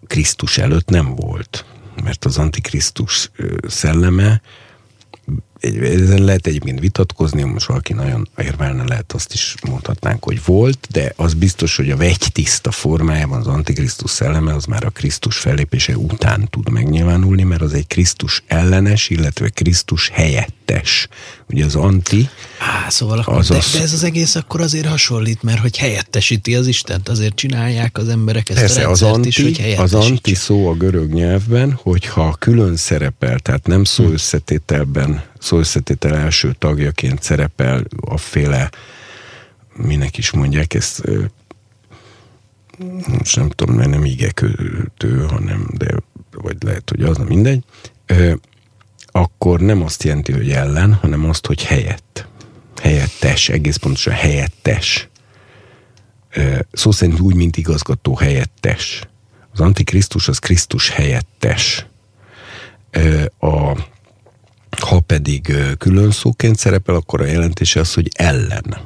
Krisztus előtt nem volt, mert az Antikrisztus szelleme ezen lehet egyébként vitatkozni, most valaki nagyon érvelne, lehet azt is mondhatnánk, hogy volt, de az biztos, hogy a vegy tiszta formájában az Antikrisztus szelleme az már a Krisztus fellépése után tud megnyilvánulni, mert az egy Krisztus ellenes, illetve Krisztus helyettes. Ugye az anti... Á, szóval akkor, az de, az... de ez az egész akkor azért hasonlít, mert hogy helyettesíti az Istent, azért csinálják az emberek ezt Persze, a az anti, is, hogy Az anti szó a görög nyelvben, hogyha külön szerepel, tehát nem szó hm. összetételben szó összetétel első tagjaként szerepel a féle, minek is mondják ezt, most nem tudom, mert nem ígekötő, hanem, de vagy lehet, hogy az, mindegy, akkor nem azt jelenti, hogy ellen, hanem azt, hogy helyett. Helyettes, egész pontosan helyettes. Szó szerint úgy, mint igazgató helyettes. Az Antikrisztus az Krisztus helyettes. A ha pedig külön szóként szerepel, akkor a jelentése az, hogy ellen.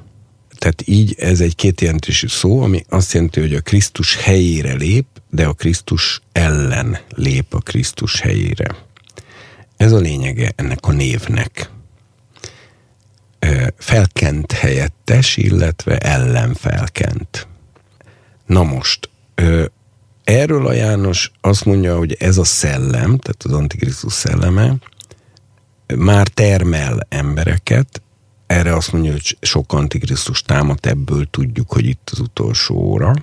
Tehát így ez egy kétjelentésű szó, ami azt jelenti, hogy a Krisztus helyére lép, de a Krisztus ellen lép a Krisztus helyére. Ez a lényege ennek a névnek. Felkent helyettes, illetve ellen felkent. Na most, erről a János azt mondja, hogy ez a szellem, tehát az Antikrisztus szelleme, már termel embereket, erre azt mondja, hogy sok antikrisztus támad, ebből tudjuk, hogy itt az utolsó óra.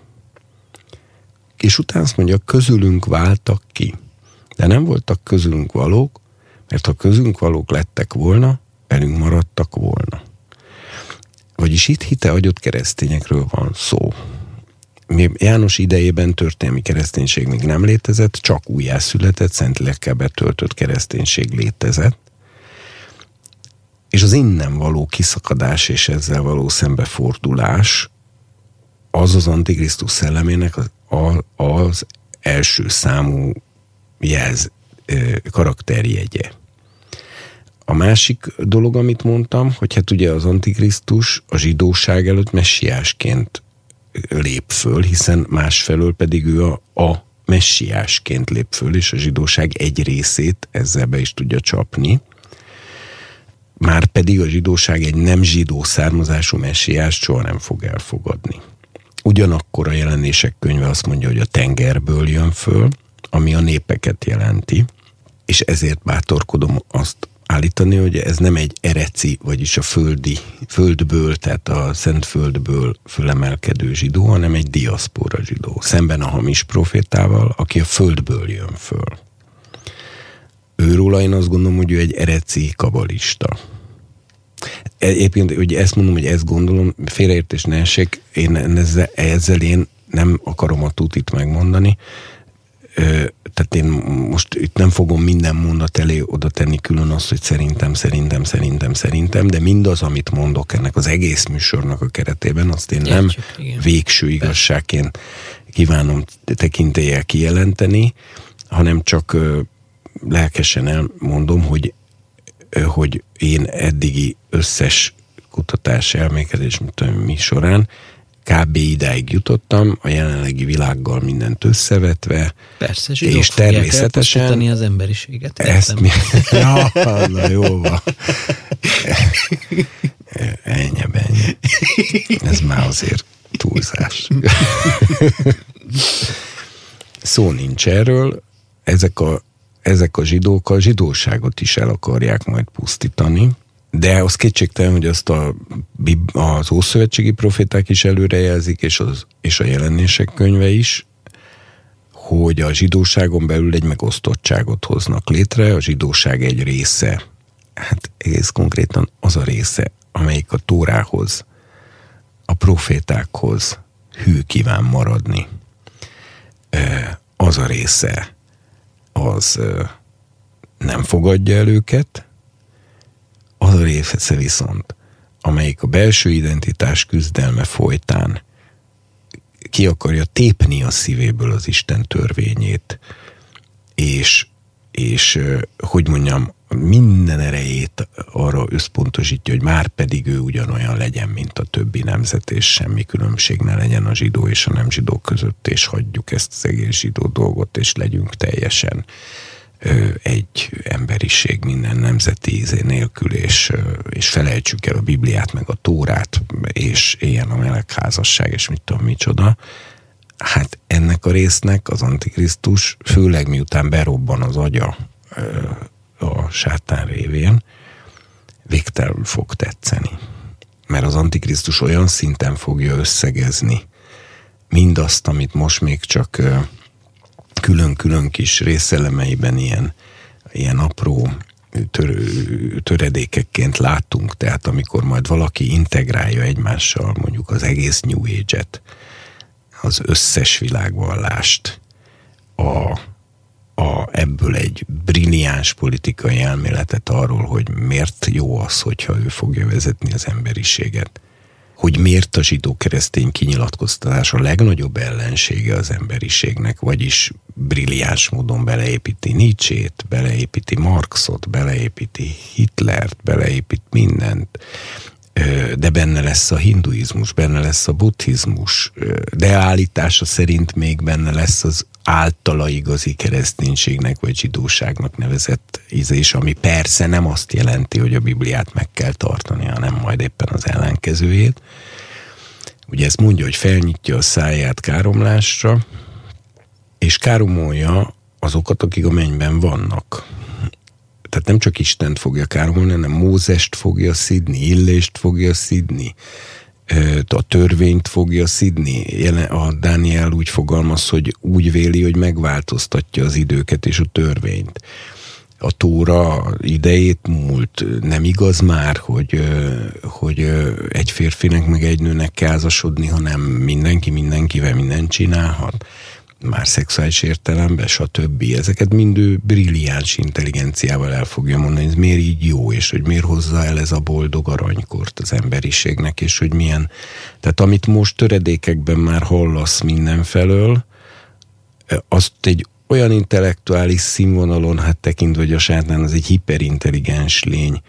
és utána azt mondja, közülünk váltak ki. De nem voltak közülünk valók, mert ha közünk valók lettek volna, velünk maradtak volna. Vagyis itt hite adott keresztényekről van szó. Még János idejében történelmi kereszténység még nem létezett, csak újjászületett, szent lélekkel betöltött kereszténység létezett, és az innen való kiszakadás és ezzel való szembefordulás az az Antikrisztus szellemének az, az első számú jelz, karakterjegye. A másik dolog, amit mondtam, hogy hát ugye az Antikrisztus a zsidóság előtt messiásként lép föl, hiszen másfelől pedig ő a, a messiásként lép föl, és a zsidóság egy részét ezzel be is tudja csapni. Már pedig a zsidóság egy nem zsidó származású messiást soha nem fog elfogadni. Ugyanakkor a jelenések könyve azt mondja, hogy a tengerből jön föl, ami a népeket jelenti, és ezért bátorkodom azt állítani, hogy ez nem egy ereci, vagyis a földi, földből, tehát a szent földből fölemelkedő zsidó, hanem egy diaszpora zsidó, szemben a hamis profétával, aki a földből jön föl. Őróla én azt gondolom, hogy ő egy ereci kabalista. Egyébként, hogy ezt mondom, hogy ezt gondolom, félreértés ne esek, én ezzel, ezzel én nem akarom a tutit megmondani, tehát én most itt nem fogom minden mondat elé oda tenni külön azt, hogy szerintem, szerintem, szerintem, szerintem, de mindaz, amit mondok ennek az egész műsornak a keretében, azt én nem igen. végső igazságként kívánom tekintélyel kijelenteni, hanem csak lelkesen elmondom, hogy, hogy én eddigi összes kutatás, elmékedés, mint tudom, mi során kb. idáig jutottam, a jelenlegi világgal mindent összevetve. Persze, és természetesen az emberiséget. Ezt mi... ja, na jó van. Ennyi, ennyi. Ez már azért túlzás. Szó nincs erről. Ezek a, ezek a zsidók a zsidóságot is el akarják majd pusztítani de az kétségtelen, hogy azt a, az ószövetségi proféták is előrejelzik, és, az, és a jelenések könyve is, hogy a zsidóságon belül egy megosztottságot hoznak létre, a zsidóság egy része, hát egész konkrétan az a része, amelyik a Tórához, a profétákhoz hű kíván maradni. Az a része, az nem fogadja el őket, az a része viszont, amelyik a belső identitás küzdelme folytán ki akarja tépni a szívéből az Isten törvényét, és, és hogy mondjam, minden erejét arra összpontosítja, hogy már pedig ő ugyanolyan legyen, mint a többi nemzet, és semmi különbség ne legyen a zsidó és a nem zsidó között, és hagyjuk ezt az egész zsidó dolgot, és legyünk teljesen egy emberiség minden nemzeti ízé nélkül, és, és felejtsük el a Bibliát, meg a Tórát, és éljen a melegházasság, és mit tudom, micsoda. Hát ennek a résznek az Antikrisztus, főleg miután berobban az agya a sátán révén, végtelenül fog tetszeni. Mert az Antikrisztus olyan szinten fogja összegezni mindazt, amit most még csak külön-külön kis részelemeiben ilyen, ilyen apró tör, töredékekként látunk, tehát amikor majd valaki integrálja egymással mondjuk az egész New Age-et, az összes világvallást, a, a, ebből egy brilliáns politikai elméletet arról, hogy miért jó az, hogyha ő fogja vezetni az emberiséget hogy miért a zsidó-keresztény kinyilatkoztatás a legnagyobb ellensége az emberiségnek, vagyis brilliáns módon beleépíti Nietzsét, beleépíti Marxot, beleépíti Hitlert, beleépít mindent, de benne lesz a hinduizmus, benne lesz a buddhizmus, de állítása szerint még benne lesz az általa igazi kereszténységnek vagy zsidóságnak nevezett ízés, ami persze nem azt jelenti, hogy a Bibliát meg kell tartani, hanem majd éppen az ellenkezőjét. Ugye ezt mondja, hogy felnyitja a száját káromlásra, és káromolja azokat, akik a mennyben vannak. Tehát nem csak Istent fogja káromolni, hanem Mózest fogja szidni, Illést fogja szidni, a törvényt fogja szidni. A Dániel úgy fogalmaz, hogy úgy véli, hogy megváltoztatja az időket és a törvényt. A tóra idejét múlt. Nem igaz már, hogy, hogy egy férfinek meg egy nőnek kell házasodni, hanem mindenki mindenkivel mindent csinálhat már szexuális értelemben, stb. Ezeket mind ő brilliáns intelligenciával el fogja mondani, ez miért így jó, és hogy miért hozza el ez a boldog aranykort az emberiségnek, és hogy milyen, tehát amit most töredékekben már hallasz mindenfelől, azt egy olyan intellektuális színvonalon, hát tekintve, hogy a sátán az egy hiperintelligens lény,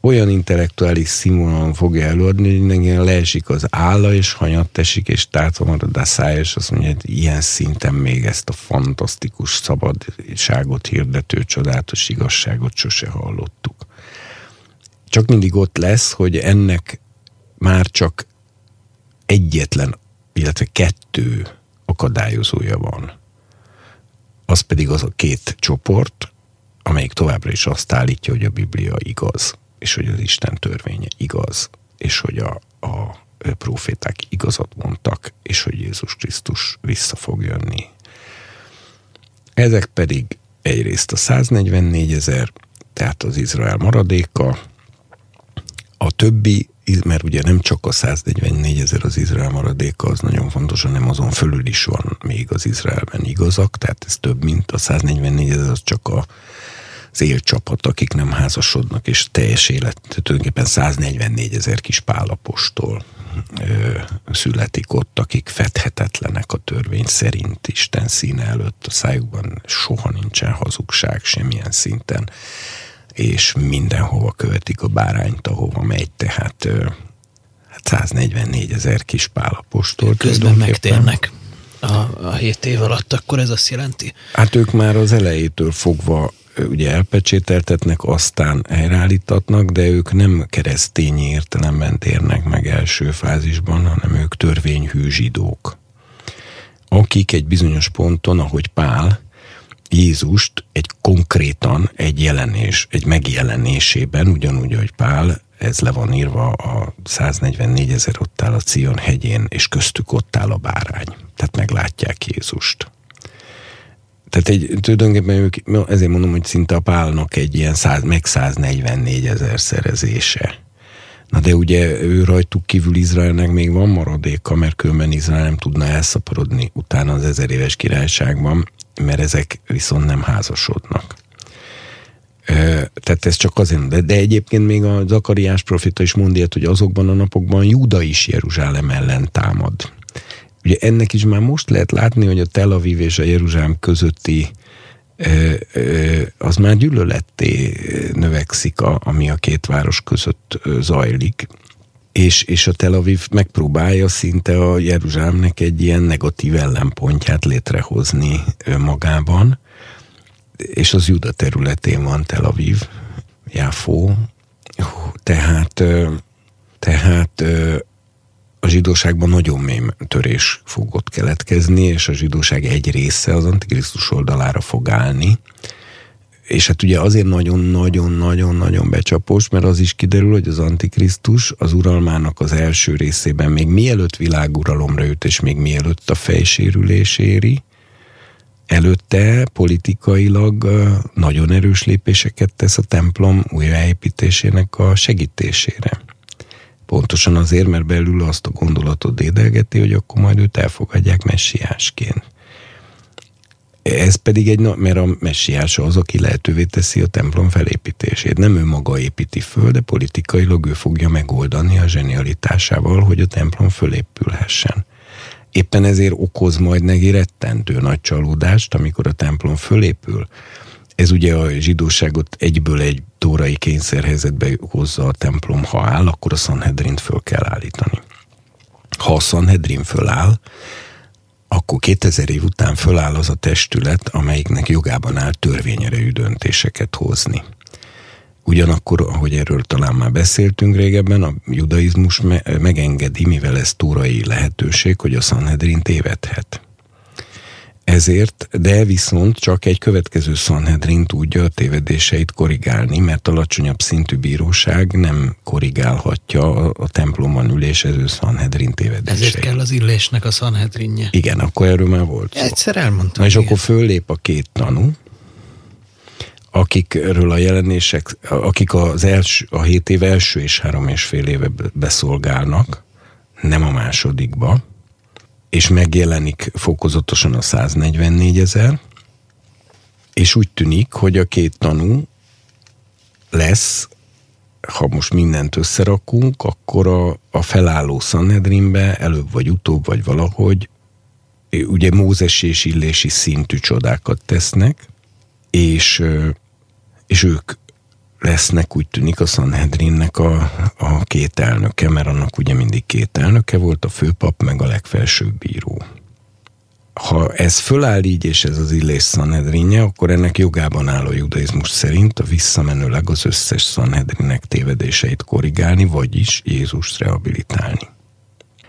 olyan intellektuális színvonalon fogja előadni, hogy mindenki leesik az álla, és hanyat esik, és tátva marad a száj, és azt mondja, hogy ilyen szinten még ezt a fantasztikus szabadságot hirdető csodálatos igazságot sose hallottuk. Csak mindig ott lesz, hogy ennek már csak egyetlen, illetve kettő akadályozója van. Az pedig az a két csoport, amelyik továbbra is azt állítja, hogy a Biblia igaz és hogy az Isten törvénye igaz, és hogy a, a proféták igazat mondtak, és hogy Jézus Krisztus vissza fog jönni. Ezek pedig egyrészt a 144 ezer, tehát az Izrael maradéka, a többi, mert ugye nem csak a 144 ezer az Izrael maradéka, az nagyon fontos, hanem azon fölül is van még az Izraelben igazak, tehát ez több, mint a 144 ezer, az csak a az élcsapat, akik nem házasodnak, és teljes élet, tulajdonképpen 144 ezer kis pálapostól ö, születik ott, akik fedhetetlenek a törvény szerint Isten színe előtt. A szájukban soha nincsen hazugság semmilyen szinten, és mindenhova követik a bárányt, ahova megy, tehát ö, 144 hát ezer kis pálapostól. Közben megtérnek a, a 7 év alatt, akkor ez azt jelenti? Hát ők már az elejétől fogva ugye elpecsételtetnek, aztán helyreállítatnak, de ők nem keresztényi értelemben térnek meg első fázisban, hanem ők törvényhű zsidók. Akik egy bizonyos ponton, ahogy Pál, Jézust egy konkrétan egy jelenés, egy megjelenésében, ugyanúgy, ahogy Pál, ez le van írva a 144 ezer ott áll a Cion hegyén, és köztük ott áll a bárány. Tehát meglátják Jézust. Tehát egy, tulajdonképpen ők, ezért mondom, hogy szinte a pálnak egy ilyen 100, meg 144 ezer szerezése. Na de ugye ő rajtuk kívül Izraelnek még van maradéka, mert különben Izrael nem tudna elszaporodni utána az ezer éves királyságban, mert ezek viszont nem házasodnak. Tehát ez csak azért, de, de egyébként még a Zakariás profita is mondja, hogy azokban a napokban Júda is Jeruzsálem ellen támad. Ugye ennek is már most lehet látni, hogy a Tel Aviv és a Jeruzsálem közötti az már gyűlöletté növekszik, a, ami a két város között zajlik. És, és a Tel Aviv megpróbálja szinte a Jeruzsálemnek egy ilyen negatív ellenpontját létrehozni magában, és az Juda területén van Tel Aviv, Jáfó, tehát, tehát a zsidóságban nagyon mély törés fog ott keletkezni, és a zsidóság egy része az Antikrisztus oldalára fog állni. És hát ugye azért nagyon-nagyon-nagyon-nagyon becsapós, mert az is kiderül, hogy az Antikrisztus az uralmának az első részében még mielőtt világuralomra jut, és még mielőtt a fejsérülés éri, előtte politikailag nagyon erős lépéseket tesz a templom újraépítésének a segítésére. Pontosan azért, mert belül azt a gondolatot dédelgeti, hogy akkor majd őt elfogadják messiásként. Ez pedig egy, mert a messiás az, aki lehetővé teszi a templom felépítését. Nem ő maga építi föl, de politikailag ő fogja megoldani a zsenialitásával, hogy a templom fölépülhessen. Éppen ezért okoz majd neki rettentő nagy csalódást, amikor a templom fölépül, ez ugye a zsidóságot egyből egy tórai kényszerhelyzetbe hozza a templom, ha áll, akkor a Sanhedrint föl kell állítani. Ha a Sanhedrin föláll, akkor 2000 év után föláll az a testület, amelyiknek jogában áll törvényerejű döntéseket hozni. Ugyanakkor, ahogy erről talán már beszéltünk régebben, a judaizmus me- megengedi, mivel ez tórai lehetőség, hogy a Sanhedrin tévedhet ezért, de viszont csak egy következő Sanhedrin tudja a tévedéseit korrigálni, mert alacsonyabb szintű bíróság nem korrigálhatja a, a templomban ülésező Sanhedrin tévedéseit. Ezért kell az illésnek a Sanhedrinje. Igen, akkor erről már volt szó. Egyszer elmondtam. Na és akkor föllép a két tanú, akikről a jelenések, akik az első, a hét év első és három és fél éve beszolgálnak, nem a másodikba, és megjelenik fokozatosan a 144 ezer, és úgy tűnik, hogy a két tanú lesz, ha most mindent összerakunk, akkor a, a felálló Sanhedrinbe előbb vagy utóbb, vagy valahogy ugye Mózes és Illési szintű csodákat tesznek, és, és ők lesznek, úgy tűnik a Sanhedrinnek a, a két elnöke, mert annak ugye mindig két elnöke volt, a főpap meg a legfelsőbb bíró. Ha ez föláll így, és ez az illés Sanhedrinje, akkor ennek jogában áll a judaizmus szerint a visszamenőleg az összes Sanhedrinek tévedéseit korrigálni, vagyis Jézust rehabilitálni.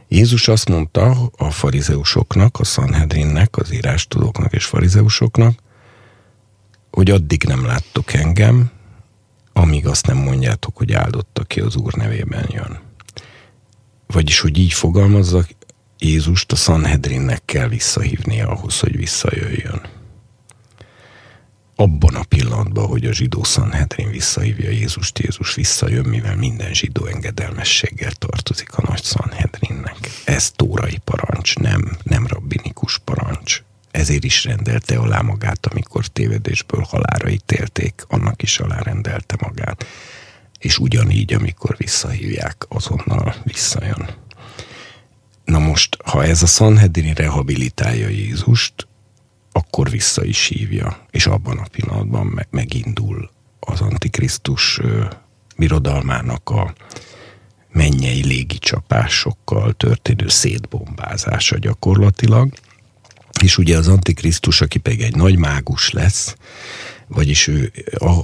Jézus azt mondta a farizeusoknak, a Sanhedrinnek, az írástudóknak és farizeusoknak, hogy addig nem láttok engem, amíg azt nem mondjátok, hogy áldott, aki az Úr nevében jön. Vagyis, hogy így fogalmazzak, Jézust a Sanhedrinnek kell visszahívnia ahhoz, hogy visszajöjjön. Abban a pillanatban, hogy a zsidó Sanhedrin visszahívja Jézust, Jézus visszajön, mivel minden zsidó engedelmességgel tartozik a nagy Sanhedrinnek. Ez tórai parancs, nem, nem rabbinikus parancs ezért is rendelte alá magát, amikor tévedésből halára ítélték, annak is alárendelte magát. És ugyanígy, amikor visszahívják, azonnal visszajön. Na most, ha ez a Sanhedrin rehabilitálja Jézust, akkor vissza is hívja, és abban a pillanatban me- megindul az Antikrisztus ö, birodalmának a mennyei légicsapásokkal történő szétbombázása gyakorlatilag, és ugye az Antikrisztus, aki pedig egy nagy mágus lesz, vagyis ő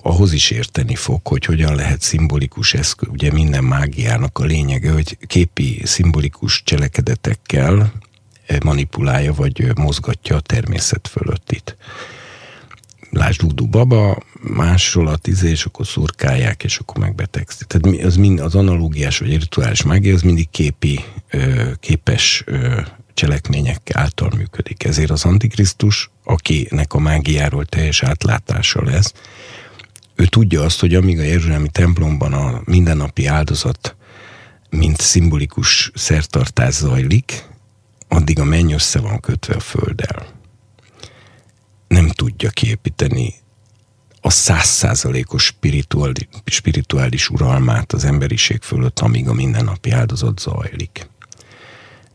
ahhoz is érteni fog, hogy hogyan lehet szimbolikus eszköz, ugye minden mágiának a lényege, hogy képi szimbolikus cselekedetekkel manipulálja, vagy mozgatja a természet fölöttit. Lásd Dudu Baba, másról a tíze, és akkor szurkálják, és akkor megbetegszik. Tehát az, mind, az analógiás vagy rituális mágia, az mindig képi, képes cselekmények által működik. Ezért az Antikrisztus, akinek a mágiáról teljes átlátása lesz, ő tudja azt, hogy amíg a Jeruzsálemi templomban a mindennapi áldozat, mint szimbolikus szertartás zajlik, addig a menny össze van kötve a földdel. Nem tudja kiépíteni a százszázalékos spirituális, spirituális uralmát az emberiség fölött, amíg a mindennapi áldozat zajlik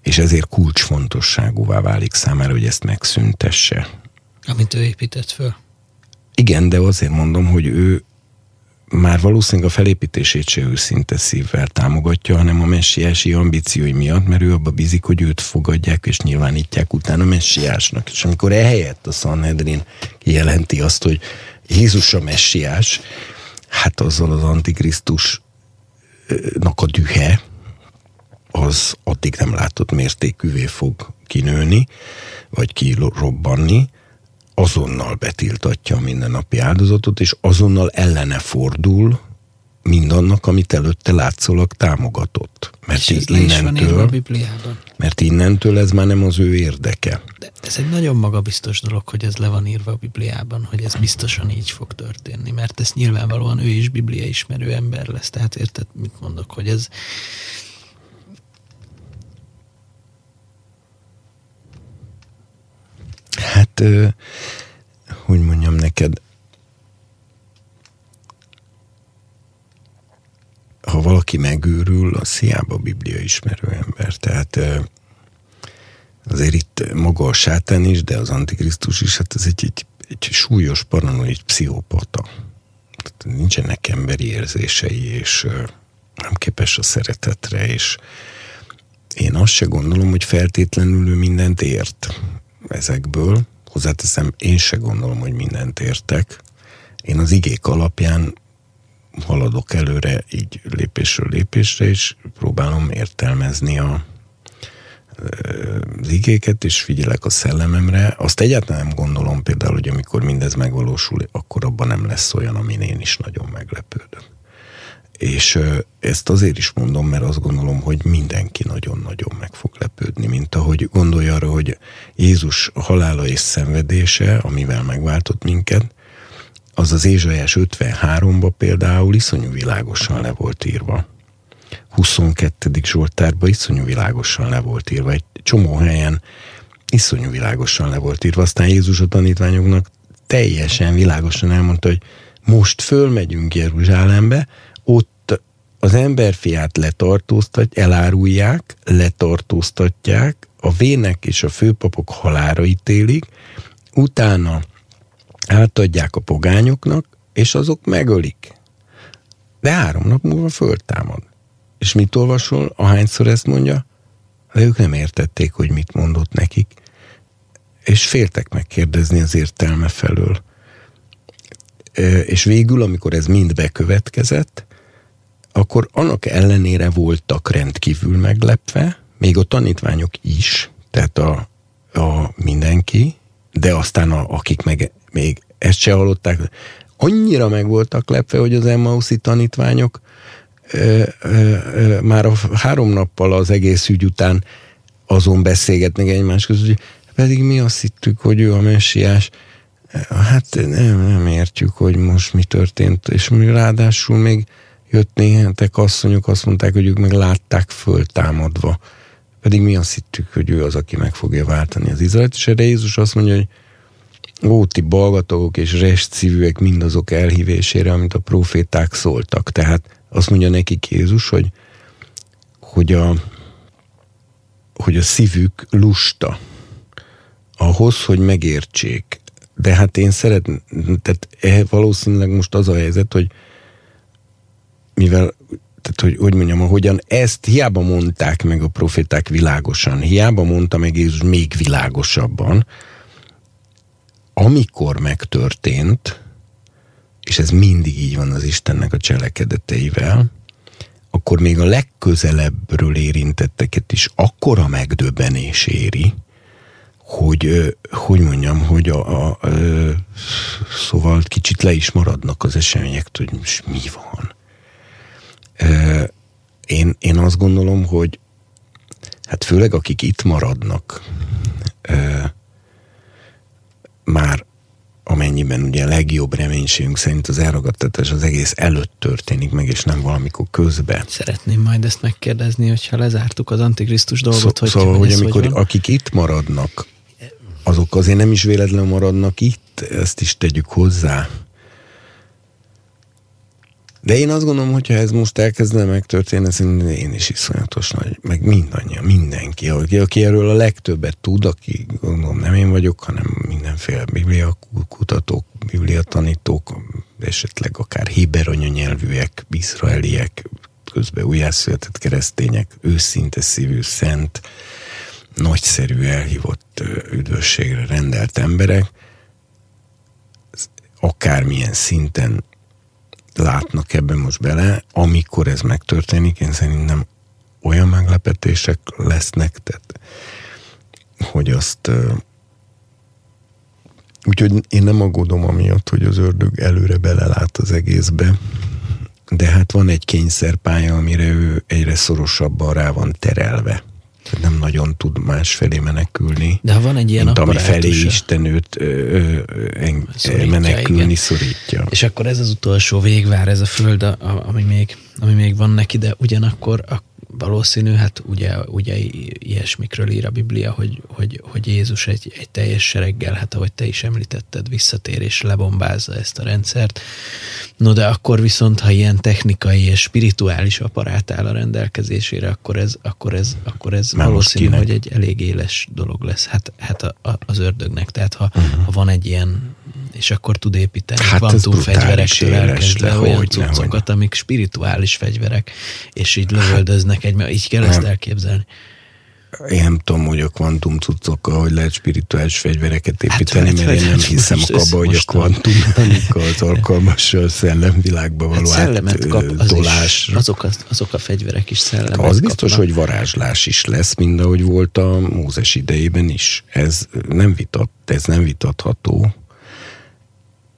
és ezért kulcsfontosságúvá válik számára, hogy ezt megszüntesse. Amit ő épített föl. Igen, de azért mondom, hogy ő már valószínűleg a felépítését se őszinte szívvel támogatja, hanem a messiási ambíciói miatt, mert ő abba bízik, hogy őt fogadják és nyilvánítják utána messiásnak. És amikor ehelyett a Sanhedrin kijelenti azt, hogy Jézus a messiás, hát azzal az antikrisztusnak a dühe, az addig nem látott mértékűvé fog kinőni, vagy kirobbanni, azonnal betiltatja a mindennapi áldozatot, és azonnal ellene fordul mindannak, amit előtte látszólag támogatott. Mert és ez innentől, a Bibliában. Mert innentől ez már nem az ő érdeke. De ez egy nagyon magabiztos dolog, hogy ez le van írva a Bibliában, hogy ez biztosan így fog történni, mert ez nyilvánvalóan ő is Biblia ismerő ember lesz. Tehát érted, mit mondok, hogy ez Hogy mondjam neked, ha valaki megőrül, az hiába Biblia ismerő ember. Tehát azért itt maga a sátán is, de az antikrisztus is, hát ez egy, egy, egy súlyos paranoid pszichopata. Tehát nincsenek emberi érzései, és nem képes a szeretetre, és én azt se gondolom, hogy feltétlenül ő mindent ért ezekből. Hozzáteszem, én se gondolom, hogy mindent értek. Én az igék alapján haladok előre így lépésről lépésre, és próbálom értelmezni a, az igéket, és figyelek a szellememre, azt egyáltalán nem gondolom például, hogy amikor mindez megvalósul, akkor abban nem lesz olyan, amin én is nagyon meglepődöm. És ezt azért is mondom, mert azt gondolom, hogy mindenki nagyon-nagyon meg fog lepődni, mint ahogy gondolja arra, hogy Jézus halála és szenvedése, amivel megváltott minket, az az Ézsajás 53-ba például iszonyú világosan le volt írva. 22. Zsoltárban iszonyú világosan le volt írva. Egy csomó helyen iszonyú világosan le volt írva. Aztán Jézus a tanítványoknak teljesen világosan elmondta, hogy most fölmegyünk Jeruzsálembe, ott az emberfiát letartóztat, elárulják, letartóztatják, a vének és a főpapok halára ítélik, utána átadják a pogányoknak, és azok megölik. De három nap múlva föltámad. És mit olvasol, ahányszor ezt mondja? De ők nem értették, hogy mit mondott nekik. És féltek megkérdezni az értelme felől. És végül, amikor ez mind bekövetkezett, akkor annak ellenére voltak rendkívül meglepve, még a tanítványok is, tehát a, a mindenki, de aztán a, akik meg még ezt se hallották, annyira meg voltak lepve, hogy az Emmauszi tanítványok ö, ö, ö, már a három nappal az egész ügy után azon beszélgetnek egymás között, hogy pedig mi azt hittük, hogy ő a messiás. Hát nem, nem értjük, hogy most mi történt, és mi ráadásul még jött néhetek asszonyok, azt mondták, hogy ők meg látták föltámadva. Pedig mi azt hittük, hogy ő az, aki meg fogja váltani az Izraelt, és erre Jézus azt mondja, hogy óti balgatagok és restszívűek mindazok elhívésére, amit a proféták szóltak. Tehát azt mondja nekik Jézus, hogy, hogy, a, hogy a szívük lusta ahhoz, hogy megértsék. De hát én szeretném, tehát e, valószínűleg most az a helyzet, hogy mivel tehát hogy, hogy mondjam, ahogyan ezt hiába mondták meg a proféták világosan, hiába mondta meg Jézus még világosabban, amikor megtörtént, és ez mindig így van az Istennek a cselekedeteivel, akkor még a legközelebbről érintetteket is akkora megdöbbenés éri, hogy, hogy mondjam, hogy a, a, a, szóval kicsit le is maradnak az események, hogy most mi van. Én, én azt gondolom, hogy hát főleg akik itt maradnak, már amennyiben ugye a legjobb reménységünk szerint az elragadtatás az egész előtt történik meg, és nem valamikor közben. Szeretném majd ezt megkérdezni, hogyha lezártuk az Antikrisztus dolgot, Szó, hogy Szóval, hogy amikor hogy akik itt maradnak, azok azért nem is véletlenül maradnak itt, ezt is tegyük hozzá. De én azt gondolom, hogyha ez most elkezdene megtörténni, szerintem én is iszonyatos nagy, meg mindannyian, mindenki, aki, aki erről a legtöbbet tud, aki gondolom nem én vagyok, hanem mindenféle biblia kutatók, biblia tanítók, esetleg akár héber anyanyelvűek, izraeliek, közben újjászületett keresztények, őszinte szívű, szent, nagyszerű, elhívott üdvösségre rendelt emberek, akármilyen szinten látnak ebben most bele, amikor ez megtörténik, én szerintem olyan meglepetések lesznek, tehát, hogy azt úgyhogy én nem aggódom amiatt, hogy az ördög előre belelát az egészbe, de hát van egy kényszerpálya, amire ő egyre szorosabban rá van terelve nem nagyon tud más felé menekülni. De ha van egy ilyen mint ami felé Isten őt ö, ö, en, szorítja, menekülni igen. szorítja. És akkor ez az utolsó végvár, ez a föld, ami még, ami még van neki, de ugyanakkor a, valószínű, hát ugye, ugye ilyesmikről ír a Biblia, hogy, hogy, hogy Jézus egy, egy teljes sereggel, hát ahogy te is említetted, visszatér és lebombázza ezt a rendszert. No de akkor viszont, ha ilyen technikai és spirituális aparát áll a rendelkezésére, akkor ez, akkor ez, akkor ez valószínű, hogy egy elég éles dolog lesz. Hát, hát a, a, az ördögnek. Tehát ha, uh-huh. ha van egy ilyen és akkor tud építeni hát kvantум fegyverektől elkezdve olyan cuccokat, amik spirituális fegyverek, és így lövöldöznek egy, így kell nem. ezt elképzelni. én nem tudom, hogy a kvantum cuccokkal, hogy lehet spirituális fegyvereket hát, építeni, hát, mert én nem hiszem abba, hogy a kvantum az alkalmas a szellemvilágba való hát szellemet kap, az is, azok, az, azok a fegyverek is szellemet Az biztos, kapnak. hogy varázslás is lesz, mind ahogy volt a Mózes idejében is. Ez nem, vitat, ez nem vitatható.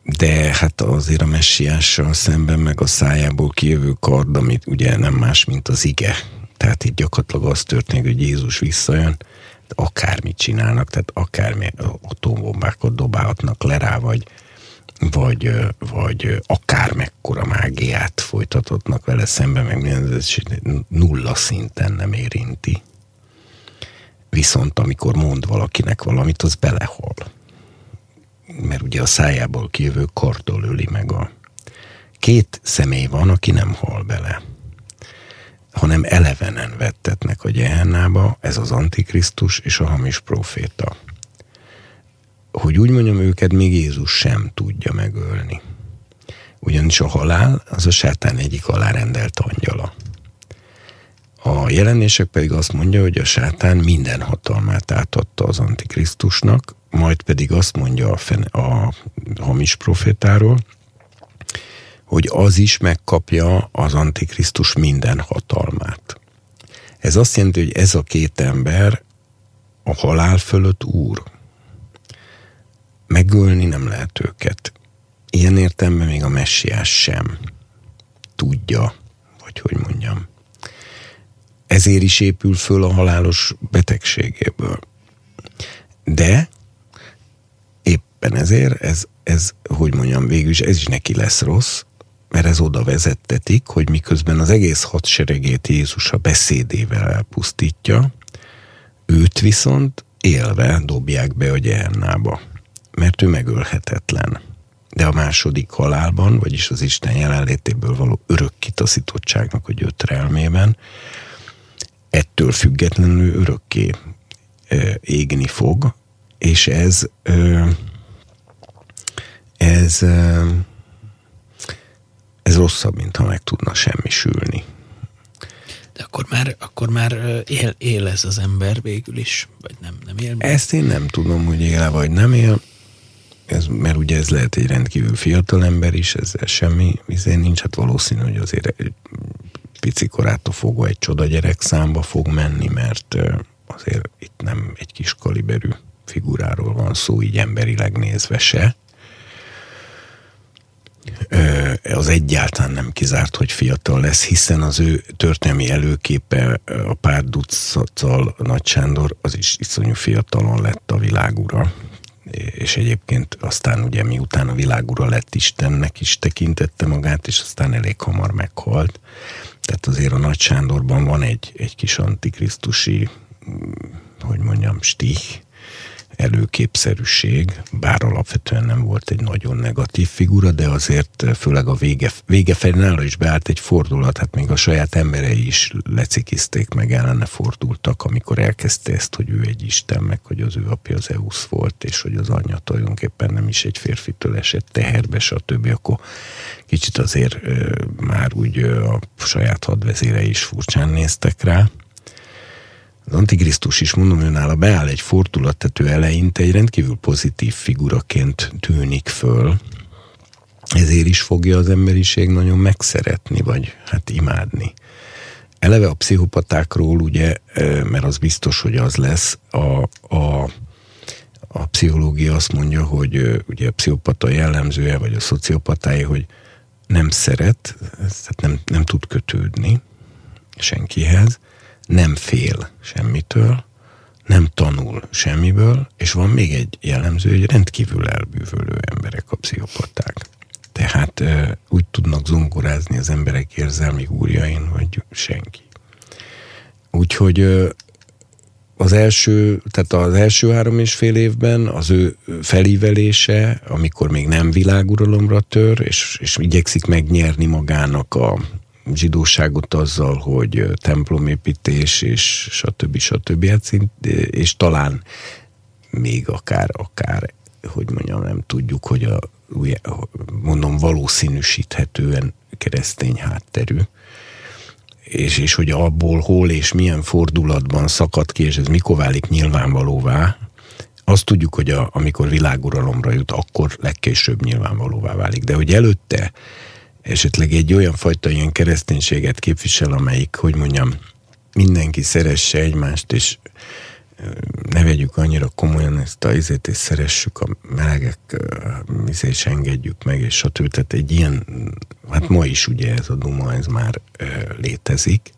De hát azért a messiással szemben meg a szájából kijövő kard, amit ugye nem más, mint az ige, tehát itt gyakorlatilag az történik, hogy Jézus visszajön, akármit csinálnak, tehát akármi atombombákat dobálhatnak le rá, vagy, vagy, vagy akár mekkora mágiát folytathatnak vele szemben, meg minden, nulla szinten nem érinti. Viszont amikor mond valakinek valamit, az belehal. Mert ugye a szájából kijövő kardol öli meg a... Két személy van, aki nem hal bele hanem elevenen vettetnek a gyehennába, ez az Antikrisztus és a hamis proféta. Hogy úgy mondjam, őket még Jézus sem tudja megölni. Ugyanis a halál az a sátán egyik alárendelt angyala. A jelenések pedig azt mondja, hogy a sátán minden hatalmát átadta az Antikrisztusnak, majd pedig azt mondja a, fene, a hamis profétáról, hogy az is megkapja az Antikrisztus minden hatalmát. Ez azt jelenti, hogy ez a két ember a halál fölött úr. Megölni nem lehet őket. Ilyen értelemben még a messiás sem tudja, vagy hogy mondjam. Ezért is épül föl a halálos betegségéből. De éppen ezért ez, ez hogy mondjam, végül ez is neki lesz rossz, mert ez oda vezettetik, hogy miközben az egész hadseregét Jézus a beszédével elpusztítja, őt viszont élve dobják be a gyernába, mert ő megölhetetlen. De a második halálban, vagyis az Isten jelenlétéből való örök kitaszítottságnak a gyötrelmében, ettől függetlenül örökké égni fog, és ez ez ez rosszabb, mint ha meg tudna semmisülni. De akkor már, akkor már él, él ez az ember végül is, vagy nem, nem él? Meg? Ezt én nem tudom, hogy él vagy nem él, ez, mert ugye ez lehet egy rendkívül fiatal ember is, ez semmi, izé nincs, hát valószínű, hogy azért egy pici korától fogva egy csoda gyerek számba fog menni, mert azért itt nem egy kis kaliberű figuráról van szó, így emberileg nézve se az egyáltalán nem kizárt, hogy fiatal lesz, hiszen az ő történelmi előképe a pár ducattal Nagy Sándor az is iszonyú fiatalon lett a világura és egyébként aztán ugye miután a világura lett Istennek is tekintette magát, és aztán elég hamar meghalt. Tehát azért a Nagy Sándorban van egy, egy kis antikrisztusi, hogy mondjam, stih, előképszerűség, bár alapvetően nem volt egy nagyon negatív figura, de azért eh, főleg a vége, vége felé nála is beállt egy fordulat, hát még a saját emberei is lecikizték meg, ellene fordultak, amikor elkezdte ezt, hogy ő egy isten, meg hogy az ő apja az Eusz volt, és hogy az anyja tulajdonképpen nem is egy férfitől esett teherbe, stb. Akkor kicsit azért eh, már úgy eh, a saját hadvezérei is furcsán néztek rá az Antikrisztus is, mondom, ő nála beáll egy fordulat, tehát ő eleinte egy rendkívül pozitív figuraként tűnik föl, ezért is fogja az emberiség nagyon megszeretni, vagy hát imádni. Eleve a pszichopatákról ugye, mert az biztos, hogy az lesz, a, a, a pszichológia azt mondja, hogy ugye a pszichopata jellemzője, vagy a szociopatái, hogy nem szeret, tehát nem, nem tud kötődni senkihez, nem fél semmitől, nem tanul semmiből, és van még egy jellemző, hogy rendkívül elbűvölő emberek a pszichopaták. Tehát úgy tudnak zongorázni az emberek érzelmi úrjain, hogy senki. Úgyhogy az első, tehát az első három és fél évben az ő felívelése, amikor még nem világuralomra tör, és, és igyekszik megnyerni magának a, zsidóságot azzal, hogy templomépítés és stb. stb. Hát és talán még akár, akár, hogy mondjam, nem tudjuk, hogy a, mondom, valószínűsíthetően keresztény hátterű. és, és hogy abból hol és milyen fordulatban szakad ki, és ez mikor válik nyilvánvalóvá, azt tudjuk, hogy a, amikor világuralomra jut, akkor legkésőbb nyilvánvalóvá válik. De hogy előtte esetleg egy olyan fajta ilyen kereszténységet képvisel, amelyik, hogy mondjam, mindenki szeresse egymást, és ne vegyük annyira komolyan ezt a izét, és szeressük a melegek, izé, és engedjük meg, és stb. Tehát egy ilyen, hát ma is ugye ez a Duma, ez már létezik.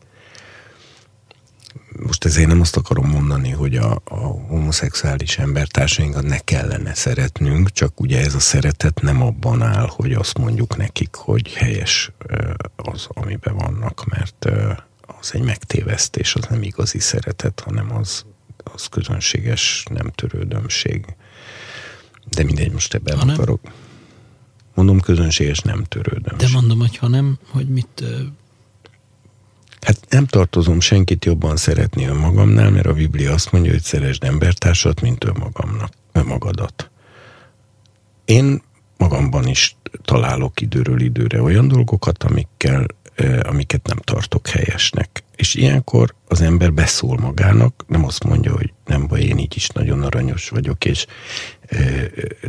Most ezért nem azt akarom mondani, hogy a, a homoszexuális embertársainkat ne kellene szeretnünk, csak ugye ez a szeretet nem abban áll, hogy azt mondjuk nekik, hogy helyes az, amiben vannak, mert az egy megtévesztés, az nem igazi szeretet, hanem az az közönséges nem törődömség. De mindegy, most ebben akarok. Mondom, közönséges nem törődömség. De mondom, hogy ha nem, hogy mit... Hát nem tartozom senkit jobban szeretni önmagamnál, mert a Biblia azt mondja, hogy szeresd embertársat, mint önmagamnak, önmagadat. Én magamban is találok időről időre olyan dolgokat, amikkel, amiket nem tartok helyesnek. És ilyenkor az ember beszól magának, nem azt mondja, hogy nem baj, én így is nagyon aranyos vagyok, és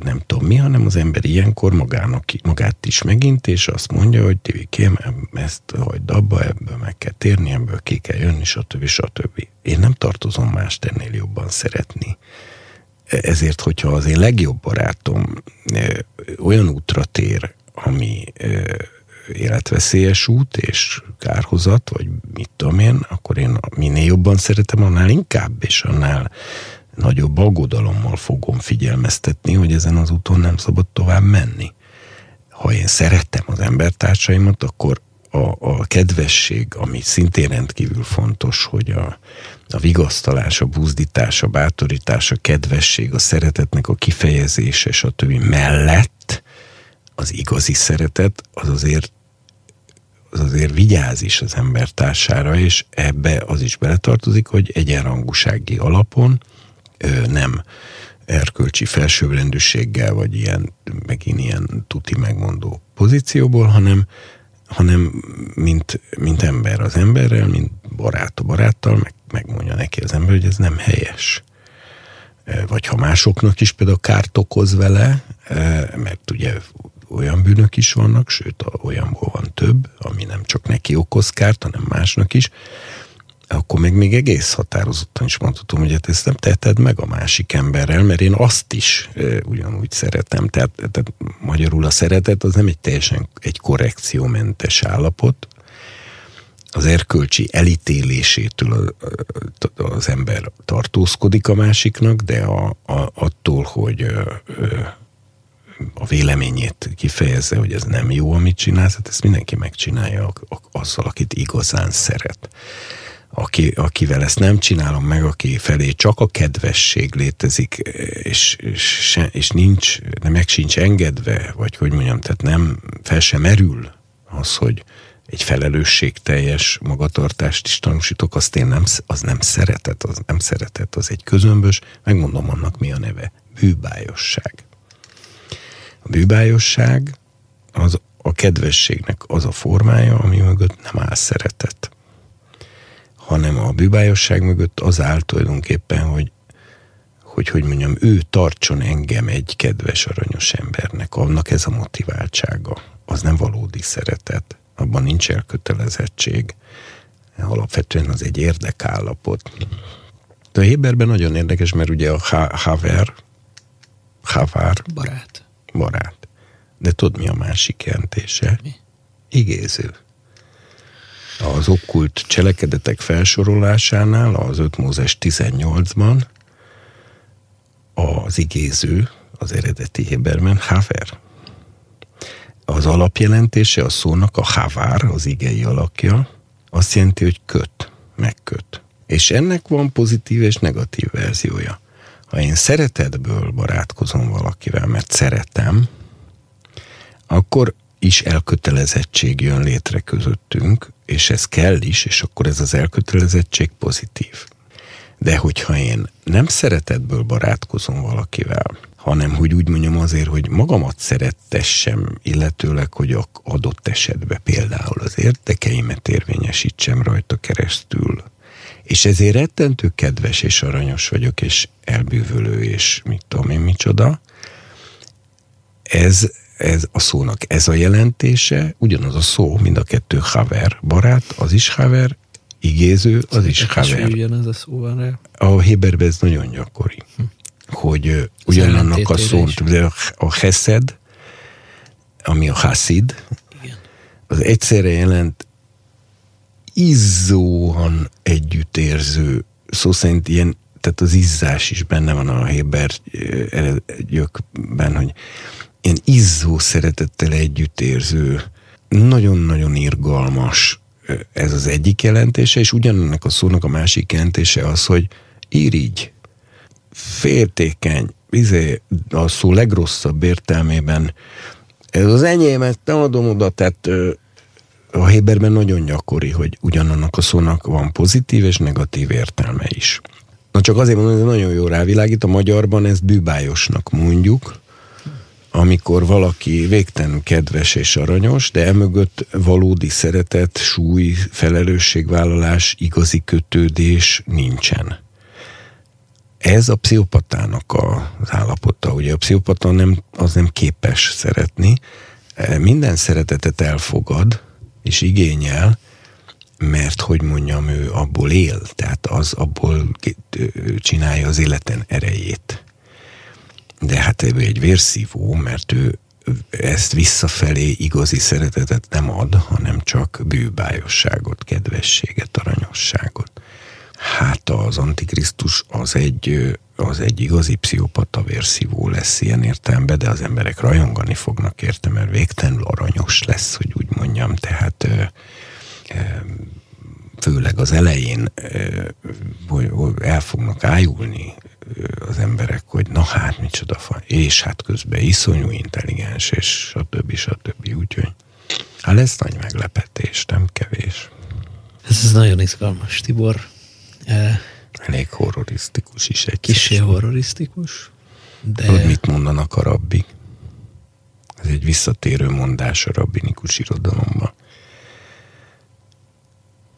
nem tudom mi, hanem az ember ilyenkor magának, magát is megint, és azt mondja, hogy Tivikém, ezt hagyd abba, ebből meg kell térni, ebből ki kell jönni, stb. stb. Én nem tartozom mást ennél jobban szeretni. Ezért, hogyha az én legjobb barátom olyan útra tér, ami életveszélyes út és kárhozat, vagy mit tudom én, akkor én minél jobban szeretem, annál inkább, és annál nagyobb aggodalommal fogom figyelmeztetni, hogy ezen az úton nem szabad tovább menni. Ha én szerettem az embertársaimat, akkor a, a kedvesség, ami szintén rendkívül fontos, hogy a, a vigasztalás, a buzdítás, a bátorítás, a kedvesség, a szeretetnek a kifejezése, stb. mellett az igazi szeretet az azért az azért vigyáz is az embertársára, és ebbe az is beletartozik, hogy egyenrangúsági alapon nem erkölcsi felsőbbrendűséggel, vagy ilyen, megint ilyen tuti megmondó pozícióból, hanem, hanem mint, mint ember az emberrel, mint barát a baráttal, meg, megmondja neki az ember, hogy ez nem helyes. Vagy ha másoknak is például kárt okoz vele, mert ugye olyan bűnök is vannak, sőt, olyanból van több, ami nem csak neki okoz kárt, hanem másnak is, akkor még, még egész határozottan is mondhatom, hogy hát ezt nem teheted meg a másik emberrel, mert én azt is e, ugyanúgy szeretem. Tehát, tehát magyarul a szeretet az nem egy teljesen egy korrekciómentes állapot, az erkölcsi elítélésétől az ember tartózkodik a másiknak, de a, a, attól, hogy a véleményét kifejezze, hogy ez nem jó, amit csinálsz, hát ezt mindenki megcsinálja azzal, akit igazán szeret. Aki, akivel ezt nem csinálom meg, aki felé csak a kedvesség létezik, és, és, és nincs, nem meg sincs engedve, vagy hogy mondjam, tehát nem fel sem merül az, hogy egy felelősségteljes magatartást is tanúsítok, azt én nem, az nem szeretet, az nem szeretet, az egy közömbös, megmondom annak mi a neve, bűbájosság. A bűbájosság az a kedvességnek az a formája, ami mögött nem áll szeretet. Hanem a bűbájosság mögött az áll tulajdonképpen, hogy hogy, hogy mondjam, ő tartson engem egy kedves, aranyos embernek, annak ez a motiváltsága. Az nem valódi szeretet, abban nincs elkötelezettség. Alapvetően az egy érdekállapot. De a Héberben nagyon érdekes, mert ugye a haver, havár, barát barát. De tudod, mi a másik jelentése? Mi? Igéző. Az okkult cselekedetek felsorolásánál, az 5 Mózes 18-ban az igéző, az eredeti Héberben haver. Az alapjelentése a szónak a havár, az igei alakja, azt jelenti, hogy köt, megköt. És ennek van pozitív és negatív verziója. Ha én szeretetből barátkozom valakivel, mert szeretem, akkor is elkötelezettség jön létre közöttünk, és ez kell is, és akkor ez az elkötelezettség pozitív. De hogyha én nem szeretetből barátkozom valakivel, hanem hogy úgy mondjam azért, hogy magamat szerettessem, illetőleg, hogy a adott esetben például az értekeimet érvényesítsem rajta keresztül. És ezért rettentő kedves és aranyos vagyok, és elbűvölő, és mit tudom én micsoda. Ez, ez a szónak ez a jelentése, ugyanaz a szó, mind a kettő haver, barát, az is haver, igéző, az is haver. ez a szó van rá. A Héberben ez nagyon gyakori. Hm hogy ugyanannak a szó, a heszed, ami a haszid, az egyszerre jelent izzóan együttérző, szó szerint ilyen, tehát az izzás is benne van a Héber gyökben, hogy ilyen izzó szeretettel együttérző, nagyon-nagyon irgalmas ez az egyik jelentése, és ugyanannak a szónak a másik jelentése az, hogy irigy, féltékeny, izé, a szó legrosszabb értelmében, ez az enyémet nem adom oda, tehát a Héberben nagyon gyakori, hogy ugyanannak a szónak van pozitív és negatív értelme is. Na csak azért mondom, hogy nagyon jó rávilágít, a magyarban ezt bűbájosnak mondjuk, amikor valaki végtelenül kedves és aranyos, de emögött valódi szeretet, súly, felelősségvállalás, igazi kötődés nincsen. Ez a pszichopatának az állapota. Ugye a pszichopata nem, az nem képes szeretni, minden szeretetet elfogad és igényel, mert hogy mondjam, ő abból él, tehát az abból csinálja az életen erejét. De hát ő egy vérszívó, mert ő ezt visszafelé igazi szeretetet nem ad, hanem csak bűbájosságot, kedvességet, aranyosságot. Hát az Antikrisztus az egy, az egy igazi pszichopata vérszívó lesz ilyen értelemben, de az emberek rajongani fognak érte, mert végtelenül aranyos lesz, hogy úgy mondjam. Tehát főleg az elején hogy el fognak ájulni az emberek, hogy na hát micsoda fa, és hát közben iszonyú intelligens, és stb. stb. Úgyhogy hát lesz nagy meglepetés, nem kevés. Ez, nagyon izgalmas, Tibor. Elég horrorisztikus is egy. Kisé horrorisztikus. De... Tudod, mit mondanak a rabbik? Ez egy visszatérő mondás a rabbinikus irodalomban.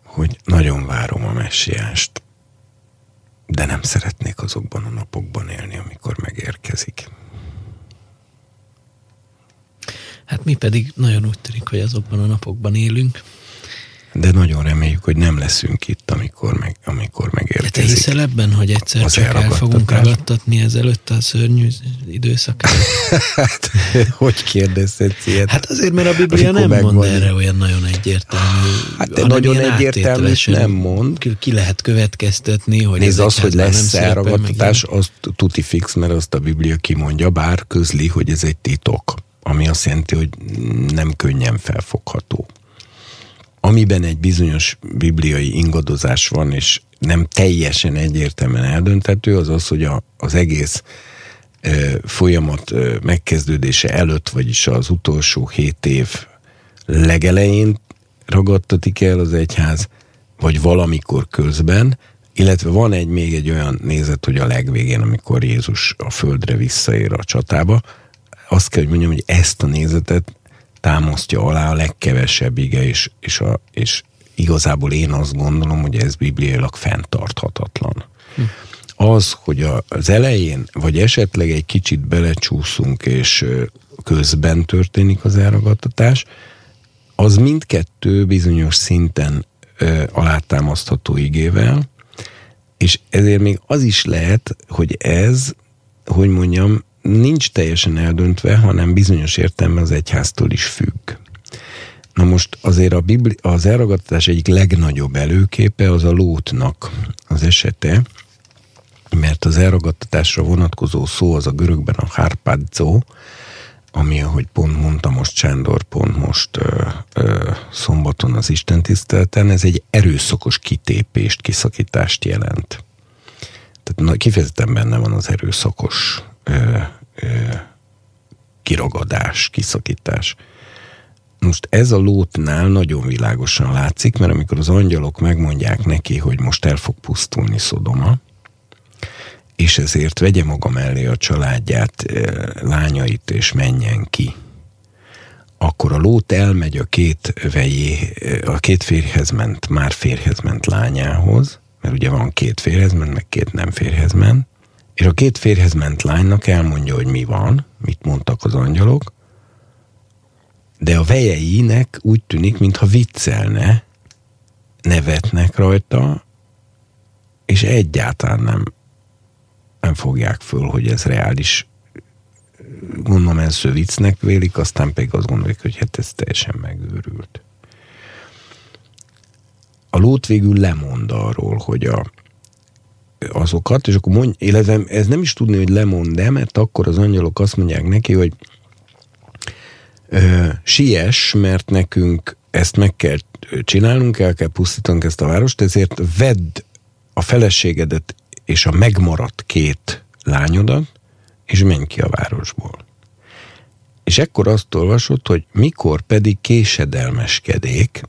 Hogy nagyon várom a messiást, de nem szeretnék azokban a napokban élni, amikor megérkezik. Hát mi pedig nagyon úgy tűnik, hogy azokban a napokban élünk de nagyon reméljük, hogy nem leszünk itt, amikor, meg, amikor megérkezik. De te hiszel ebben, hogy egyszer az csak el fogunk ragadtatni ezelőtt a szörnyű időszakát? hát, hogy kérdezted ilyet? Hát azért, mert a Biblia nem megvan. mond erre olyan nagyon egyértelmű. Hát de nagyon egyértelmű nem mond. Ki, lehet következtetni, hogy Nézd, az, hogy lesz elragadtatás, az tuti fix, mert azt a Biblia kimondja, bár közli, hogy ez egy titok. Ami azt jelenti, hogy nem könnyen felfogható amiben egy bizonyos bibliai ingadozás van, és nem teljesen egyértelműen eldöntető, az az, hogy a, az egész e, folyamat e, megkezdődése előtt, vagyis az utolsó hét év legelején ragadtatik el az egyház, vagy valamikor közben, illetve van egy még egy olyan nézet, hogy a legvégén, amikor Jézus a földre visszaér a csatába, azt kell, hogy mondjam, hogy ezt a nézetet támasztja alá a legkevesebb ige, és, és, a, és igazából én azt gondolom, hogy ez bibliailag fenntarthatatlan. Hm. Az, hogy az elején, vagy esetleg egy kicsit belecsúszunk, és közben történik az elragadtatás, az mindkettő bizonyos szinten ö, alátámasztható igével, és ezért még az is lehet, hogy ez, hogy mondjam, nincs teljesen eldöntve, hanem bizonyos értelemben az egyháztól is függ. Na most azért a Bibli, az elragadtatás egyik legnagyobb előképe az a Lótnak az esete, mert az elragadtatásra vonatkozó szó az a görögben a harpadzo, ami, ahogy pont mondta most Csándor, pont most ö, ö, szombaton az Isten tiszteleten, ez egy erőszakos kitépést, kiszakítást jelent. Tehát na, kifejezetten benne van az erőszakos ö, ö, kiragadás, kiszakítás. Most ez a lótnál nagyon világosan látszik, mert amikor az angyalok megmondják neki, hogy most el fog pusztulni Szodoma, és ezért vegye maga mellé a családját, lányait, és menjen ki. Akkor a lót elmegy a két vejé, a két férjhez ment, már férjhez ment lányához, mert ugye van két férjhez ment, meg két nem férjhez ment, és a két férjhez ment lánynak elmondja, hogy mi van, mit mondtak az angyalok, de a vejeinek úgy tűnik, mintha viccelne, nevetnek rajta, és egyáltalán nem, nem fogják föl, hogy ez reális gondolom első viccnek vélik, aztán pedig azt gondolják, hogy hát ez teljesen megőrült. A lót végül lemond arról, hogy a, azokat, és akkor mondj, illetve ez nem is tudni, hogy lemond-e, mert akkor az angyalok azt mondják neki, hogy ö, siess, mert nekünk ezt meg kell csinálnunk, el kell pusztítanunk ezt a várost, ezért vedd a feleségedet és a megmaradt két lányodat, és menj ki a városból. És ekkor azt olvasott, hogy mikor pedig késedelmeskedék,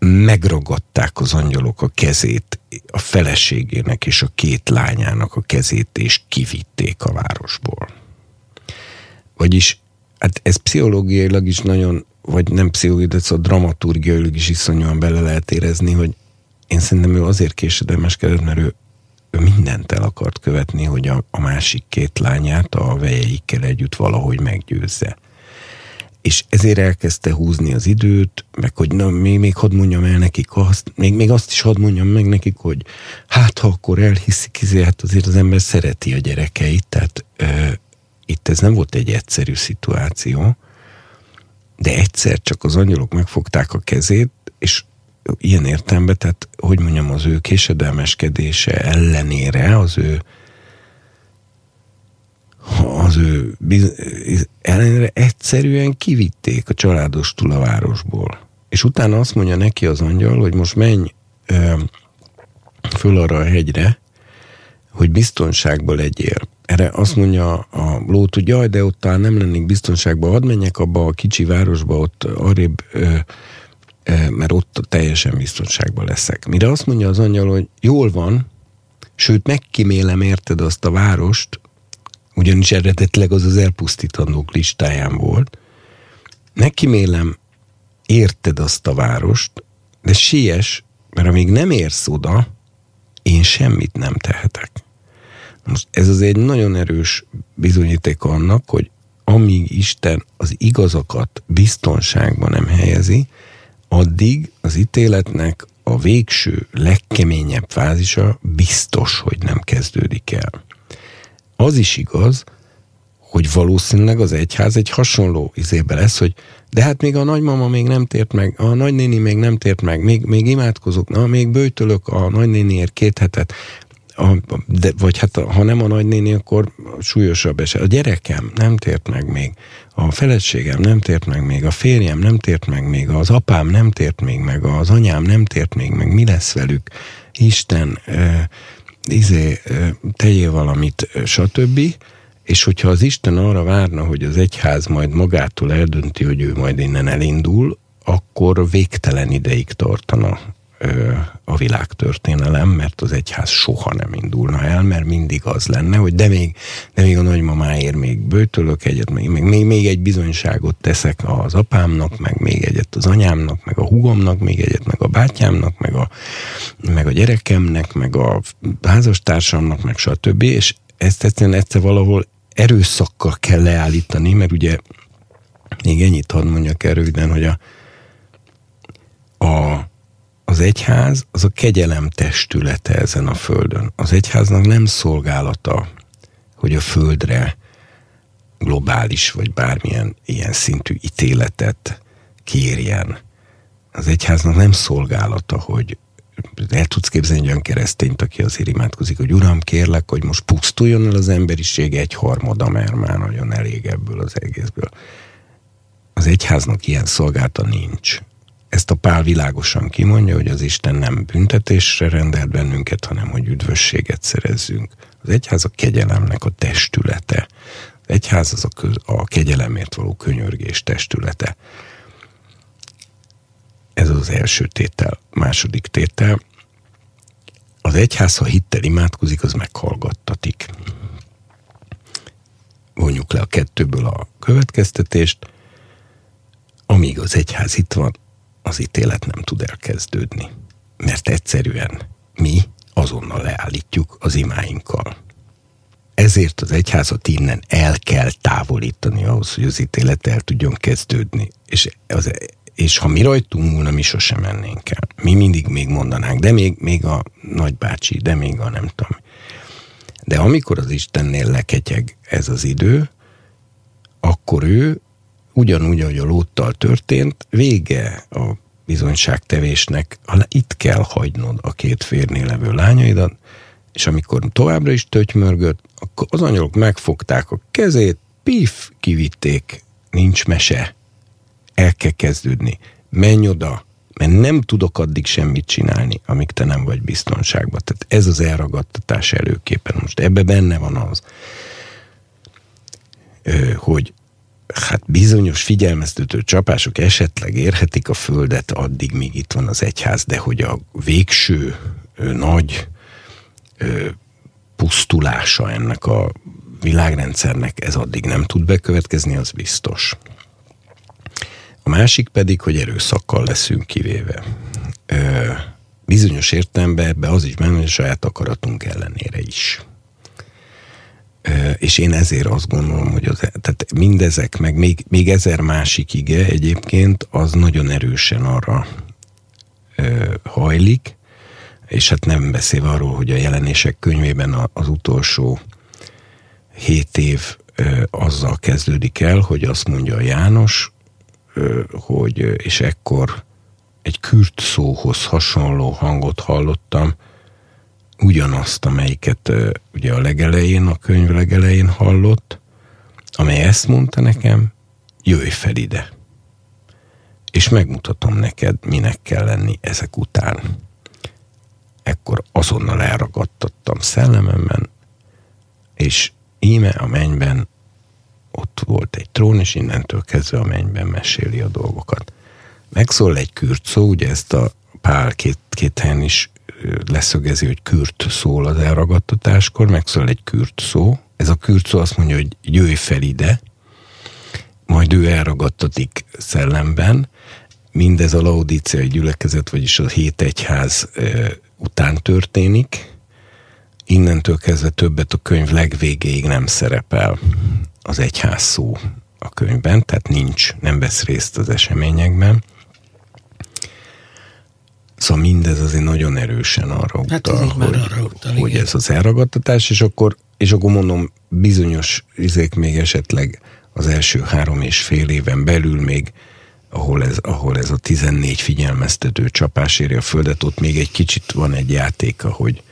megragadták az angyalok a kezét, a feleségének és a két lányának a kezét, és kivitték a városból. Vagyis, hát ez pszichológiailag is nagyon, vagy nem pszichológiailag, de szóval dramaturgiailag is iszonyúan bele lehet érezni, hogy én szerintem ő azért késedelmeskedett, mert ő, ő mindent el akart követni, hogy a, a másik két lányát a vejeikkel együtt valahogy meggyőzze és ezért elkezdte húzni az időt, meg hogy na, még, még hadd mondjam el nekik azt, még, még azt is hadd mondjam meg nekik, hogy hát ha akkor elhiszik, ezért hát azért az ember szereti a gyerekeit, tehát ö, itt ez nem volt egy egyszerű szituáció, de egyszer csak az angyalok megfogták a kezét, és ilyen értelemben, tehát hogy mondjam, az ő késedelmeskedése ellenére, az ő az ő biz- ellenére egyszerűen kivitték a családostul a városból. És utána azt mondja neki az angyal, hogy most menj ö, föl arra a hegyre, hogy biztonságban legyél. Erre azt mondja a lót, hogy jaj, de ott nem lennék biztonságban, hadd menjek abba a kicsi városba, ott arrébb, ö, ö, mert ott teljesen biztonságban leszek. Mire azt mondja az angyal, hogy jól van, sőt megkimélem érted azt a várost, ugyanis eredetileg az az elpusztítandók listáján volt. Nekimélem, érted azt a várost, de siess, mert amíg nem érsz oda, én semmit nem tehetek. Most ez az egy nagyon erős bizonyíték annak, hogy amíg Isten az igazakat biztonságban nem helyezi, addig az ítéletnek a végső, legkeményebb fázisa biztos, hogy nem kezdődik el. Az is igaz, hogy valószínűleg az egyház egy hasonló izébe lesz, hogy de hát még a nagymama még nem tért meg, a nagynéni még nem tért meg, még, még imádkozok, na, még bőtölök a nagynéniért két hetet, a, de, vagy hát ha nem a nagynéni, akkor súlyosabb eset. A gyerekem nem tért meg még, a feleségem nem tért meg még, a férjem nem tért meg még, az apám nem tért még meg, az anyám nem tért még meg, mi lesz velük? Isten, eh, izé, tegyél valamit, stb. És hogyha az Isten arra várna, hogy az egyház majd magától eldönti, hogy ő majd innen elindul, akkor végtelen ideig tartana a világtörténelem, mert az egyház soha nem indulna el, mert mindig az lenne, hogy de még, de még a nagymamáért még bőtölök egyet, még, még, még egy bizonyságot teszek az apámnak, meg még egyet az anyámnak, meg a hugomnak, még egyet, meg a bátyámnak, meg a, meg a gyerekemnek, meg a házastársamnak, meg stb. És ezt egyszerűen egyszer valahol erőszakkal kell leállítani, mert ugye még ennyit hadd mondjak el röviden, hogy a, a az egyház az a kegyelem testülete ezen a földön. Az egyháznak nem szolgálata, hogy a földre globális vagy bármilyen ilyen szintű ítéletet kérjen. Az egyháznak nem szolgálata, hogy el tudsz képzelni egy olyan keresztényt, aki azért imádkozik, hogy Uram, kérlek, hogy most pusztuljon el az emberiség egy harmada, mert már nagyon elég ebből az egészből. Az egyháznak ilyen szolgálta nincs ezt a pál világosan kimondja, hogy az Isten nem büntetésre rendelt bennünket, hanem hogy üdvösséget szerezzünk. Az egyház a kegyelemnek a testülete. Az egyház az a, köz, a kegyelemért való könyörgés testülete. Ez az első tétel. Második tétel. Az egyház, ha hittel imádkozik, az meghallgattatik. Vonjuk le a kettőből a következtetést, amíg az egyház itt van, az ítélet nem tud elkezdődni. Mert egyszerűen mi azonnal leállítjuk az imáinkkal. Ezért az egyházat innen el kell távolítani ahhoz, hogy az ítélet el tudjon kezdődni. És, az, és ha mi rajtunk múlna, mi sosem mennénk el. Mi mindig még mondanánk, de még, még a nagybácsi, de még a nem tudom. De amikor az Istennél leketyeg ez az idő, akkor ő ugyanúgy, ahogy a lóttal történt, vége a bizonyságtevésnek, itt kell hagynod a két férnél levő lányaidat, és amikor továbbra is tötymörgött, akkor az angyalok megfogták a kezét, pif, kivitték, nincs mese, el kell kezdődni, menj oda, mert nem tudok addig semmit csinálni, amíg te nem vagy biztonságban. Tehát ez az elragadtatás előképpen. Most ebbe benne van az, hogy hát bizonyos figyelmeztető csapások esetleg érhetik a földet addig, míg itt van az egyház, de hogy a végső ö, nagy ö, pusztulása ennek a világrendszernek ez addig nem tud bekövetkezni, az biztos. A másik pedig, hogy erőszakkal leszünk kivéve. Ö, bizonyos értelemben ebbe az is benne, hogy a saját akaratunk ellenére is. És én ezért azt gondolom, hogy az, tehát mindezek, meg még, még ezer másik ige egyébként, az nagyon erősen arra hajlik, és hát nem beszélve arról, hogy a jelenések könyvében az utolsó hét év azzal kezdődik el, hogy azt mondja János, ö, hogy és ekkor egy kürt szóhoz hasonló hangot hallottam, ugyanazt, amelyiket ugye a legelején, a könyv legelején hallott, amely ezt mondta nekem, jöjj fel ide. És megmutatom neked, minek kell lenni ezek után. Ekkor azonnal elragadtattam szellememben, és íme a mennyben ott volt egy trón, és innentől kezdve a mennyben meséli a dolgokat. Megszól egy kürt szó, ugye ezt a Pál két, két helyen is leszögezi, hogy kürt szól az elragadtatáskor, megszól egy kürt szó. Ez a kürt szó azt mondja, hogy jöjj fel ide, majd ő elragadtatik szellemben. Mindez a laudíciai gyülekezet, vagyis a hét egyház után történik. Innentől kezdve többet a könyv legvégéig nem szerepel az egyház szó a könyvben, tehát nincs, nem vesz részt az eseményekben. Szóval mindez azért nagyon erősen arra hát utal, hát hogy, arra utal, hogy ez az elragadtatás, és akkor, és akkor mondom, bizonyos izék még esetleg az első három és fél éven belül még, ahol ez, ahol ez a 14 figyelmeztető csapás éri a földet, ott még egy kicsit van egy játéka, hogy,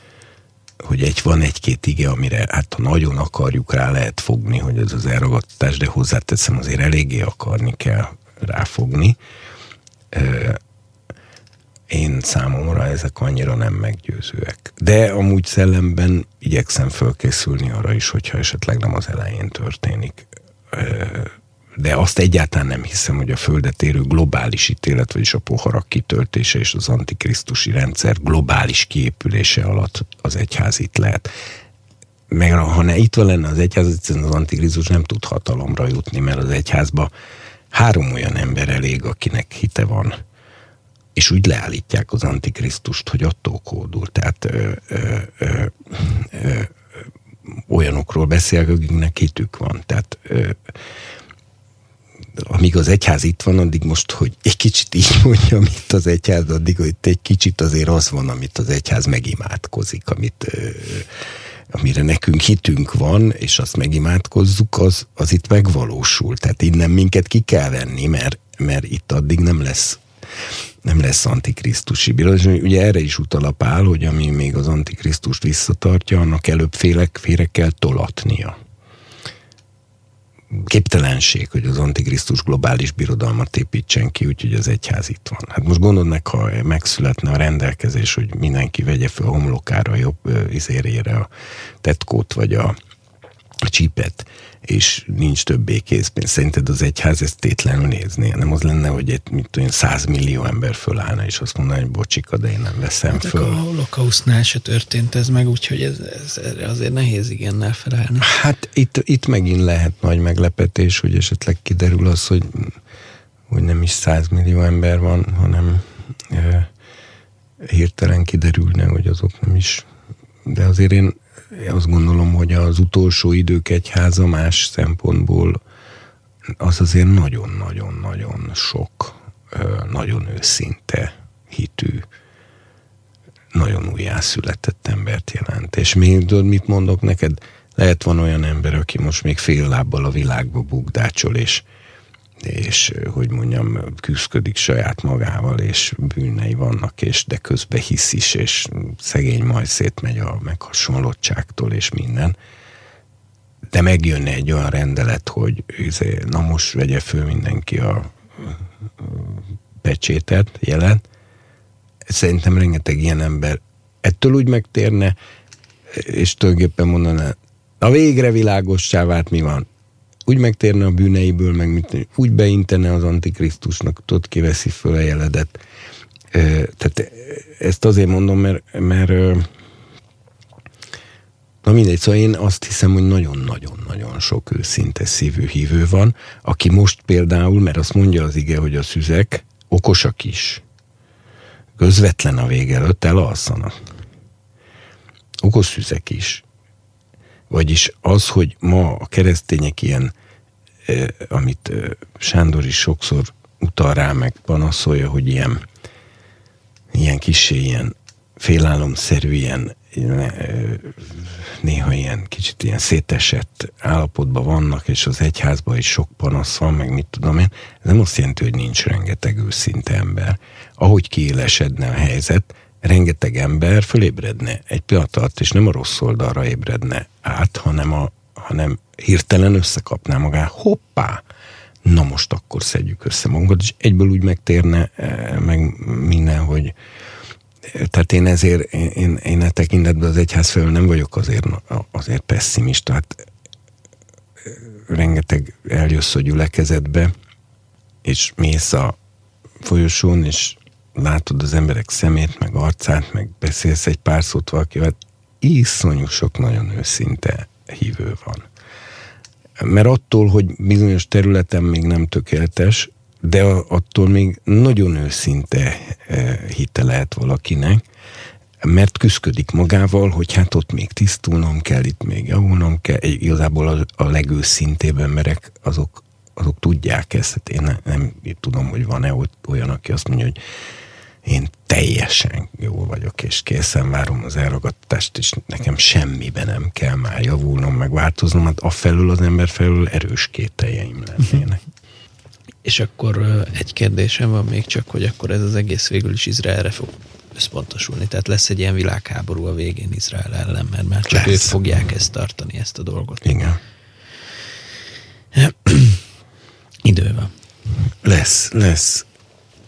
hogy egy, van egy-két ige, amire hát ha nagyon akarjuk rá lehet fogni, hogy ez az elragadtatás, de hozzáteszem azért eléggé akarni kell ráfogni én számomra ezek annyira nem meggyőzőek. De amúgy szellemben igyekszem fölkészülni arra is, hogyha esetleg nem az elején történik. De azt egyáltalán nem hiszem, hogy a földet érő globális ítélet, vagyis a poharak kitöltése és az antikrisztusi rendszer globális kiépülése alatt az egyház itt lehet. Meg ha ne itt lenne az egyház, az antikrisztus nem tud hatalomra jutni, mert az egyházba három olyan ember elég, akinek hite van és úgy leállítják az antikrisztust, hogy attól kódul. Tehát ö, ö, ö, ö, olyanokról beszél, akiknek hitük van. Tehát ö, amíg az egyház itt van, addig most, hogy egy kicsit így mondjam, itt az egyház, addig, hogy egy kicsit azért az van, amit az egyház megimádkozik, amit, ö, amire nekünk hitünk van, és azt megimádkozzuk, az, az itt megvalósul. Tehát innen minket ki kell venni, mert, mert itt addig nem lesz nem lesz antikrisztusi bíróság. Ugye erre is utal a pál, hogy ami még az antikrisztust visszatartja, annak előbb félek, félre kell tolatnia. Képtelenség, hogy az antikrisztus globális birodalmat építsen ki, úgyhogy az egyház itt van. Hát most gondold meg, ha megszületne a rendelkezés, hogy mindenki vegye fel a homlokára, a jobb izérére a tetkót, vagy a a csípet, és nincs többé készpénz. Szerinted az egyház ezt tétlenül nézné? Nem az lenne, hogy egy, mit tudom, 100 millió ember fölállna, és azt mondaná, hogy bocsika, de én nem veszem hát föl. A holokausztnál se történt ez meg, úgyhogy ez, ez, ez azért nehéz igennel felállni. Hát itt, itt megint lehet nagy meglepetés, hogy esetleg kiderül az, hogy, hogy nem is 100 millió ember van, hanem e, hirtelen kiderülne, hogy azok nem is. De azért én azt gondolom, hogy az utolsó idők egyháza más szempontból az azért nagyon-nagyon-nagyon sok, nagyon őszinte hitű, nagyon újjászületett embert jelent. És még tudod, mit mondok neked? Lehet van olyan ember, aki most még fél lábbal a világba bukdácsol, és és hogy mondjam, küzdködik saját magával, és bűnei vannak, és de közben hisz is, és szegény majd szétmegy a meghasonlottságtól, és minden. De megjönne egy olyan rendelet, hogy izé, na most vegye föl mindenki a pecsétet, jelent. Szerintem rengeteg ilyen ember ettől úgy megtérne, és tulajdonképpen mondaná, na végre világossá vált, mi van úgy megtérne a bűneiből, meg mit, úgy beintene az Antikrisztusnak, ott kiveszi föl a jeledet. Tehát ezt azért mondom, mert, mert Na mindegy, szóval én azt hiszem, hogy nagyon-nagyon-nagyon sok őszinte szívű hívő van, aki most például, mert azt mondja az ige, hogy a szüzek okosak is, közvetlen a vége előtt elalszanak. Okos szüzek is. Vagyis az, hogy ma a keresztények ilyen, amit Sándor is sokszor utal rá, meg panaszolja, hogy ilyen, ilyen kisé, ilyen félálomszerű, ilyen néha ilyen kicsit ilyen szétesett állapotban vannak, és az egyházban is sok panasz van, meg mit tudom én, ez nem azt jelenti, hogy nincs rengeteg őszinte ember. Ahogy kiélesedne a helyzet, rengeteg ember fölébredne egy pillanat alatt, és nem a rossz oldalra ébredne át, hanem, a, hanem hirtelen összekapná magát. Hoppá! Na most akkor szedjük össze magunkat, és egyből úgy megtérne eh, meg minden, hogy tehát én ezért, én, én e tekintetben az egyház felől nem vagyok azért, azért pessimista, hát eh, rengeteg eljössz a gyülekezetbe, és mész a folyosón, és látod az emberek szemét, meg arcát, meg beszélsz egy pár szót valakivel, iszonyú sok nagyon őszinte hívő van. Mert attól, hogy bizonyos területen még nem tökéletes, de attól még nagyon őszinte e, hite lehet valakinek, mert küzdik magával, hogy hát ott még tisztulnom kell, itt még javulnom kell. Igazából a, a legőszintébb emberek azok, azok tudják ezt. Hát én nem, nem tudom, hogy van-e olyan, aki azt mondja, hogy én teljesen jó vagyok, és készen várom az elragadtást, és nekem semmiben nem kell már javulnom, meg változnom, hát afelől az ember felül erős kételjeim lennének. És akkor egy kérdésem van még csak, hogy akkor ez az egész végül is Izraelre fog összpontosulni. Tehát lesz egy ilyen világháború a végén Izrael ellen, mert már csak lesz. ők fogják ezt tartani, ezt a dolgot. Igen. Idő van. Lesz, lesz.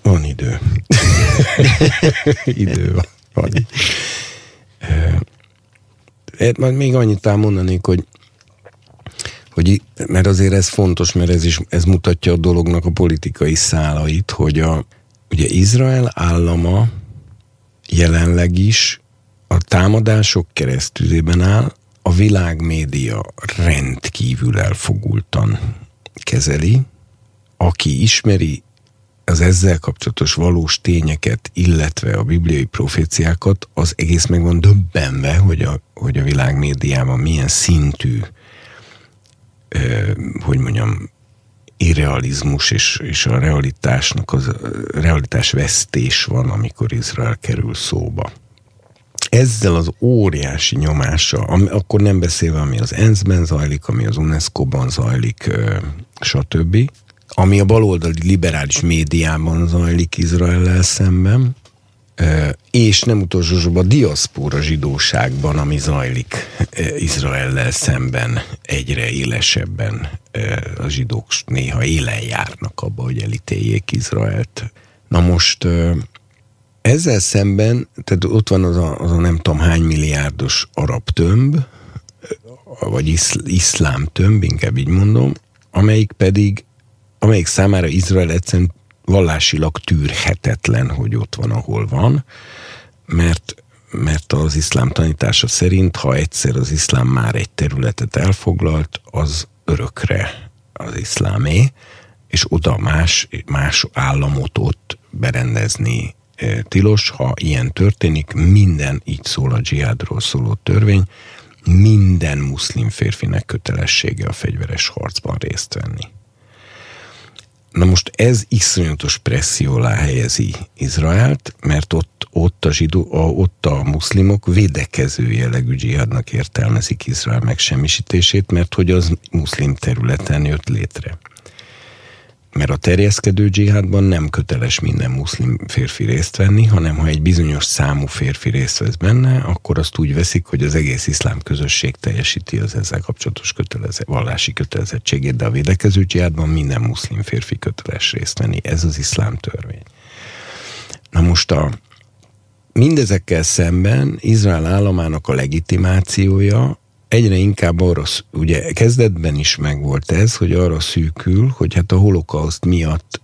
Van idő. idő van. van. E, majd még annyit mondanék, hogy hogy, mert azért ez fontos, mert ez is ez mutatja a dolognak a politikai szálait, hogy a, ugye Izrael állama jelenleg is a támadások keresztüzében áll, a világ média rendkívül elfogultan kezeli, aki ismeri az ezzel kapcsolatos valós tényeket, illetve a bibliai proféciákat, az egész meg van döbbenve, hogy a, hogy a világ médiában milyen szintű, eh, hogy mondjam, irrealizmus és, és a realitásnak az realitás vesztés van, amikor Izrael kerül szóba. Ezzel az óriási nyomással, ami, akkor nem beszélve, ami az ENSZ-ben zajlik, ami az UNESCO-ban zajlik, stb., ami a baloldali liberális médiában zajlik Izrael szemben, és nem utolsó sorban a diaszpóra zsidóságban, ami zajlik Izraellel szemben egyre élesebben a zsidók néha élen járnak abba, hogy elítéljék Izraelt. Na most ezzel szemben, tehát ott van az a, az a nem tudom hány milliárdos arab tömb, vagy iszl, iszlám tömb, inkább így mondom, amelyik pedig, amelyik számára Izrael egyszerűen vallásilag tűrhetetlen, hogy ott van, ahol van, mert mert az iszlám tanítása szerint, ha egyszer az iszlám már egy területet elfoglalt, az örökre az iszlámé, és oda más, más államot ott berendezni e, tilos. Ha ilyen történik, minden, így szól a dzsihádról szóló törvény, minden muszlim férfinek kötelessége a fegyveres harcban részt venni. Na most ez iszonyatos presszió alá helyezi Izraelt, mert ott, ott, a zsidó, a, ott a muszlimok védekező jellegű dzsihadnak értelmezik Izrael megsemmisítését, mert hogy az muszlim területen jött létre mert a terjeszkedő dzsihádban nem köteles minden muszlim férfi részt venni, hanem ha egy bizonyos számú férfi részt vesz benne, akkor azt úgy veszik, hogy az egész iszlám közösség teljesíti az ezzel kapcsolatos kötelező, vallási kötelezettségét, de a védekező dzsihádban minden muszlim férfi köteles részt venni. Ez az iszlám törvény. Na most a, mindezekkel szemben Izrael államának a legitimációja egyre inkább arra, ugye kezdetben is megvolt ez, hogy arra szűkül, hogy hát a holokauszt miatt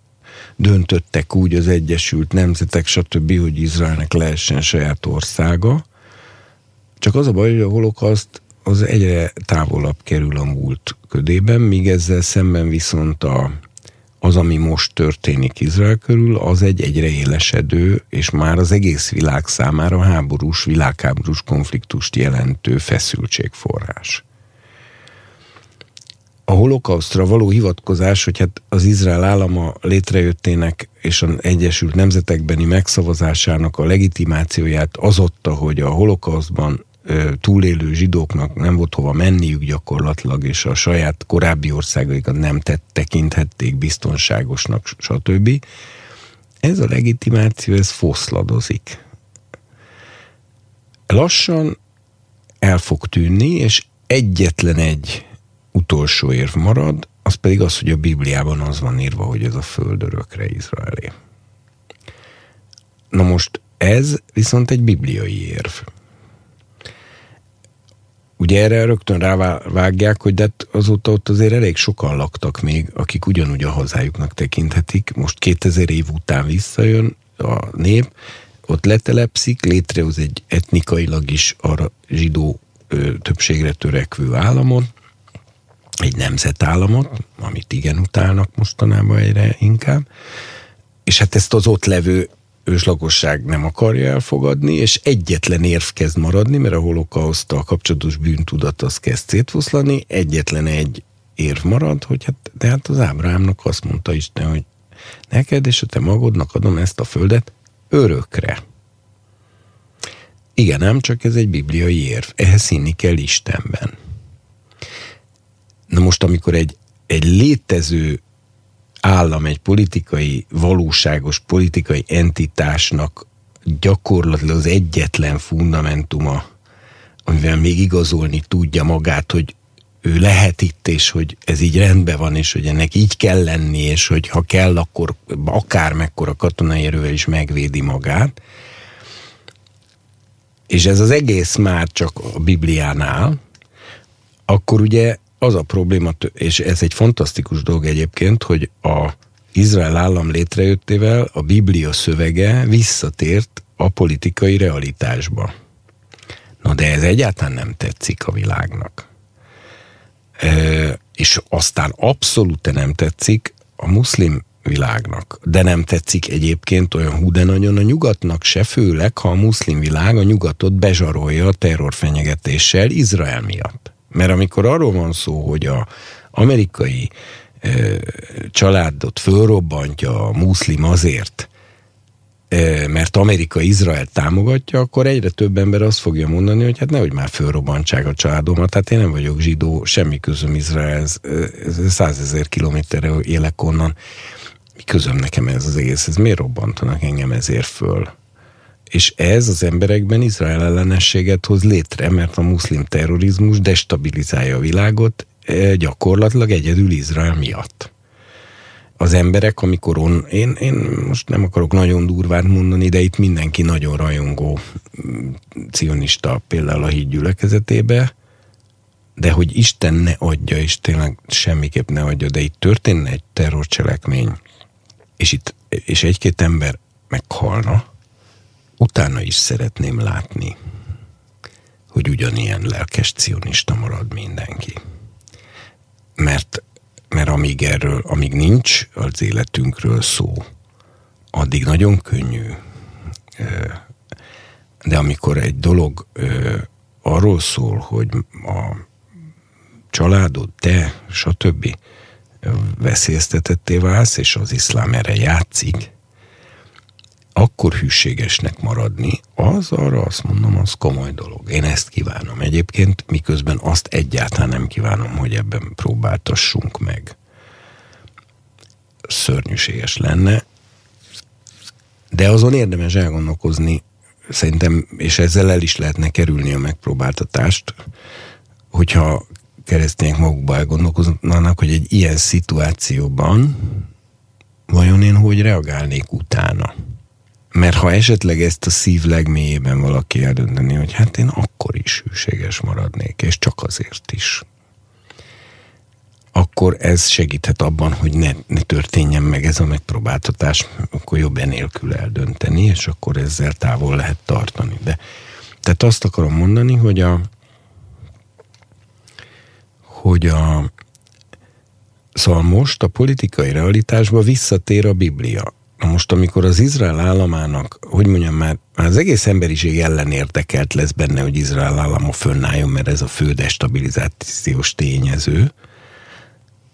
döntöttek úgy az Egyesült Nemzetek, stb., hogy Izraelnek lehessen saját országa. Csak az a baj, hogy a holokauszt az egyre távolabb kerül a múlt ködében, míg ezzel szemben viszont a, az, ami most történik Izrael körül, az egy egyre élesedő, és már az egész világ számára háborús, világháborús konfliktust jelentő feszültségforrás. A holokausztra való hivatkozás, hogy hát az Izrael állama létrejöttének és az Egyesült Nemzetekbeni megszavazásának a legitimációját az otta, hogy a holokauszban túlélő zsidóknak nem volt hova menniük gyakorlatilag, és a saját korábbi országaikat nem tett, tekinthették biztonságosnak, stb. Ez a legitimáció, ez foszladozik. Lassan el fog tűnni, és egyetlen egy utolsó érv marad, az pedig az, hogy a Bibliában az van írva, hogy ez a föld örökre Izraelé. Na most ez viszont egy bibliai érv ugye erre rögtön rávágják, hogy de hát azóta ott azért elég sokan laktak még, akik ugyanúgy a hazájuknak tekinthetik. Most 2000 év után visszajön a nép, ott letelepszik, létrehoz egy etnikailag is arra zsidó ö, többségre törekvő államot, egy nemzetállamot, amit igen utálnak mostanában egyre inkább, és hát ezt az ott levő őslakosság nem akarja elfogadni, és egyetlen érv kezd maradni, mert a holokausztal kapcsolatos bűntudat az kezd szétfoszlani, egyetlen egy érv marad, hogy hát, de hát az Ábrámnak azt mondta Isten, hogy neked és a te magodnak adom ezt a földet örökre. Igen, nem csak ez egy bibliai érv. Ehhez színni kell Istenben. Na most, amikor egy, egy létező állam egy politikai, valóságos politikai entitásnak gyakorlatilag az egyetlen fundamentuma, amivel még igazolni tudja magát, hogy ő lehet itt, és hogy ez így rendben van, és hogy ennek így kell lenni, és hogy ha kell, akkor akár mekkora katonai erővel is megvédi magát. És ez az egész már csak a Bibliánál, akkor ugye az a probléma, és ez egy fantasztikus dolog egyébként, hogy a Izrael állam létrejöttével a Biblia szövege visszatért a politikai realitásba. Na de ez egyáltalán nem tetszik a világnak. E, és aztán abszolút nem tetszik a muszlim világnak. De nem tetszik egyébként olyan hú de nagyon a nyugatnak se, főleg ha a muszlim világ a nyugatot bezsarolja a terrorfenyegetéssel Izrael miatt. Mert amikor arról van szó, hogy a amerikai e, családot fölrobbantja a muszlim azért, e, mert Amerika Izrael támogatja, akkor egyre több ember azt fogja mondani, hogy hát nehogy már fölrobbantsák a családomat, hát én nem vagyok zsidó, semmi közöm Izraelhez, százezer kilométerre élek onnan. Mi közöm nekem ez az egész, ez miért robbantanak engem ezért föl? És ez az emberekben Izrael ellenességet hoz létre, mert a muszlim terrorizmus destabilizálja a világot e, gyakorlatilag egyedül Izrael miatt. Az emberek, amikor on, én, én most nem akarok nagyon durvát mondani, de itt mindenki nagyon rajongó mm, cionista, például a híd gyülekezetébe, de hogy Isten ne adja, és tényleg semmiképp ne adja, de itt történne egy terrorcselekmény, és itt és egy-két ember meghalna, utána is szeretném látni, hogy ugyanilyen lelkes cionista marad mindenki. Mert, mert amíg erről, amíg nincs az életünkről szó, addig nagyon könnyű. De amikor egy dolog arról szól, hogy a családod, te, stb. veszélyeztetetté válsz, és az iszlám erre játszik, akkor hűségesnek maradni, az arra azt mondom, az komoly dolog. Én ezt kívánom. Egyébként miközben azt egyáltalán nem kívánom, hogy ebben próbáltassunk meg. Szörnyűséges lenne, de azon érdemes elgondolkozni, szerintem, és ezzel el is lehetne kerülni a megpróbáltatást, hogyha keresztények magukba elgondolkoznának, hogy egy ilyen szituációban vajon én hogy reagálnék utána. Mert ha esetleg ezt a szív legmélyében valaki eldönteni, hogy hát én akkor is hűséges maradnék, és csak azért is, akkor ez segíthet abban, hogy ne, ne történjen meg ez a megpróbáltatás, akkor jobb enélkül eldönteni, és akkor ezzel távol lehet tartani. De tehát azt akarom mondani, hogy a hogy a szóval most a politikai realitásba visszatér a Biblia. Na most, amikor az Izrael államának, hogy mondjam már, már az egész emberiség ellen érdekelt lesz benne, hogy Izrael állama fönnálljon, mert ez a fő destabilizációs tényező,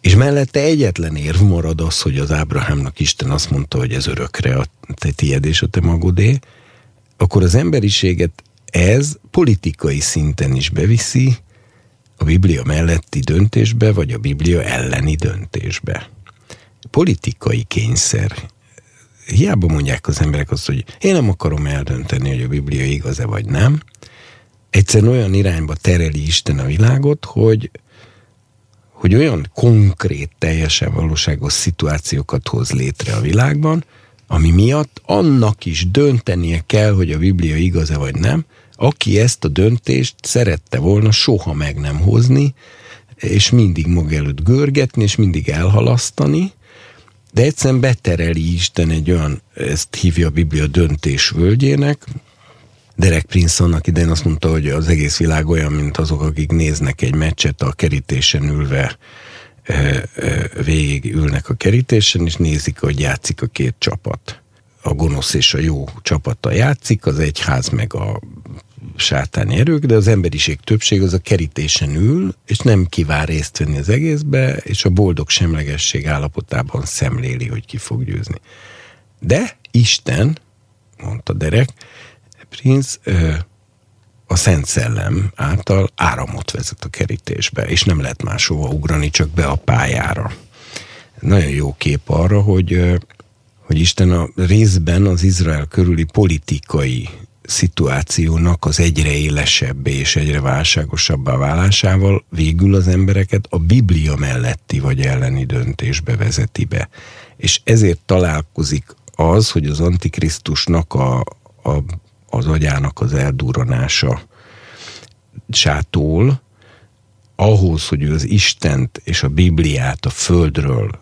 és mellette egyetlen érv marad az, hogy az Ábrahámnak Isten azt mondta, hogy ez örökre a te tied és a te magodé, akkor az emberiséget ez politikai szinten is beviszi a Biblia melletti döntésbe, vagy a Biblia elleni döntésbe. Politikai kényszer hiába mondják az emberek azt, hogy én nem akarom eldönteni, hogy a Biblia igaz-e vagy nem. Egyszerűen olyan irányba tereli Isten a világot, hogy, hogy olyan konkrét, teljesen valóságos szituációkat hoz létre a világban, ami miatt annak is döntenie kell, hogy a Biblia igaz-e vagy nem, aki ezt a döntést szerette volna soha meg nem hozni, és mindig maga előtt görgetni, és mindig elhalasztani, de egyszerűen betereli Isten egy olyan, ezt hívja a Biblia döntés völgyének, Derek Prince annak idején azt mondta, hogy az egész világ olyan, mint azok, akik néznek egy meccset a kerítésen ülve, végig ülnek a kerítésen, és nézik, hogy játszik a két csapat. A gonosz és a jó csapata játszik, az egyház meg a sátáni erők, de az emberiség többség az a kerítésen ül, és nem kíván részt venni az egészbe, és a boldog semlegesség állapotában szemléli, hogy ki fog győzni. De Isten, mondta Derek, Prince, a Szent Szellem által áramot vezet a kerítésbe, és nem lehet máshova ugrani, csak be a pályára. Nagyon jó kép arra, hogy, hogy Isten a részben az Izrael körüli politikai szituációnak az egyre élesebb és egyre válságosabbá válásával végül az embereket a Biblia melletti vagy elleni döntésbe vezeti be. És ezért találkozik az, hogy az Antikrisztusnak a, a, az agyának az eldurranása sától, ahhoz, hogy ő az Istent és a Bibliát a földről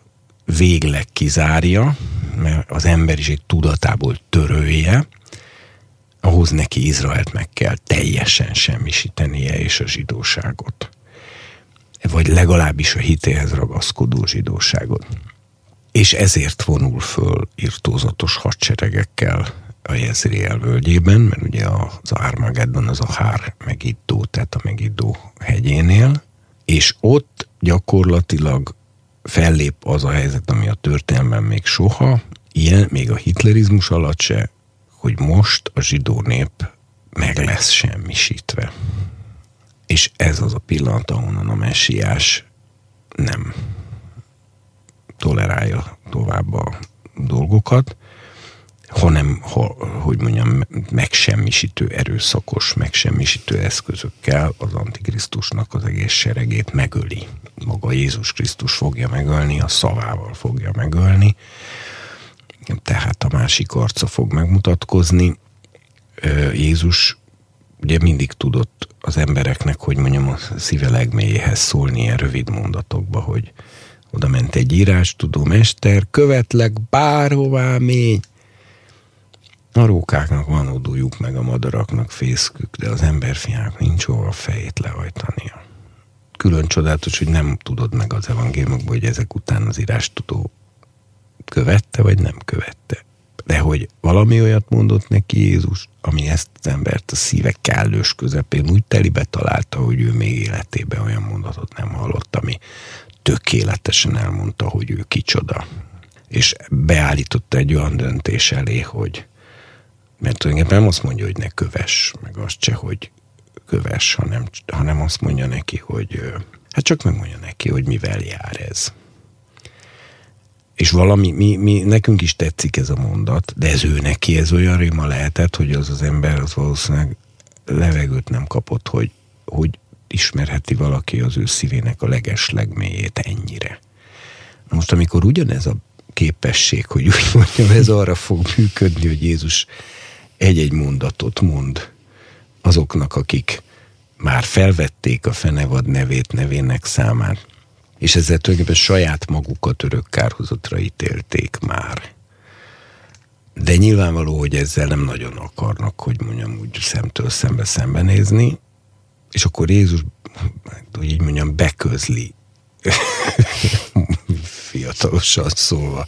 végleg kizárja, mert az emberiség tudatából törölje, ahhoz neki Izraelt meg kell teljesen semmisítenie és a zsidóságot. Vagy legalábbis a hitéhez ragaszkodó zsidóságot. És ezért vonul föl irtózatos hadseregekkel a Jezriel völgyében, mert ugye az Armageddon az a Hár Megiddó, tehát a Megiddó hegyénél, és ott gyakorlatilag fellép az a helyzet, ami a történelmen még soha, ilyen, még a hitlerizmus alatt se hogy most a zsidó nép meg lesz semmisítve. És ez az a pillanat, ahonnan a messiás nem tolerálja tovább a dolgokat, hanem, ha, hogy mondjam, megsemmisítő, erőszakos, megsemmisítő eszközökkel az Antikrisztusnak az egész seregét megöli. Maga Jézus Krisztus fogja megölni, a szavával fogja megölni, tehát a másik arca fog megmutatkozni. Jézus ugye mindig tudott az embereknek, hogy mondjam, a szíve legmélyéhez szólni ilyen rövid mondatokba, hogy oda ment egy írás, tudó mester, követlek bárhová mély. A rókáknak van odújuk, meg a madaraknak fészkük, de az emberfiának nincs hova a fejét lehajtania. Külön csodálatos, hogy nem tudod meg az evangéliumokból, hogy ezek után az írás tudó követte, vagy nem követte. De hogy valami olyat mondott neki Jézus, ami ezt az embert a szíve kellős közepén úgy telibe találta, hogy ő még életében olyan mondatot nem hallott, ami tökéletesen elmondta, hogy ő kicsoda. És beállította egy olyan döntés elé, hogy mert tulajdonképpen nem azt mondja, hogy ne köves, meg azt se, hogy köves, hanem, hanem azt mondja neki, hogy hát csak megmondja neki, hogy mivel jár ez. És valami, mi, mi, nekünk is tetszik ez a mondat, de ez ő neki, ez olyan réma lehetett, hogy az az ember az valószínűleg levegőt nem kapott, hogy, hogy ismerheti valaki az ő szívének a leges legmélyét ennyire. Na most, amikor ugyanez a képesség, hogy úgy mondjam, ez arra fog működni, hogy Jézus egy-egy mondatot mond azoknak, akik már felvették a fenevad nevét nevének számát, és ezzel tulajdonképpen saját magukat örök kárhozatra ítélték már. De nyilvánvaló, hogy ezzel nem nagyon akarnak, hogy mondjam úgy szemtől szembe szembenézni, és akkor Jézus, hogy így mondjam, beközli fiatalosan szólva,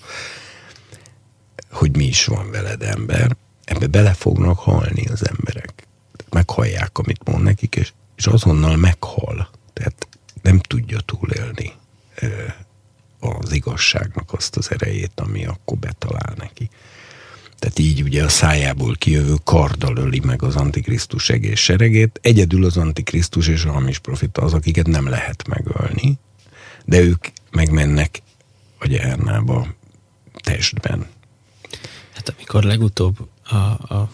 hogy mi is van veled ember, ebbe bele fognak halni az emberek. Meghallják, amit mond nekik, és, és azonnal meghal. Tehát nem tudja túlélni az igazságnak azt az erejét, ami akkor betalál neki. Tehát így ugye a szájából kijövő karddal öli meg az Antikrisztus egész seregét. Egyedül az Antikrisztus és a hamis profita az, akiket nem lehet megölni, de ők megmennek a gyernába testben. Hát amikor legutóbb a, a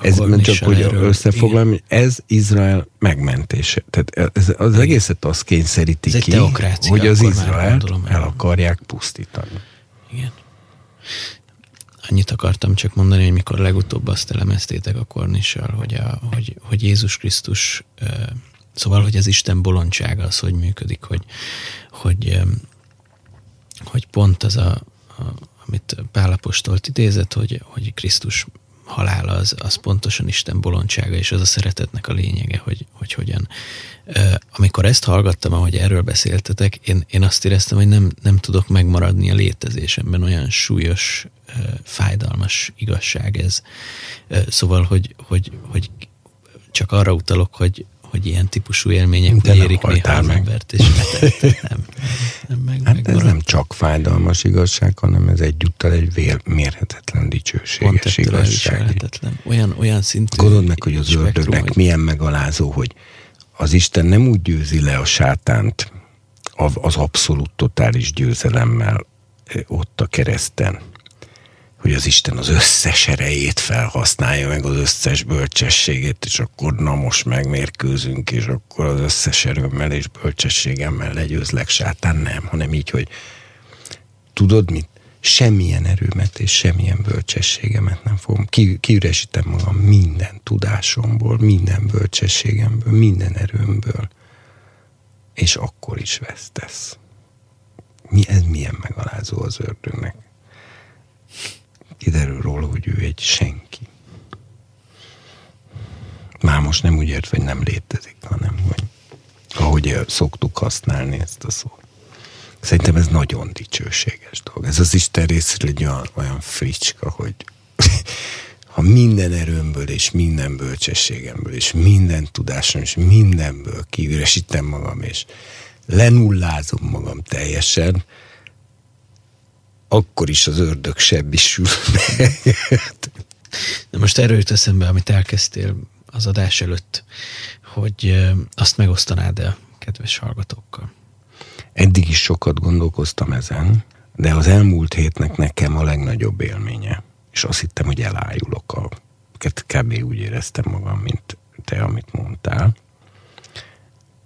ez csak, hogy összefoglalom, ez Izrael megmentése. Tehát ez, az igen. egészet azt kényszeríti ez ki, hogy az Izrael el akarják pusztítani. Igen. Annyit akartam csak mondani, hogy mikor legutóbb azt elemeztétek a kornissal, hogy, a, hogy, hogy Jézus Krisztus, szóval, hogy az Isten bolondsága az hogy működik, hogy, hogy, hogy pont az a, a amit Pálapostolt idézett, hogy, hogy Krisztus halála az, az pontosan Isten bolondsága, és az a szeretetnek a lényege, hogy, hogy hogyan. Amikor ezt hallgattam, ahogy erről beszéltetek, én, én azt éreztem, hogy nem, nem tudok megmaradni a létezésemben, olyan súlyos, fájdalmas igazság ez. Szóval, hogy, hogy, hogy csak arra utalok, hogy, hogy ilyen típusú élmények De érik néha az embert, és nem, nem meg, hát ez nem csak fájdalmas igazság, hanem ez egyúttal egy vér, mérhetetlen dicsőséges igazság. Olyan, olyan szintű Gondolod meg, hogy az ördögnek hogy... milyen megalázó, hogy az Isten nem úgy győzi le a sátánt az abszolút totális győzelemmel eh, ott a kereszten, hogy az Isten az összes erejét felhasználja, meg az összes bölcsességét, és akkor na most megmérkőzünk, és akkor az összes erőmmel és bölcsességemmel legyőzlek sátán, nem, hanem így, hogy tudod mit? Semmilyen erőmet és semmilyen bölcsességemet nem fogom. Ki, kiüresítem magam minden tudásomból, minden bölcsességemből, minden erőmből, és akkor is vesztesz. Mi, ez milyen megalázó az ördögnek kiderül róla, hogy ő egy senki. Már most nem úgy ért, hogy nem létezik, hanem hogy ahogy szoktuk használni ezt a szót. Szerintem ez nagyon dicsőséges dolog. Ez az Isten részről egy olyan, olyan fricska, hogy ha minden erőmből és minden bölcsességemből és minden tudásom és mindenből kiüresítem magam és lenullázom magam teljesen, akkor is az ördög sebbisül Na most erről jut eszembe, amit elkezdtél az adás előtt, hogy azt megosztanád el kedves hallgatókkal. Eddig is sokat gondolkoztam ezen, de az elmúlt hétnek nekem a legnagyobb élménye, és azt hittem, hogy elájulok a kb. úgy éreztem magam, mint te, amit mondtál,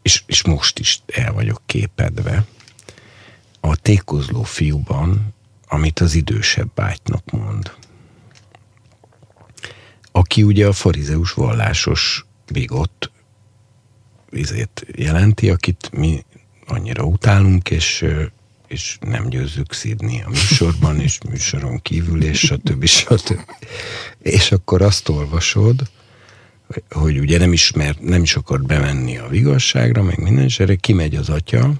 és, és most is el vagyok képedve. A tékozló fiúban amit az idősebb bátynak mond. Aki ugye a farizeus vallásos bigott vizét jelenti, akit mi annyira utálunk, és, és nem győzzük szídni a műsorban, és műsoron kívül, és stb. stb. És akkor azt olvasod, hogy ugye nem ismer, nem is akar bemenni a vigasságra, meg minden, és erre kimegy az atya,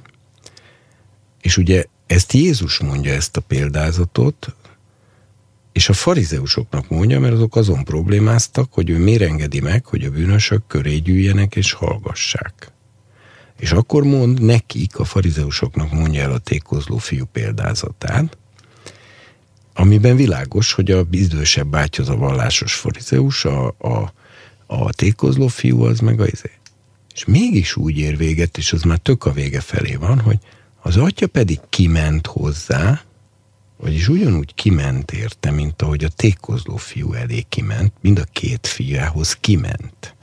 és ugye ezt Jézus mondja ezt a példázatot, és a farizeusoknak mondja, mert azok azon problémáztak, hogy ő miért engedi meg, hogy a bűnösök köré gyűjjenek és hallgassák. És akkor mond nekik, a farizeusoknak mondja el a tékozló fiú példázatát, amiben világos, hogy a idősebb bátyja az a vallásos farizeus, a, a, a tékozló fiú az meg a izé. És mégis úgy ér véget, és az már tök a vége felé van, hogy az atya pedig kiment hozzá, vagyis ugyanúgy kiment érte, mint ahogy a tékozló fiú elé kiment, mind a két fiához kiment.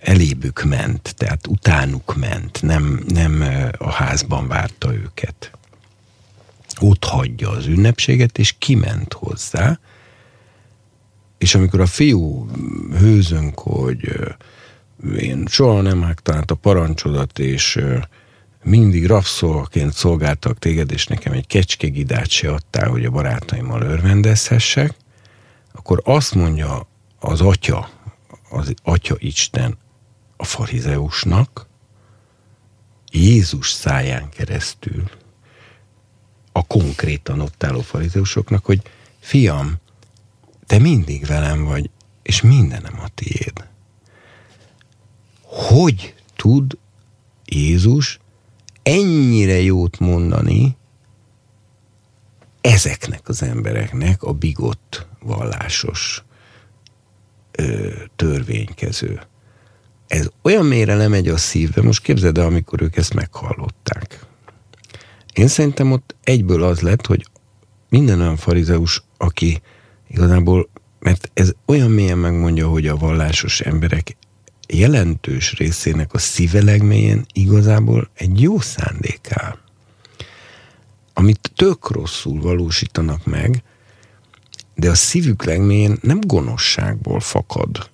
Elébük ment, tehát utánuk ment, nem, nem a házban várta őket. Ott hagyja az ünnepséget, és kiment hozzá, és amikor a fiú hőzönk, hogy én soha nem megtalált a parancsodat, és mindig rabszolgaként szolgáltak téged, és nekem egy kecskegidát se adtál, hogy a barátaimmal örvendezhessek, akkor azt mondja az atya, az atya Isten a farizeusnak, Jézus száján keresztül, a konkrétan ott álló farizeusoknak, hogy fiam, te mindig velem vagy, és mindenem a tiéd. Hogy tud Jézus ennyire jót mondani ezeknek az embereknek a bigott vallásos ö, törvénykező. Ez olyan mélyre lemegy a szívbe, most képzeld el, amikor ők ezt meghallották. Én szerintem ott egyből az lett, hogy minden olyan farizeus, aki igazából, mert ez olyan mélyen megmondja, hogy a vallásos emberek jelentős részének a szíve legmélyen igazából egy jó szándék áll. Amit tök rosszul valósítanak meg, de a szívük legmélyén nem gonoszságból fakad.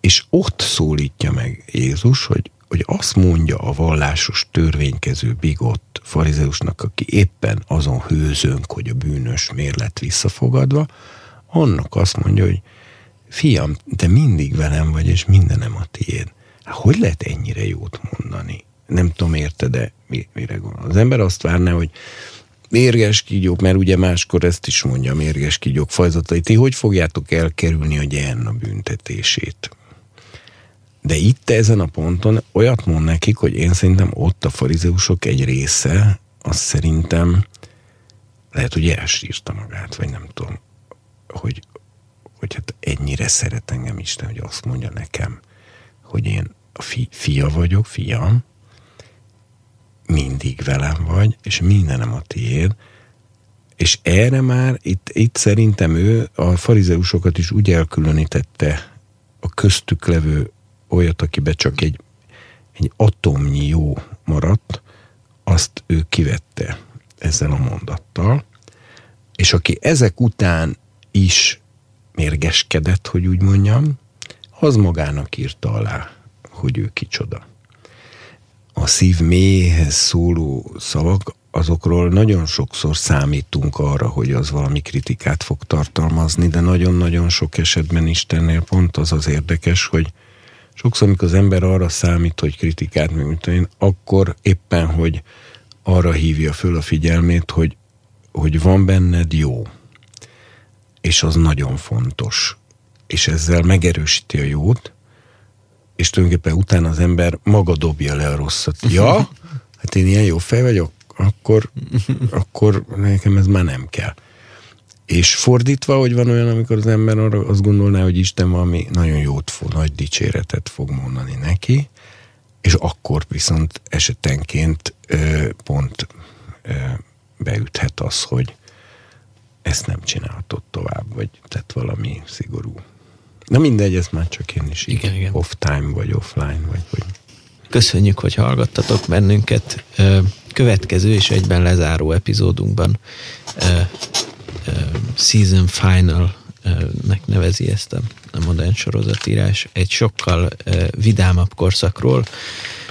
És ott szólítja meg Jézus, hogy, hogy azt mondja a vallásos törvénykező bigott farizeusnak, aki éppen azon hőzönk, hogy a bűnös miért lett visszafogadva, annak azt mondja, hogy fiam, te mindig velem vagy, és mindenem a tiéd. Hát hogy lehet ennyire jót mondani? Nem tudom, érte, de mire gondol? Az ember azt várná, hogy mérges kígyók, mert ugye máskor ezt is mondja, mérges kígyók fajzatai, ti hogy fogjátok elkerülni a a büntetését? De itt ezen a ponton olyat mond nekik, hogy én szerintem ott a farizeusok egy része, azt szerintem lehet, hogy elsírta magát, vagy nem tudom, hogy, hogy hát ennyire szeret engem Isten, hogy azt mondja nekem, hogy én a fi, fia vagyok, fiam, mindig velem vagy, és mindenem a tiéd, és erre már itt, itt szerintem ő a farizeusokat is úgy elkülönítette a köztük levő olyat, akibe csak egy, egy atomnyi jó maradt, azt ő kivette ezzel a mondattal, és aki ezek után is mérgeskedett, hogy úgy mondjam, az magának írta alá, hogy ő kicsoda. A szív mélyhez szóló szavak, azokról nagyon sokszor számítunk arra, hogy az valami kritikát fog tartalmazni, de nagyon-nagyon sok esetben Istennél pont az az érdekes, hogy sokszor, amikor az ember arra számít, hogy kritikát mint én, akkor éppen, hogy arra hívja föl a figyelmét, hogy, hogy van benned jó, és az nagyon fontos. És ezzel megerősíti a jót, és tulajdonképpen utána az ember maga dobja le a rosszat. Ja, hát én ilyen jó fej vagyok, akkor, akkor nekem ez már nem kell. És fordítva, hogy van olyan, amikor az ember arra azt gondolná, hogy Isten valami nagyon jót fog, nagy dicséretet fog mondani neki, és akkor viszont esetenként ö, pont ö, beüthet az, hogy ezt nem csinálhatod tovább, vagy tett valami szigorú. Na mindegy, ez már csak én is igen, igen. off-time, vagy offline, vagy hogy... Köszönjük, hogy hallgattatok bennünket. Következő és egyben lezáró epizódunkban season final nek nevezi ezt a, a modern sorozatírás, egy sokkal vidámabb korszakról,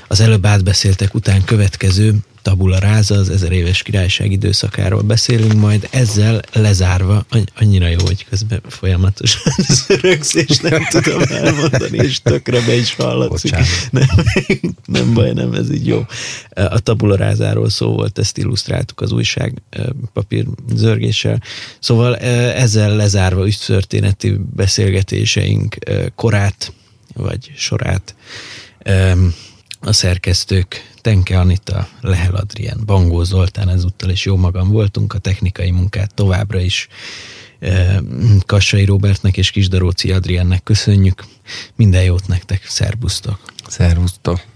az előbb átbeszéltek után következő tabula ráza, az ezer éves királyság időszakáról beszélünk, majd ezzel lezárva, annyira jó, hogy közben folyamatosan rögsz, és nem tudom elmondani, és tökre be is hallatszik. Nem, nem baj, nem, ez így jó. A tabula rázáról szó volt, ezt illusztráltuk az újság papír zörgéssel. Szóval ezzel lezárva ügytörténeti beszélgetéseink korát, vagy sorát, a szerkesztők Tenke Anita, Lehel Adrien, Bangó Zoltán ezúttal és jó magam voltunk, a technikai munkát továbbra is Kassai Robertnek és Kisdaróci Adriennek köszönjük. Minden jót nektek, szervusztok! Szervusztok!